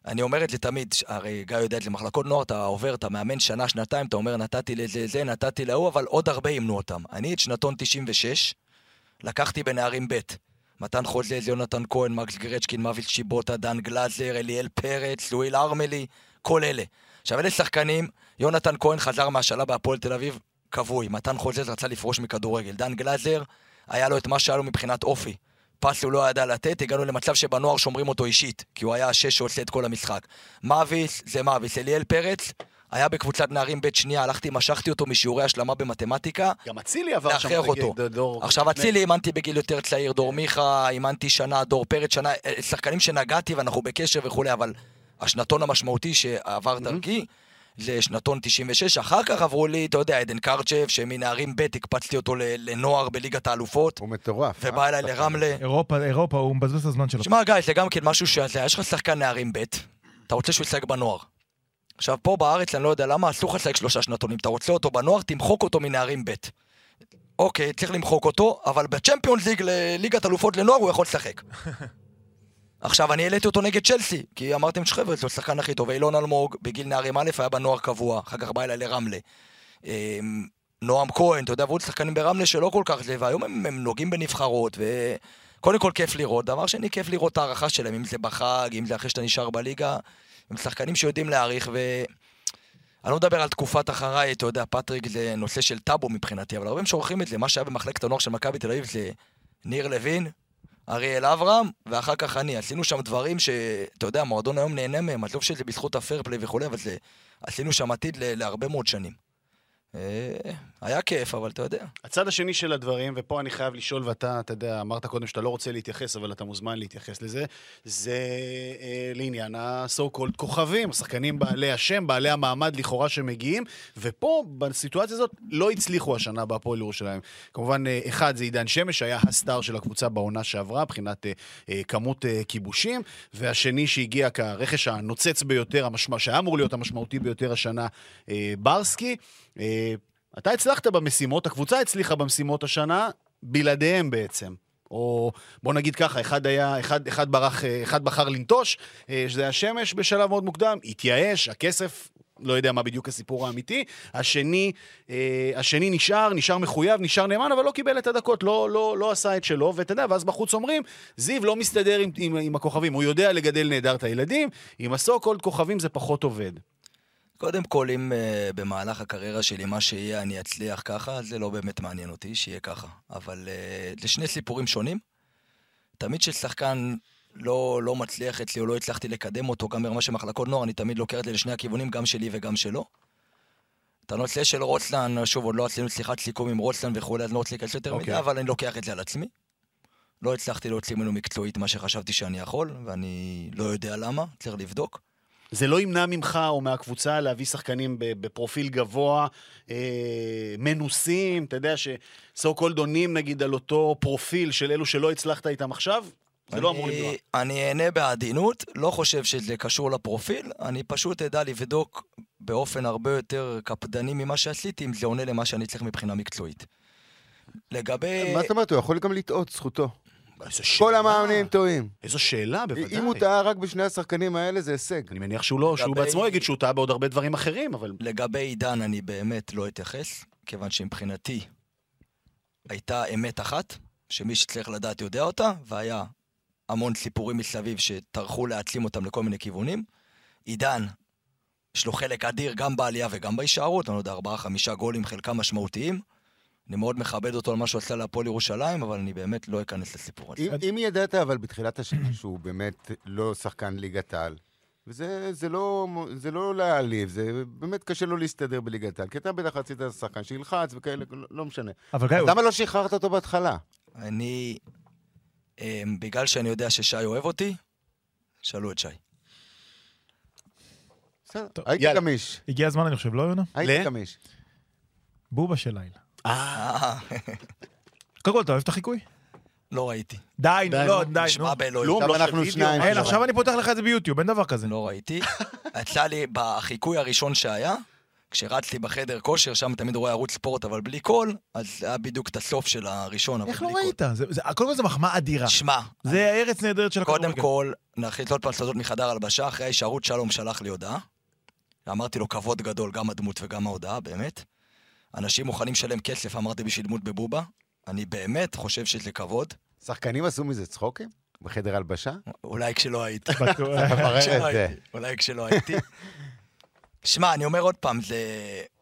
[SPEAKER 1] אני אומר את זה תמיד, הרי גיא יודע את זה, מחלקות נוער, אתה עובר, אתה מאמן שנה, שנתיים, אתה אומר, נתתי לזה, זה, נתתי להוא, אבל עוד הרבה אימנו אותם. אני את שנתון 96, לקחתי בנערים ב', מתן חוזז, יונתן כהן, מקס גרצ'קין, מביס שיבוטה, דן גלאזר, אליאל פרץ, לואיל ארמלי, כל אלה. עכשיו, אלה שחקנים, יונתן כהן חזר מהשאלה בהפועל תל אביב, כבוי. מתן חוזז רצה לפרוש מכדורגל. דן גלאזר, היה לו את מה שהיה לו מבחינת אופי. פס הוא לא ידע לתת, הגענו למצב שבנוער שומרים אותו אישית, כי הוא היה השש שעושה את כל המשחק. מאביס זה מאביס, אליאל פרץ היה בקבוצת נערים ב' שנייה, הלכתי, משכתי אותו משיעורי השלמה במתמטיקה,
[SPEAKER 4] גם אצילי עבר שם
[SPEAKER 1] אותו.
[SPEAKER 4] דור...
[SPEAKER 1] עכשיו אצילי אימנתי בגיל יותר צעיר, דור מיכה, אימנתי שנה, דור פרץ שנה, אה, שחקנים שנגעתי ואנחנו בקשר וכולי, אבל השנתון המשמעותי שעבר דרכי זה שנתון 96, אחר כך עברו לי, אתה יודע, עדן קרצ'ב, שמנערים ב' הקפצתי אותו לנוער בליגת האלופות,
[SPEAKER 6] הוא מטורף.
[SPEAKER 1] ובא
[SPEAKER 6] אה?
[SPEAKER 1] אליי לרמלה.
[SPEAKER 5] אירופה, אירופה, הוא מבזבז את הזמן שלו.
[SPEAKER 1] שמע, גיא, זה גם כן משהו שזה, יש לך שחקן נערים ב', אתה רוצה שהוא ישחק בנוער. עכשיו, פה בארץ, אני לא יודע למה, אסור לך לשחק שלושה שנתונים. אתה רוצה אותו בנוער, תמחוק אותו מנערים ב'. אוקיי, צריך למחוק אותו, אבל בצ'מפיונס ליג, לליגת אלופות לנוער, הוא יכול לשחק. עכשיו, אני העליתי אותו נגד צ'לסי, כי אמרתם שחבר'ה, זה השחקן הכי טוב. אילון אלמוג, בגיל נערים א', היה בנוער קבוע, אחר כך בא אליי לרמלה. אמ, נועם כהן, אתה יודע, ועוד שחקנים ברמלה שלא כל כך זה, והיום הם, הם נוגעים בנבחרות, וקודם כל כיף לראות. דבר שני, כיף לראות את ההערכה שלהם, אם זה בחג, אם זה אחרי שאתה נשאר בליגה. הם שחקנים שיודעים להעריך, ו... אני לא מדבר על תקופת אחריי, אתה יודע, פטריק זה נושא של טאבו מבחינתי, אבל הרבה שוכחים את זה, מה שהיה במחלקת הנוער של מכבי תל אביב זה ניר לוין, אריאל אברהם, ואחר כך אני. עשינו שם דברים שאתה יודע, המועדון היום נהנה מהם, עזוב שזה בזכות הפיירפליי וכולי, אבל זה... עשינו שם עתיד להרבה מאוד שנים. אה, היה כיף, אבל אתה יודע.
[SPEAKER 4] הצד השני של הדברים, ופה אני חייב לשאול, ואתה, אתה יודע, אמרת קודם שאתה לא רוצה להתייחס, אבל אתה מוזמן להתייחס לזה, זה אה, לעניין ה-so called כוכבים, השחקנים בעלי השם, בעלי המעמד לכאורה שמגיעים, ופה, בסיטואציה הזאת, לא הצליחו השנה בהפועל ירושלים. כמובן, אה, אחד זה עידן שמש, שהיה הסטאר של הקבוצה בעונה שעברה, מבחינת אה, אה, כמות אה, כיבושים, והשני שהגיע כרכש הנוצץ ביותר, המשמע, שהיה אמור להיות המשמעותי ביותר השנה, אה, ברסקי. אה, אתה הצלחת במשימות, הקבוצה הצליחה במשימות השנה, בלעדיהם בעצם. או בוא נגיד ככה, אחד היה, אחד, אחד ברח, אה, אחד בחר לנטוש, אה, שזה היה שמש בשלב מאוד מוקדם, התייאש, הכסף לא יודע מה בדיוק הסיפור האמיתי. השני, השני נשאר, נשאר מחויב, נשאר נאמן, אבל לא קיבל את הדקות, לא, לא, לא עשה את שלו, ואתה יודע, ואז בחוץ אומרים, זיו לא מסתדר עם, עם, עם הכוכבים, הוא יודע לגדל נהדר את הילדים, עם הסו קולד כוכבים זה פחות עובד.
[SPEAKER 1] קודם כל, אם uh, במהלך הקריירה שלי מה שיהיה אני אצליח ככה, זה לא באמת מעניין אותי שיהיה ככה. אבל uh, זה שני סיפורים שונים. תמיד כששחקן לא, לא מצליח אצלי או לא הצלחתי לקדם אותו, גם ברמה של מחלקות נוער, אני תמיד לוקח את זה לשני הכיוונים, גם שלי וגם שלו. את הנושא של רוצלן, שוב, עוד לא עשינו שיחת סיכום עם רוצלן וכולי, אז אני לא רוצה להיכנס יותר
[SPEAKER 4] אוקיי.
[SPEAKER 1] מדי, אבל אני לוקח את זה על עצמי. לא הצלחתי להוציא ממנו מקצועית מה שחשבתי שאני יכול, ואני לא יודע למה, צריך לבדוק.
[SPEAKER 4] זה לא ימנע ממך או מהקבוצה להביא שחקנים בפרופיל גבוה, אה, מנוסים, אתה יודע שסו קולד עונים נגיד על אותו פרופיל של אלו שלא הצלחת איתם עכשיו? זה לא אמור
[SPEAKER 1] אני-
[SPEAKER 4] למנוע.
[SPEAKER 1] אני אענה בעדינות, לא חושב שזה קשור לפרופיל, אני פשוט אדע לבדוק באופן הרבה יותר קפדני ממה שעשיתי, אם זה עונה למה שאני צריך מבחינה מקצועית. לגבי...
[SPEAKER 6] מה זאת אומרת? הוא יכול גם לטעות, זכותו.
[SPEAKER 4] איזו
[SPEAKER 6] כל
[SPEAKER 4] שאלה.
[SPEAKER 6] המאמנים טועים.
[SPEAKER 4] איזו שאלה, בוודאי.
[SPEAKER 6] אם הוא טעה רק בשני השחקנים האלה, זה הישג.
[SPEAKER 4] אני מניח שהוא לא, שהוא
[SPEAKER 1] לגבי-
[SPEAKER 4] בעצמו יגיד שהוא טעה בעוד הרבה דברים אחרים, אבל...
[SPEAKER 1] לגבי עידן אני באמת לא אתייחס, כיוון שמבחינתי הייתה אמת אחת, שמי שצריך לדעת יודע אותה, והיה המון סיפורים מסביב שטרחו להעצים אותם לכל מיני כיוונים. עידן, יש לו חלק אדיר גם בעלייה וגם בהישארות, אני לא יודע, ארבעה, חמישה גולים, חלקם משמעותיים. אני מאוד מכבד אותו על מה שהוא עשה להפועל ירושלים, אבל אני באמת לא אכנס לסיפור הזה.
[SPEAKER 6] אם, אם ידעת אבל בתחילת השנה שהוא באמת לא שחקן ליגת העל, וזה זה לא, זה לא להעליב, זה באמת קשה לו להסתדר בליגת העל, כי אתה בטח רצית שחקן שילחץ וכאלה, לא, לא משנה.
[SPEAKER 5] אבל גיא,
[SPEAKER 6] למה לא שחררת אותו בהתחלה?
[SPEAKER 1] אני, אמ, בגלל שאני יודע ששי אוהב אותי, שאלו את שי.
[SPEAKER 6] בסדר, הייתי. גמיש,
[SPEAKER 5] הגיע הזמן, אני חושב, לא, יונה?
[SPEAKER 6] הייתי? גמיש.
[SPEAKER 5] בובה של לילה.
[SPEAKER 4] אה,
[SPEAKER 5] קודם כל, אתה אוהב את החיקוי?
[SPEAKER 1] לא ראיתי.
[SPEAKER 5] די, לא. די.
[SPEAKER 1] נשמע באלוהים.
[SPEAKER 6] עכשיו
[SPEAKER 4] לא
[SPEAKER 6] אנחנו שניים.
[SPEAKER 5] אין? עכשיו אני פותח לך את זה ביוטיוב, אין דבר כזה.
[SPEAKER 1] לא ראיתי. יצא לי בחיקוי הראשון שהיה, כשרצתי בחדר כושר, שם תמיד רואה ערוץ ספורט, אבל בלי קול, אז זה היה בדיוק את הסוף של הראשון, אבל
[SPEAKER 5] איך
[SPEAKER 1] בלי
[SPEAKER 5] לא
[SPEAKER 1] קול.
[SPEAKER 5] ראית? זה- זה- קודם כל זו מחמאה אדירה.
[SPEAKER 1] שמע,
[SPEAKER 5] זה ארץ נהדרת של הכדורגל.
[SPEAKER 1] קודם כל, נכניס עוד פעם סודות מחדר הלבשה, אחרי ההישארות שלום שלח לי הודעה. אמרתי לו, כבוד גדול, גם הדמות וגם ההודעה, באמת. אנשים מוכנים לשלם כסף, אמרתי, בשביל דמות בבובה. אני באמת חושב שזה כבוד.
[SPEAKER 6] שחקנים עשו מזה צחוקים? בחדר הלבשה?
[SPEAKER 1] אולי כשלא הייתי. אולי כשלא הייתי. שמע, אני אומר עוד פעם, זה...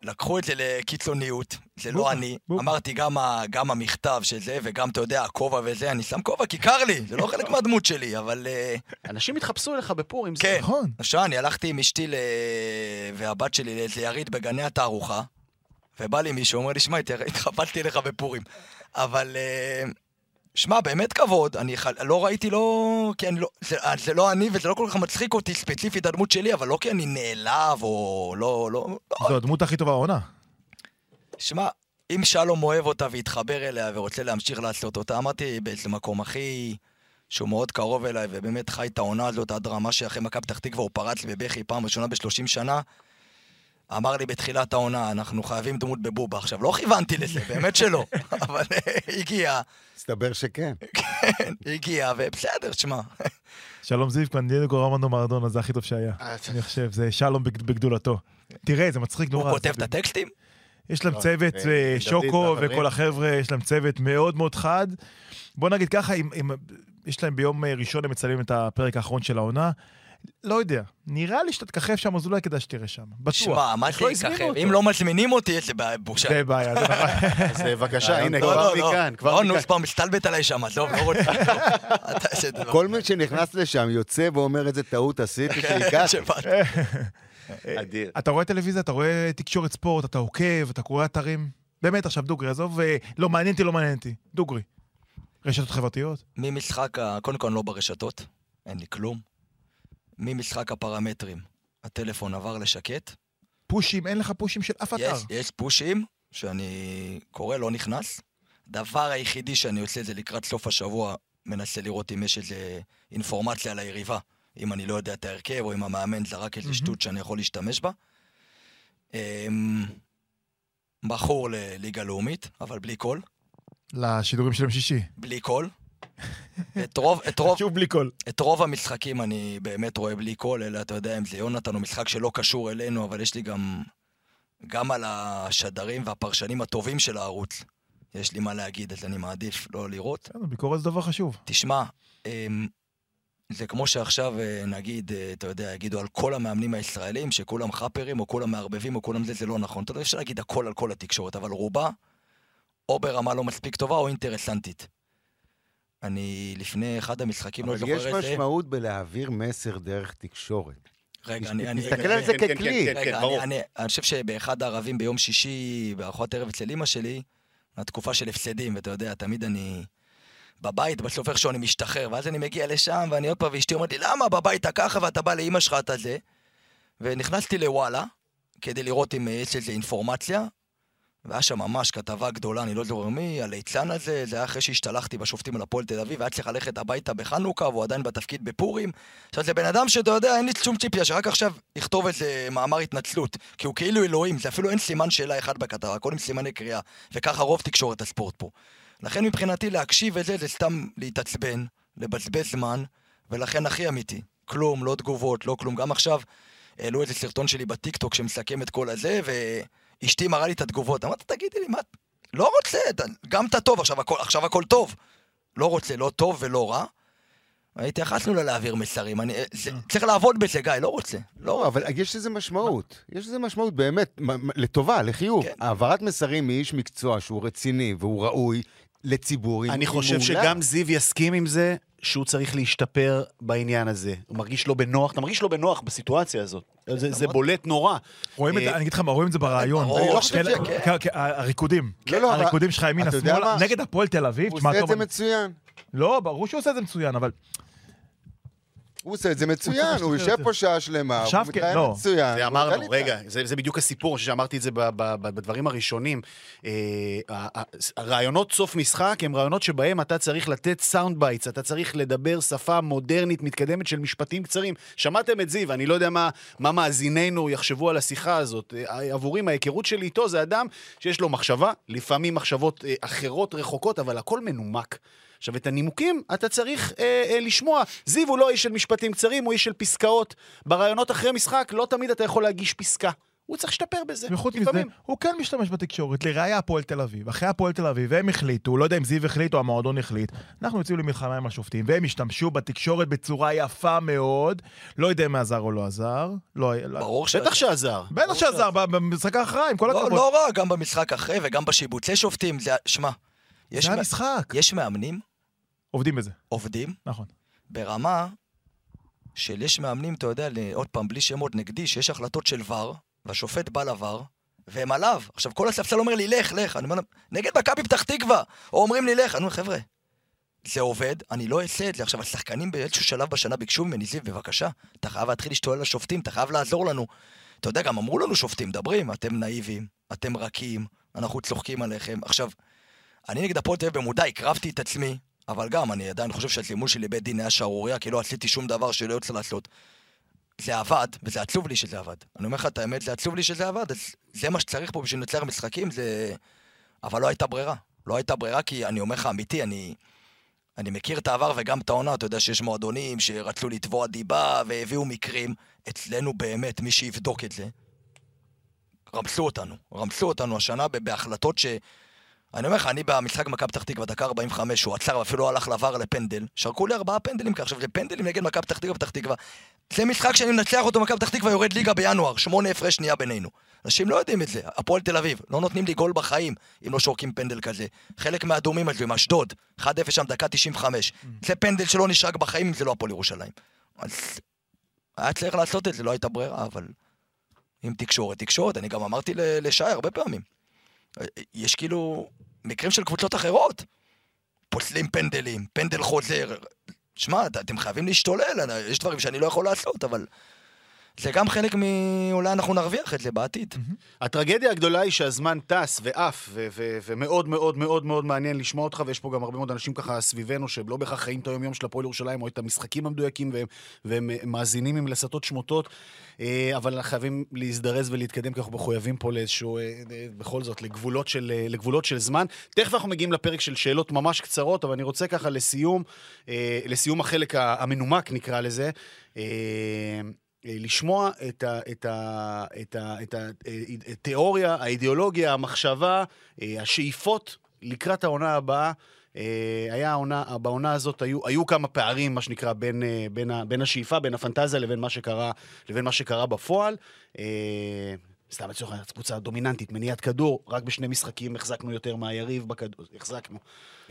[SPEAKER 1] לקחו את זה לקיצוניות, זה לא אני. אמרתי, גם, ה... גם המכתב של זה, וגם, אתה יודע, הכובע וזה, אני שם כובע כי קר לי, זה לא חלק מהדמות שלי, אבל... אה,
[SPEAKER 4] אנשים התחפשו אליך בפורים. זה-
[SPEAKER 1] כן.
[SPEAKER 5] נכון.
[SPEAKER 1] עכשיו, אני הלכתי עם אשתי ל... והבת שלי לאיזה יריד בגני התערוכה, ובא לי מישהו, אומר לי, שמע, התחפשתי אליך בפורים. אבל... אה, שמע, באמת כבוד, אני ח... לא ראיתי, לא... כי אני לא... זה, זה לא אני, וזה לא כל כך מצחיק אותי ספציפית הדמות שלי, אבל לא כי אני נעלב, או לא... לא... לא.
[SPEAKER 5] זו הדמות הכי טובה העונה.
[SPEAKER 1] שמע, אם שלום אוהב אותה והתחבר אליה ורוצה להמשיך לעשות אותה, אמרתי באיזה מקום הכי... שהוא מאוד קרוב אליי, ובאמת חי את העונה הזאת עד רמה שאחרי מכבי פתח תקווה הוא פרץ בבכי פעם ראשונה ב-30 שנה. אמר לי בתחילת העונה, אנחנו חייבים דמות בבובה. עכשיו, לא כיוונתי לזה, באמת שלא, אבל אה, הגיע,
[SPEAKER 6] מסתבר שכן.
[SPEAKER 1] כן, הגיע, ובסדר, שמע.
[SPEAKER 5] שלום זיו, קוונדיאגו רמנו מרדונה, זה הכי טוב שהיה. אני חושב, זה שלום בגד- בגדולתו. תראה, זה מצחיק
[SPEAKER 1] הוא
[SPEAKER 5] נורא.
[SPEAKER 1] כותב
[SPEAKER 5] זה-
[SPEAKER 1] את הטקסטים?
[SPEAKER 5] יש להם
[SPEAKER 4] לא,
[SPEAKER 5] צוות,
[SPEAKER 4] אה,
[SPEAKER 5] אה, שוקו. וכל החבר'ה, יש להם צוות מאוד מאוד חד. בוא נגיד ככה, יש להם ביום אה, ראשון, הם מצלמים את הפרק האחרון של העונה. לא יודע, נראה לי שאתה תככב שם, אז אולי כדאי שתראה שם. בטוח.
[SPEAKER 1] שמע, מה זה
[SPEAKER 5] לא
[SPEAKER 1] יככב?
[SPEAKER 5] אותו?
[SPEAKER 1] אם לא מזמינים אותי, זה בעיה, בושה.
[SPEAKER 5] זה בעיה, זה נכון.
[SPEAKER 4] אז אה, בבקשה, הנה,
[SPEAKER 1] לא,
[SPEAKER 4] כבר
[SPEAKER 1] לא, לא.
[SPEAKER 4] מכאן, כבר
[SPEAKER 1] לא,
[SPEAKER 4] מכאן.
[SPEAKER 1] נו, כבר מסתלבט עליי שם, עזוב, לא רוצה. זה.
[SPEAKER 6] כל מי שנכנס לשם יוצא ואומר איזה טעות עשיתי שהגעתי.
[SPEAKER 1] שבאת.
[SPEAKER 4] אדיר.
[SPEAKER 5] אתה רואה טלוויזיה, אתה רואה תקשורת ספורט, אתה עוקב, אתה קורא אתרים. באמת, עכשיו דוגרי, עזוב, אה, לא מעניין אותי, לא מעניין אותי. דוגרי. רשתות חברתיות?
[SPEAKER 1] ממשחק, קודם כל לא ברשתות, אין לי כלום. ממשחק הפרמטרים, הטלפון עבר לשקט.
[SPEAKER 5] פושים, אין לך פושים של אף אתר.
[SPEAKER 1] יש, יש פושים שאני קורא, לא נכנס. דבר היחידי שאני עושה זה לקראת סוף השבוע, מנסה לראות אם יש איזה אינפורמציה על היריבה. אם אני לא יודע את ההרכב, או אם המאמן זרק איזה
[SPEAKER 5] מהמם.
[SPEAKER 1] שטות שאני יכול להשתמש בה. אמ, בחור לליגה לאומית, אבל בלי קול.
[SPEAKER 5] לשידורים של יום שישי.
[SPEAKER 1] בלי קול. את רוב, את רוב,
[SPEAKER 5] שוב בלי קול.
[SPEAKER 1] את רוב המשחקים אני באמת רואה בלי קול, אלא אתה יודע, אם זה יונתן או משחק שלא קשור אלינו, אבל יש לי גם, גם על השדרים והפרשנים הטובים של הערוץ. יש לי מה להגיד, אז אני מעדיף לא לראות.
[SPEAKER 5] ביקורת זה דבר חשוב.
[SPEAKER 1] תשמע, אמ, זה כמו שעכשיו, אה, נגיד, אה, אתה יודע, יגידו על כל המאמנים הישראלים, שכולם חאפרים, או כולם מערבבים, או כולם זה, זה לא נכון. אתה יודע, אפשר להגיד הכל על כל התקשורת, אבל רובה, או ברמה לא מספיק טובה, או אינטרסנטית. אני לפני אחד המשחקים, לא
[SPEAKER 6] אבל
[SPEAKER 1] זוכר
[SPEAKER 6] יש
[SPEAKER 1] איזה...
[SPEAKER 6] משמעות בלהעביר מסר דרך תקשורת.
[SPEAKER 1] רגע, אני... אני
[SPEAKER 6] תסתכל על זה ככלי.
[SPEAKER 4] כן, כן,
[SPEAKER 1] רגע,
[SPEAKER 4] ברור.
[SPEAKER 1] אני, חושב שבאחד הערבים ביום שישי, בארוחת ערב אצל אמא שלי, התקופה של הפסדים, ואתה יודע, תמיד אני בבית, בסוף איכשהו אני משתחרר, ואז אני מגיע לשם, ואני עוד פעם, ואשתי אומרת לי, למה בבית ככה, ואתה בא לאמא שלך, אתה זה? ונכנסתי לוואלה, כדי לראות אם יש איזו אינפורמציה, והיה שם ממש כתבה גדולה, אני לא זוכר מי, הליצן הזה, זה היה אחרי שהשתלחתי בשופטים על הפועל תל אביב, והיה צריך ללכת הביתה בחנוכה, והוא עדיין בתפקיד בפורים. עכשיו, זה בן אדם שאתה יודע, אין לי שום ציפייה, שרק עכשיו יכתוב איזה מאמר התנצלות, כי הוא כאילו אלוהים, זה אפילו אין סימן שאלה אחד בכתבה, הכל עם סימני קריאה, וככה רוב תקשורת הספורט פה. לכן מבחינתי להקשיב את זה, זה סתם להתעצבן, לבזבז זמן, ולכן הכי אמיתי. כלום, לא תגובות, לא כלום. גם עכשיו העלו איזה סרטון שלי בטיקטוק שמסכם את כל הזה, ואשתי מראה לי את התגובות. אמרתי, תגידי לי, מה... לא רוצה, גם אתה טוב, עכשיו הכל, עכשיו הכל טוב. לא רוצה, לא טוב ולא רע. התייחסנו ללהעביר מסרים, אני, זה, צריך לעבוד בזה, גיא, לא רוצה.
[SPEAKER 6] לא, אבל יש לזה משמעות. יש לזה משמעות באמת, לטובה, לחיוב.
[SPEAKER 1] כן.
[SPEAKER 6] העברת מסרים מאיש מקצוע שהוא רציני והוא ראוי לציבור,
[SPEAKER 4] אני חושב. שגם זיו יסכים עם זה שהוא צריך להשתפר בעניין הזה. הוא מרגיש לא בנוח, אתה מרגיש לא בנוח בסיטואציה הזאת. זה, זה בולט נורא.
[SPEAKER 5] רואים את
[SPEAKER 4] אה,
[SPEAKER 5] זה, אני אגיד לך מה, רואים את זה ברעיון.
[SPEAKER 1] לא
[SPEAKER 5] כן. כן, כן, הריקודים.
[SPEAKER 6] לא, לא,
[SPEAKER 5] הריקודים שלך ימינה, שמאלה? נגד הפועל תל אביב.
[SPEAKER 6] הוא עושה את זה מצוין.
[SPEAKER 5] לא, ברור שהוא עושה את זה מצוין, אבל
[SPEAKER 6] הוא עושה את זה מצוין, הוא יושב פה שעה שלמה, הוא מתראיין
[SPEAKER 5] לא.
[SPEAKER 6] מצוין.
[SPEAKER 4] זה אמרנו, רגע. זה, זה בדיוק הסיפור, שאמרתי את זה בדברים הראשונים. אה, הראיונות סוף משחק הם ראיונות שבהם אתה צריך לתת sound bites, אתה צריך לדבר שפה מודרנית, מתקדמת של משפטים קצרים. שמעתם את זיו, אני לא יודע מה, מאזיננו יחשבו על השיחה הזאת. אה, עבורי, מההיכרות שלי איתו, זה אדם שיש לו מחשבה, לפעמים מחשבות אה, אחרות, רחוקות, אבל הכל מנומק. עכשיו, את הנימוקים אתה צריך אה, אה, לשמוע. זיו הוא לא איש של משפטים קצרים, הוא איש של פסקאות. ברעיונות אחרי משחק, לא תמיד אתה יכול להגיש פסקה. הוא צריך להשתפר בזה.
[SPEAKER 5] וחוץ מזה. הוא כן משתמש בתקשורת. לראיה הפועל תל אביב. אחרי הפועל תל אביב, והם החליטו, לא יודע אם זיו החליט או המועדון החליט, אנחנו יוצאים למלחמה עם השופטים, והם השתמשו בתקשורת בצורה יפה מאוד. לא יודע אם עזר או לא עזר. לא, לא-
[SPEAKER 1] ברור ש...
[SPEAKER 4] בטח שעזר.
[SPEAKER 5] בטח שעזר במשחק ההכרעה, עם כל
[SPEAKER 1] לא,
[SPEAKER 5] הכבוד.
[SPEAKER 1] לא רע, גם במשחק אחרי וגם בשיבוצי שופטים. זה... שמע, יש,
[SPEAKER 5] זה המשחק.
[SPEAKER 1] יש מאמנים,
[SPEAKER 5] עובדים בזה,
[SPEAKER 1] עובדים,
[SPEAKER 5] נכון.
[SPEAKER 1] ברמה של יש מאמנים, אתה יודע, עוד פעם, בלי שמות נגדי, שיש החלטות של ור, והשופט בא לבר, והם עליו. עכשיו, כל הספסל אומר לי, לך, לך. אני אומר, להם, נגד מכבי פתח תקווה. או אומרים לי, לך. אני אומר, חבר'ה, זה עובד, אני לא אעשה את זה. עכשיו, השחקנים באיזשהו שלב בשנה ביקשו ממני, זיו, בבקשה, אתה חייב להתחיל להשתולל לשופטים, אתה חייב לעזור לנו. אתה יודע, גם אמרו לנו שופטים, מדברים, אתם נאיבים, אתם רכים, אנחנו צוחקים עליכם. עכשיו, אני נגד הפועל תל אביב במודע הקרבתי את עצמי, אבל גם, אני עדיין חושב שהזימון שלי לבית דין היה שערורייה, כי לא עשיתי שום דבר שלא יוצא לעשות. זה עבד, וזה עצוב לי שזה עבד. אני אומר לך את האמת, זה עצוב לי שזה עבד, אז זה מה שצריך פה בשביל לנצח משחקים, זה... אבל לא הייתה ברירה. לא הייתה ברירה, כי אני אומר לך, אמיתי, אני... אני מכיר את העבר וגם את העונה, אתה יודע שיש מועדונים שרצו לתבוע דיבה והביאו מקרים. אצלנו באמת, מי שיבדוק את זה, רמסו אותנו. רמסו אותנו השנה בהחלטות ש... אני אומר לך, אני במשחק מכבי פתח תקווה, דקה 45, הוא עצר ואפילו הלך לבר לפנדל. שרקו לי ארבעה פנדלים ככה. עכשיו, זה פנדלים נגד מכבי פתח תקווה, פתח תקווה. זה משחק שאני מנצח אותו, מכבי פתח תקווה יורד ליגה בינואר, שמונה הפרש שנייה בינינו. אנשים לא יודעים את זה. הפועל תל אביב, לא נותנים לי גול בחיים אם לא שורקים פנדל כזה. חלק מהאדומים על זה, עם אשדוד, 1-0 שם, דקה 95. זה פנדל שלא נשרק בחיים אם זה לא הפועל ירושלים. אז היה צריך לעשות את זה, לא הייתה ברירה, אבל... עם תקשורת, תקשורת, אני גם אמרתי לשי הרבה פעמים. יש כאילו מקרים של קבוצות אחרות. פוסלים פנדלים, פנדל חוזר. שמע, את- אתם חייבים להשתולל, יש דברים שאני לא יכול לעשות, אבל... זה גם חלק מ... אולי אנחנו נרוויח את זה בעתיד.
[SPEAKER 4] הטרגדיה הגדולה היא שהזמן טס ועף, ומאוד מאוד מאוד מאוד מעניין לשמוע אותך, ויש פה גם הרבה מאוד אנשים ככה סביבנו, שהם לא בהכרח חיים את היום-יום של הפועל ירושלים, או את המשחקים המדויקים, והם, מאזינים עם לסתות שמוטות, אה, אבל חייבים להזדרז ולהתקדם, כי אנחנו מחויבים פה לאיזשהו, אה, אה, בכל זאת, לגבולות של, לגבולות של זמן. תכף אנחנו מגיעים לפרק של שאלות ממש קצרות, אבל אני רוצה ככה לסיום, לסיום החלק המנומק, נקרא לזה, לשמוע את, ה, את, ה, את, ה, את ה- אה, התיאוריה, האידיאולוגיה, המחשבה, אה, השאיפות לקראת העונה הבאה. אה, היה העונה, בעונה הזאת היו, היו כמה פערים, מה שנקרא, בין, אה, בין, בין השאיפה, בין הפנטזיה לבין מה שקרה, לבין מה שקרה בפועל. סתם לצורך העניין, קבוצה דומיננטית, מניעת כדור, רק בשני משחקים החזקנו יותר מהיריב בכדור, החזקנו.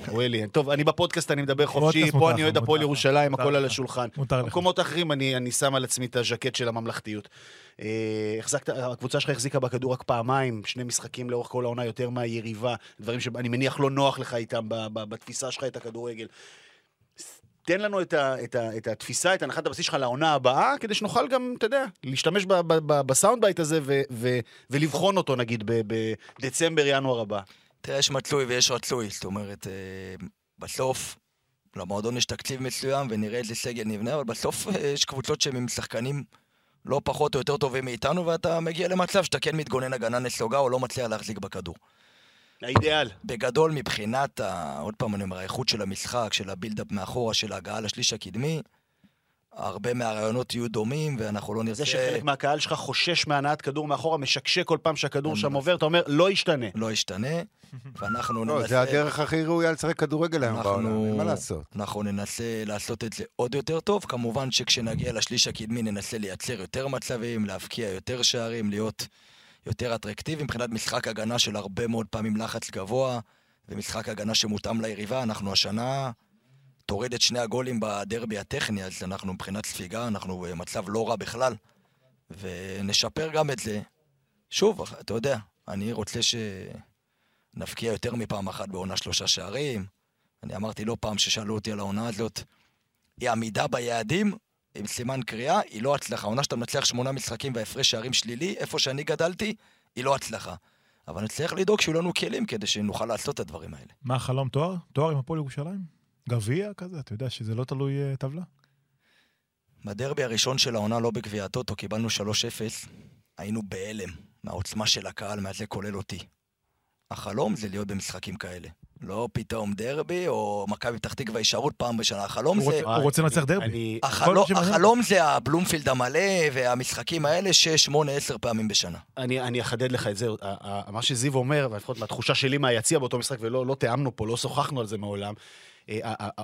[SPEAKER 4] אוהלי, טוב, אני בפודקאסט, אני מדבר חופשי, פה אני אוהד הפועל. ירושלים, הכל על. השולחן. במקומות אחרים אני, שם על עצמי את הז'קט של הממלכתיות. אה, החזקת, הקבוצה שלך החזיקה בכדור רק פעמיים, שני משחקים לאורך כל העונה יותר מהיריבה, דברים שאני מניח לא נוח לך איתם בתפיסה שלך את הכדורגל. תן לנו את, ה, את, ה, את התפיסה, את הנחת הבסיס שלך לעונה הבאה, כדי שנוכל גם, אתה יודע, להשתמש ב, ב, ב, ב sound bite הזה ו, ו, ולבחון אותו, נגיד, בדצמבר, ינואר הבא.
[SPEAKER 1] תראה, יש מצוי ויש רצוי. זאת אומרת, אה, בסוף, למועדון יש תקציב מסוים ונראה איזה סגל נבנה, אבל בסוף אה, יש קבוצות שהן עם שחקנים לא פחות או יותר טובים מאיתנו, ואתה מגיע למצב שאתה כן מתגונן הגנה נסוגה או לא מצליח להחזיק בכדור.
[SPEAKER 4] האידיאל.
[SPEAKER 1] בגדול, מבחינת, ה... עוד פעם אני אומר, האיכות של המשחק, של הבילדאפ מאחורה, של ההגעה לשליש הקדמי, הרבה מהרעיונות יהיו דומים, ואנחנו לא נרצה...
[SPEAKER 4] זה שחלק מהקהל שלך חושש מהנעת כדור מאחורה, משקשק כל פעם שהכדור שם עובר, אתה אומר, לא ישתנה.
[SPEAKER 1] לא ישתנה, ואנחנו
[SPEAKER 6] לא,
[SPEAKER 1] ננסה...
[SPEAKER 6] זה הדרך הכי ראויה לשחק כדורגל היום
[SPEAKER 1] אנחנו-
[SPEAKER 6] בעולם, מה לעשות.
[SPEAKER 1] אנחנו ננסה לעשות את זה עוד יותר טוב. כמובן שכשנגיע לשליש הקדמי ננסה לייצר יותר מצבים, להבקיע יותר שערים, להיות יותר אטרקטיביים מבחינת משחק הגנה של הרבה מאוד פעמים לחץ גבוה, ומשחק הגנה שמותאם ליריבה. אנחנו השנה תוריד את שני הגולים בדרבי הטכני, אז אנחנו מבחינת ספיגה, אנחנו במצב לא רע בכלל, ונשפר גם את זה. שוב, אתה יודע, אני רוצה שנבקיע יותר מפעם אחת בעונה שלושה שערים. אני אמרתי לא פעם ששאלו אותי על העונה הזאת, היא עמידה ביעדים עם סימן קריאה, היא לא הצלחה. העונה שאתה מנצח שמונה משחקים והפרש שערים שלילי, איפה שאני גדלתי, היא לא הצלחה. אבל נצטרך לדאוג שיהיו לנו כלים כדי שנוכל לעשות את הדברים האלה.
[SPEAKER 5] מה החלום? תואר? תואר עם הפועל ירושלים? גביע כזה? אתה יודע שזה לא תלוי אה, טבלה?
[SPEAKER 1] בדרבי הראשון של העונה, לא בגביע הטוטו, קיבלנו 3-0, היינו בהלם מהעוצמה של הקהל, מהזה כולל אותי. החלום זה להיות במשחקים כאלה. לא פתאום דרבי, או מכבי פתח תקווה הישארות פעם בשנה. החלום
[SPEAKER 5] הוא
[SPEAKER 1] זה...
[SPEAKER 5] הוא רוצה לנצח דרבי.
[SPEAKER 4] אני-
[SPEAKER 1] החלום, זה הבלומפילד המלא והמשחקים האלה, שש, שמונה, עשר פעמים בשנה.
[SPEAKER 4] אני, אני אחדד לך את זה, מה שזיו אומר, ולפחות מהתחושה שלי מהיציע באותו משחק, ולא לא תיאמנו פה, לא שוחחנו על זה מעולם,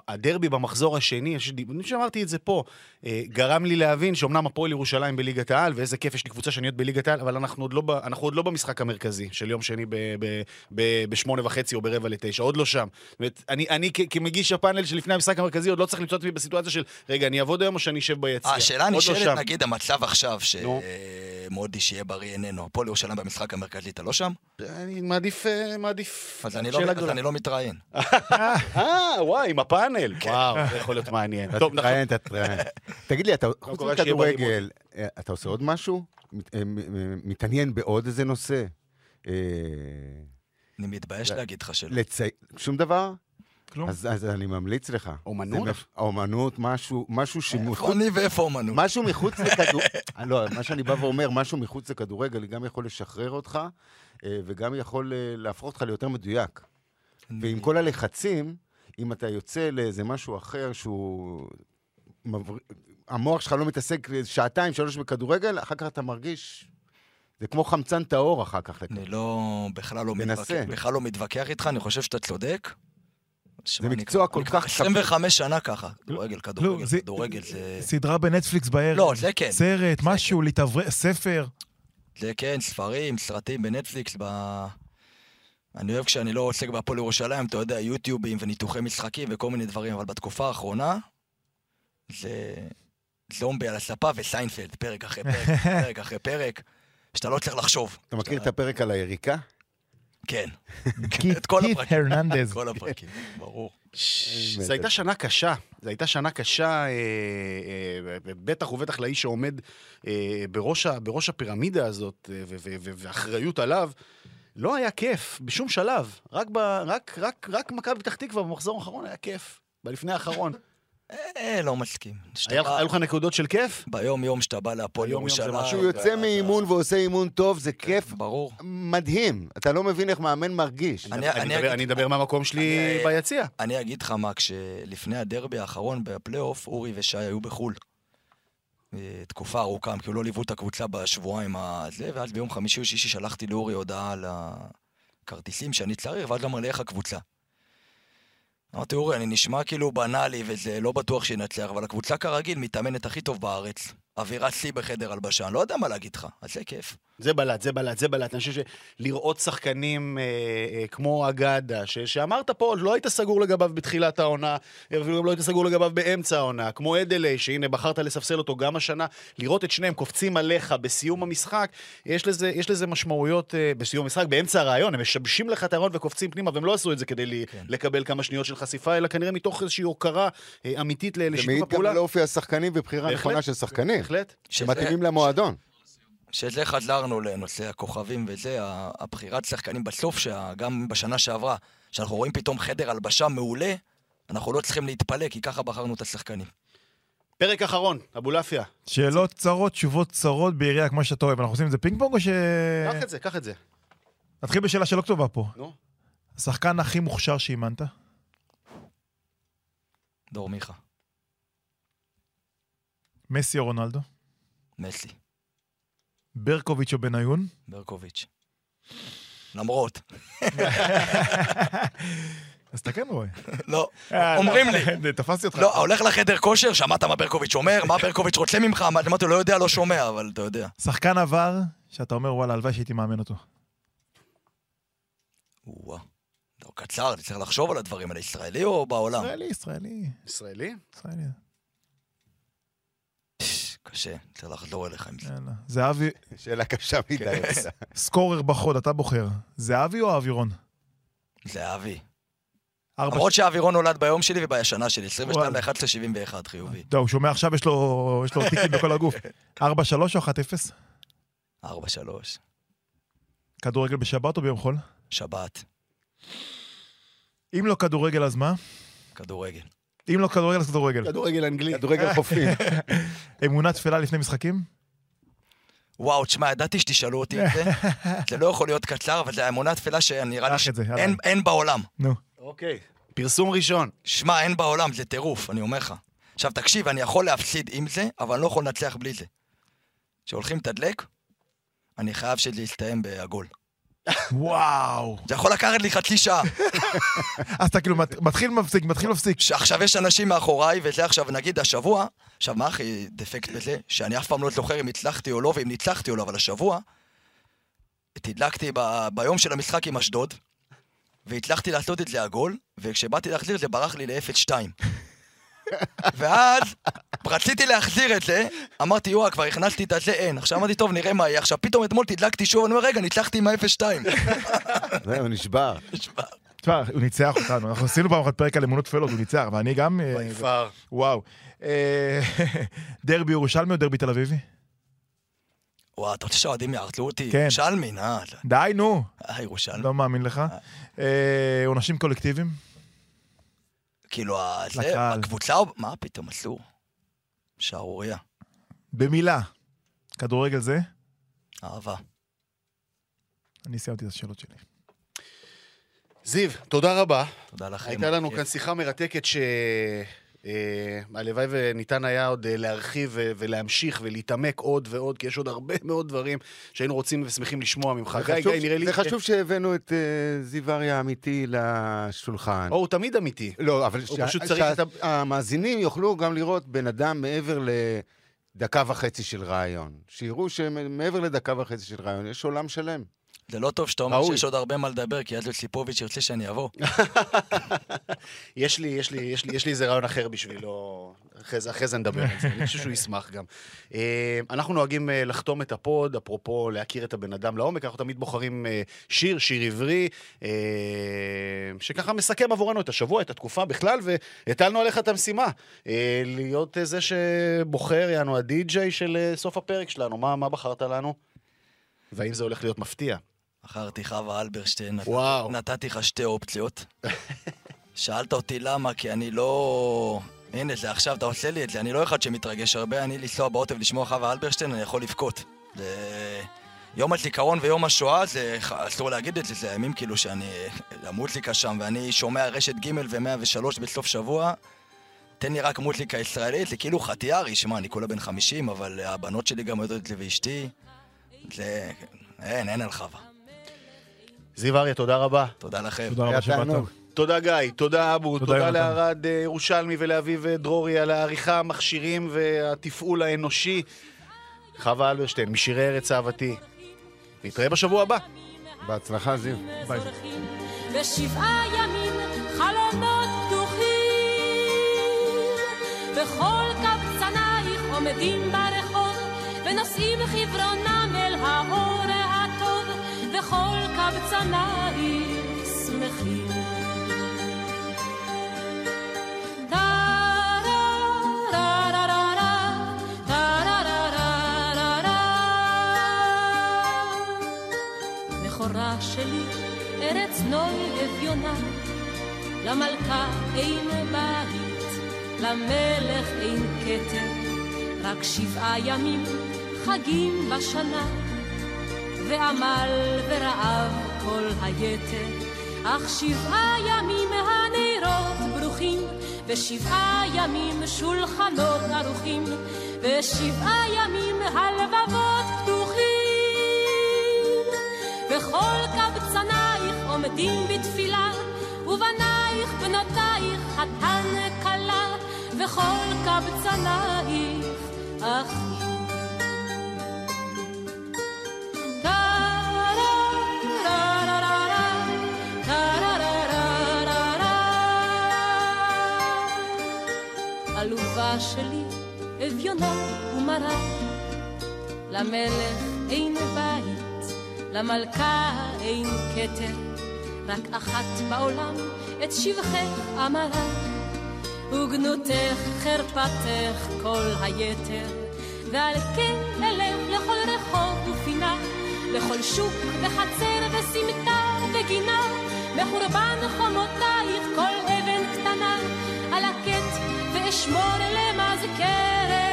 [SPEAKER 4] הדרבי במחזור השני, אני שאמרתי את זה פה, אה, גרם לי להבין שאומנם הפועל ירושלים בליגת העל, ואיזה כיף יש לי קבוצה שאני עוד בליגת העל, אבל אנחנו עוד לא, אנחנו עוד לא במשחק המרכזי של יום שני בשמונה וחצי או ברבע לתשע, עוד לא שם. זאת אומרת, אני, אני כמגיש הפאנל שלפני המשחק המרכזי, עוד לא צריך למצוא את עצמי בסיטואציה של, רגע, אני אעבוד היום או שאני אשב ביציע?
[SPEAKER 1] אה, השאלה
[SPEAKER 4] לא
[SPEAKER 1] נשאלת,
[SPEAKER 4] שם.
[SPEAKER 1] נגיד, המצב עכשיו. שמודי שיהיה בריא איננו, הפועל ירושלים במשחק המרכזי, אתה לא שם?
[SPEAKER 4] אני מעדיף, אה, מעדיף...
[SPEAKER 1] אז אני לא-. אני לא מתראיין.
[SPEAKER 4] אה, וואי, עם הפאנל.
[SPEAKER 1] כן.
[SPEAKER 4] וואו, זה יכול להיות מעניין. טוב, נכון.
[SPEAKER 6] תתראיין, אתה תתראיין. תגיד לי, אתה חוץ מכדורגל, אה, אתה עושה עוד משהו? אה, מ- מתעניין בעוד איזה נושא? אה,
[SPEAKER 1] אני מתבייש להגיד לך שלא.
[SPEAKER 6] שום דבר?
[SPEAKER 5] כלום.
[SPEAKER 6] אז, אז אני ממליץ לך.
[SPEAKER 4] אומנות?
[SPEAKER 6] מפ- אומנות, משהו, משהו
[SPEAKER 1] איפה
[SPEAKER 6] שמחוץ...
[SPEAKER 1] אני ואיפה אומנות?
[SPEAKER 6] משהו מחוץ לכדור... אה, לא, מה שאני בא ואומר, משהו מחוץ לכדורגל גם יכול לשחרר אותך, אה, וגם יכול אה, להפוך אותך ליותר מדויק. ועם כל הלחצים, אם אתה יוצא לאיזה משהו אחר שהוא... מבר... המוח שלך לא מתעסק שעתיים, שלוש בכדורגל, אחר כך אתה מרגיש... זה כמו חמצן טהור אחר כך.
[SPEAKER 1] אני לא, בכלל לא. מתווכח, בכלל לא מתווכח איתך, אני חושב שאתה צודק. אני
[SPEAKER 6] מקצוע כל כך
[SPEAKER 1] 25 שנה ככה. כדורגל,
[SPEAKER 5] לא,
[SPEAKER 1] כדורגל,
[SPEAKER 5] זה-
[SPEAKER 1] כדורגל זה...
[SPEAKER 5] סדרה בנטפליקס בערב.
[SPEAKER 1] לא, זה כן.
[SPEAKER 5] סרט, משהו, להתאוורר, ספר.
[SPEAKER 1] זה כן, ספרים, סרטים בנטפליקס, ב... אני אוהב כשאני לא עוסק בהפועל ירושלים, אתה יודע, יוטיובים וניתוחי משחקים וכל מיני דברים, אבל בתקופה האחרונה, זה זומבי על הספה וסיינפלד, פרק אחרי פרק, פרק אחרי פרק, שאתה לא צריך לחשוב.
[SPEAKER 6] אתה מכיר את הפרק על היריקה?
[SPEAKER 1] כן,
[SPEAKER 5] קית'
[SPEAKER 1] את כל הפרקים.
[SPEAKER 5] הרננדז.
[SPEAKER 1] כל הפרקים, ברור.
[SPEAKER 4] זו הייתה שנה קשה, זו הייתה שנה קשה, אה, אה, בטח ובטח לאיש שעומד אה, בראש, הפירמידה הזאת, אה, ואחריות עליו. לא היה כיף בשום שלב, רק, ב, רק, רק, רק מכבי פתח תקווה במחזור האחרון היה כיף, בלפני האחרון.
[SPEAKER 1] אה, לא מסכים.
[SPEAKER 4] היה לך- היו לך נקודות של כיף?
[SPEAKER 1] ביום-יום שאתה בא להפועל ירושלים.
[SPEAKER 6] כשהוא יוצא מאימון ועושה אימון טוב, זה כיף
[SPEAKER 1] ברור.
[SPEAKER 6] מדהים. אתה לא מבין איך מאמן מרגיש.
[SPEAKER 1] אני-
[SPEAKER 4] מדבר מהמקום שלי ביציע.
[SPEAKER 1] אני אגיד לך מה, כשלפני הדרבי האחרון בפלייאוף, אורי ושי היו בחו"ל. אה, תקופה ארוכה, הם כאילו לא ליוו את הקבוצה בשבועיים הזה, ואז ביום חמישי או שישי שלחתי לאורי הודעה על הכרטיסים שאני צריך, ואז הוא אמר לי, איך הקבוצה? אמרתי, אורי, אני נשמע כאילו בנאלי וזה, לא בטוח שינצח, אבל הקבוצה כרגיל מתאמנת הכי טוב בארץ. אווירת שיא בחדר הלבשה, אני לא יודע מה להגיד לך, אז זה כיף.
[SPEAKER 4] זה בלט, זה בלט, זה בלט. אני חושב שלראות שחקנים אה, אה, כמו אגדה, ש- שאמרת פה, עוד לא היית סגור לגביו בתחילת העונה, אפילו גם לא היית סגור לגביו באמצע העונה, כמו אדלי, שהנה בחרת לספסל אותו גם השנה, לראות את שניהם קופצים עליך בסיום המשחק, יש לזה, יש לזה משמעויות אה, בסיום המשחק, באמצע הרעיון, הם משבשים לך את הרעיון וקופצים פנימה, והם לא עשו את זה כדי לי,
[SPEAKER 1] כן.
[SPEAKER 4] לקבל כמה שניות של חשיפה, אלא כנראה מתוך איזושהי הוקרה אה, אמיתית ל-
[SPEAKER 6] זה
[SPEAKER 4] לשיתוף
[SPEAKER 6] מעיד גם
[SPEAKER 4] הפעולה.
[SPEAKER 6] על אופי השחקנים ובחירה. נכונה של שחקנים,
[SPEAKER 4] בהחלט.
[SPEAKER 6] שמתאימים למועדון.
[SPEAKER 1] שזה חזרנו לנושא הכוכבים וזה, הבחירת שחקנים בסוף, שגם בשנה שעברה, שאנחנו רואים פתאום חדר הלבשה מעולה, אנחנו לא צריכים להתפלא, כי ככה בחרנו את השחקנים.
[SPEAKER 4] פרק אחרון, אבולעפיה,
[SPEAKER 5] שאלות צרות, תשובות צרות בעירייה כמו שאתה אוהב. אנחנו עושים את זה פינג פונג או ש...
[SPEAKER 4] קח את זה, קח את זה.
[SPEAKER 5] נתחיל בשאלה שלא כתובה פה.
[SPEAKER 4] נו.
[SPEAKER 5] השחקן הכי מוכשר שאימנת?
[SPEAKER 1] דור מיכה,
[SPEAKER 5] מסי או רונלדו?
[SPEAKER 1] מסי,
[SPEAKER 5] ברקוביץ' או בניון?
[SPEAKER 1] ברקוביץ'. למרות,
[SPEAKER 5] אז אתה כן רואה.
[SPEAKER 1] לא, אומרים לי.
[SPEAKER 5] תפסתי אותך.
[SPEAKER 1] לא, הולך לחדר כושר, שמעת מה ברקוביץ' אומר, מה ברקוביץ' רוצה ממך, מה- אמרתי לו, לא יודע, לא שומע, אבל אתה יודע.
[SPEAKER 5] שחקן עבר, שאתה אומר, וואלה, הלוואי שהייתי מאמן אותו.
[SPEAKER 1] וואה. לא, קצר, אני צריך לחשוב על הדברים האלה, ישראלי או בעולם?
[SPEAKER 5] ישראלי, ישראלי,
[SPEAKER 4] ישראלי?
[SPEAKER 5] ישראלי.
[SPEAKER 1] קשה, צריך לחזור אליך עם זה.
[SPEAKER 5] זהבי,
[SPEAKER 6] שאלה קשה מדי. עושה.
[SPEAKER 5] סקורר בחוד, אתה בוחר. זהבי או אווירון?
[SPEAKER 1] זה אבי.
[SPEAKER 5] ארבע...
[SPEAKER 1] למרות שאווירון נולד ביום שלי ובשנה שלי, 22
[SPEAKER 5] וואלה.
[SPEAKER 1] ל-11 71 חיובי.
[SPEAKER 5] טוב, הוא שומע עכשיו, יש לו יש לו טיקים בכל הגוף. 4-3 או 1-0?
[SPEAKER 1] 4 3
[SPEAKER 5] כדורגל בשבת או ביום חול?
[SPEAKER 1] שבת,
[SPEAKER 5] אם לא כדורגל, אז מה?
[SPEAKER 1] כדורגל.
[SPEAKER 5] אם לא כדורגל, אז כדורגל.
[SPEAKER 4] כדורגל אנגלי.
[SPEAKER 6] כדורגל חופים.
[SPEAKER 5] אמונה תפלה לפני משחקים?
[SPEAKER 1] וואו, תשמע, ידעתי שתשאלו אותי את זה. זה לא יכול להיות קצר, אבל זה אמונה תפלה שנראה לי. שאין אין בעולם.
[SPEAKER 5] נו.
[SPEAKER 4] אוקיי. פרסום ראשון.
[SPEAKER 1] שמע, אין בעולם, זה טירוף, אני אומר לך. עכשיו, תקשיב, אני יכול להפסיד עם זה, אבל אני לא יכול לנצח בלי זה. כשהולכים לתדלק, אני חייב שזה יסתיים בעגול.
[SPEAKER 5] וואו.
[SPEAKER 1] זה יכול לקחת לי חצי שעה.
[SPEAKER 5] אז אתה כאילו מת- מתחיל מפסיק, מתחיל מפסיק.
[SPEAKER 1] עכשיו יש אנשים מאחוריי, וזה עכשיו, נגיד השבוע, עכשיו מה הכי דפקט בזה? שאני אף פעם לא זוכר אם הצלחתי או לא, ואם ניצחתי או לא, אבל השבוע, תדלקתי ב... ביום של המשחק עם אשדוד, והצלחתי לעשות את זה עגול, וכשבאתי להחזיר זה ברח לי ל-0-2. ואז רציתי להחזיר את זה, אמרתי, יואו, כבר הכנסתי את הזה, אין. עכשיו אמרתי, טוב, נראה מה יהיה. עכשיו פתאום אתמול תדלקתי שוב, אני אומר, רגע, ניצחתי עם ה-0-2.
[SPEAKER 6] זהו, נשבר.
[SPEAKER 5] תשמע, הוא ניצח אותנו. אנחנו עשינו פעם אחת פרק על אמונות טפלות, הוא ניצח, ואני גם... אה,
[SPEAKER 4] ביפר.
[SPEAKER 5] וואו. אה, דרבי ירושלמי או דרבי תל אביבי?
[SPEAKER 1] וואו, אתה רוצה שהאוהדים יערצו אותי?
[SPEAKER 5] כן.
[SPEAKER 1] ירושלמי, אה,
[SPEAKER 5] די, נו.
[SPEAKER 1] אה, ירושלמי.
[SPEAKER 5] לא מאמין לך. אה, עונשים קולקטיביים?
[SPEAKER 1] כאילו. הקבוצה, מה פתאום, אסור. שערורייה.
[SPEAKER 5] במילה. כדורגל זה?
[SPEAKER 1] אהבה.
[SPEAKER 5] אני סיימתי את השאלות שלי.
[SPEAKER 4] זיו, תודה רבה.
[SPEAKER 1] תודה לכם.
[SPEAKER 4] הייתה לנו. כאן שיחה מרתקת ש... אה, הלוואי וניתן היה עוד אה, להרחיב ו- ולהמשיך ולהתעמק עוד ועוד, כי יש עוד הרבה מאוד דברים שהיינו רוצים ושמחים לשמוע ממך. גיא, גיא, נראה לי...
[SPEAKER 6] זה חשוב שהבאנו את אה, זיו אריה האמיתי לשולחן.
[SPEAKER 4] או, הוא תמיד אמיתי.
[SPEAKER 6] לא, אבל שהמאזינים יוכלו גם לראות בן אדם מעבר לדקה וחצי של רעיון. שיראו שמעבר לדקה וחצי של רעיון יש עולם שלם.
[SPEAKER 1] זה לא טוב שאתה אומר. שיש עוד הרבה מה לדבר, כי אז יוסיפוביץ' ירצה שאני אבוא.
[SPEAKER 4] יש לי, יש לי, יש לי, יש לי איזה רעיון אחר בשבילו. אחרי זה, אחרי זה נדבר על זה, אני חושב שהוא ישמח גם. אה, אנחנו נוהגים אה, לחתום את הפוד, אפרופו להכיר את הבן אדם לעומק, אנחנו תמיד בוחרים אה, שיר, שיר עברי, שככה מסכם עבורנו את השבוע, את התקופה בכלל, והטלנו עליך את המשימה, להיות זה שבוחר, יענו, הדי-ג'יי של סוף הפרק שלנו. מה, מה בחרת לנו? והאם זה הולך להיות מפתיע?
[SPEAKER 1] בחרתי חווה אלברשטיין,
[SPEAKER 4] וואו.
[SPEAKER 1] נתתי לך שתי אופציות. שאלת אותי למה, כי אני לא... הנה, זה עכשיו אתה עושה לי את זה, אני לא אחד שמתרגש הרבה, אני לנסוע באוטו ולשמוע חווה אלברשטיין, אני יכול לבכות. זה... יום הזיכרון ויום השואה, זה אסור להגיד את זה, זה הימים כאילו שאני... המוזיקה שם, ואני שומע רשת ג' ו-103 בסוף שבוע, תן לי רק מוזיקה ישראלית, זה כאילו חטיארי, שמע, אני כולה בן 50, אבל הבנות שלי גם יודעות את זה ואשתי, זה... אין, אין על חווה.
[SPEAKER 4] זיו אריה, תודה רבה.
[SPEAKER 1] תודה לכם.
[SPEAKER 5] תודה רבה שבאת.
[SPEAKER 4] תודה גיא, תודה אבו,
[SPEAKER 5] תודה,
[SPEAKER 4] תודה. לערד אה, ירושלמי ולאביב אה, דרורי על העריכה, המכשירים והתפעול האנושי. חווה אלברשטיין, משירי ארץ אהבתי. נתראה בשבוע הבא.
[SPEAKER 6] בהצלחה, זיו.
[SPEAKER 5] ביי.
[SPEAKER 7] ושבעה ימים חלומות פתוחים וכל קבצנייך עומדים ברחוב ונושאים חברונם אל האור וכל קבצנייך שמחים. שלי, ארץ למלכה אין בית, למלך אין כתר, רק שבעה ימים חגים בשנה, ועמל ורעב כל היתר, אך שבעה ימים הנרות ברוכים, ושבעה ימים שולחנות ערוכים, ושבעה ימים הלבבות פתוחים. וכל קבצנייך עומדים בתפילה, ובנייך בנותייך חתן כלה, וכל קבצנייך אחים. עלובה שלי, אביונה ומרה, למלך אין בית, למלכה אין כתר, רק אחת בעולם את שבחך אמרה, וגנותך חרפתך כל היתר, ועל כן אלך לכל רחוב ופינה, לכל שוק וחצר וסמטה וגינה, מחורבן חומותייך כל אבן קטנה, ואשמור למזכרת,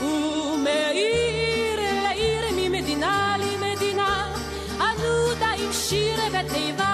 [SPEAKER 7] ומעיר לעיר ממדינה למדינה, אנודה עם שיר ותיבה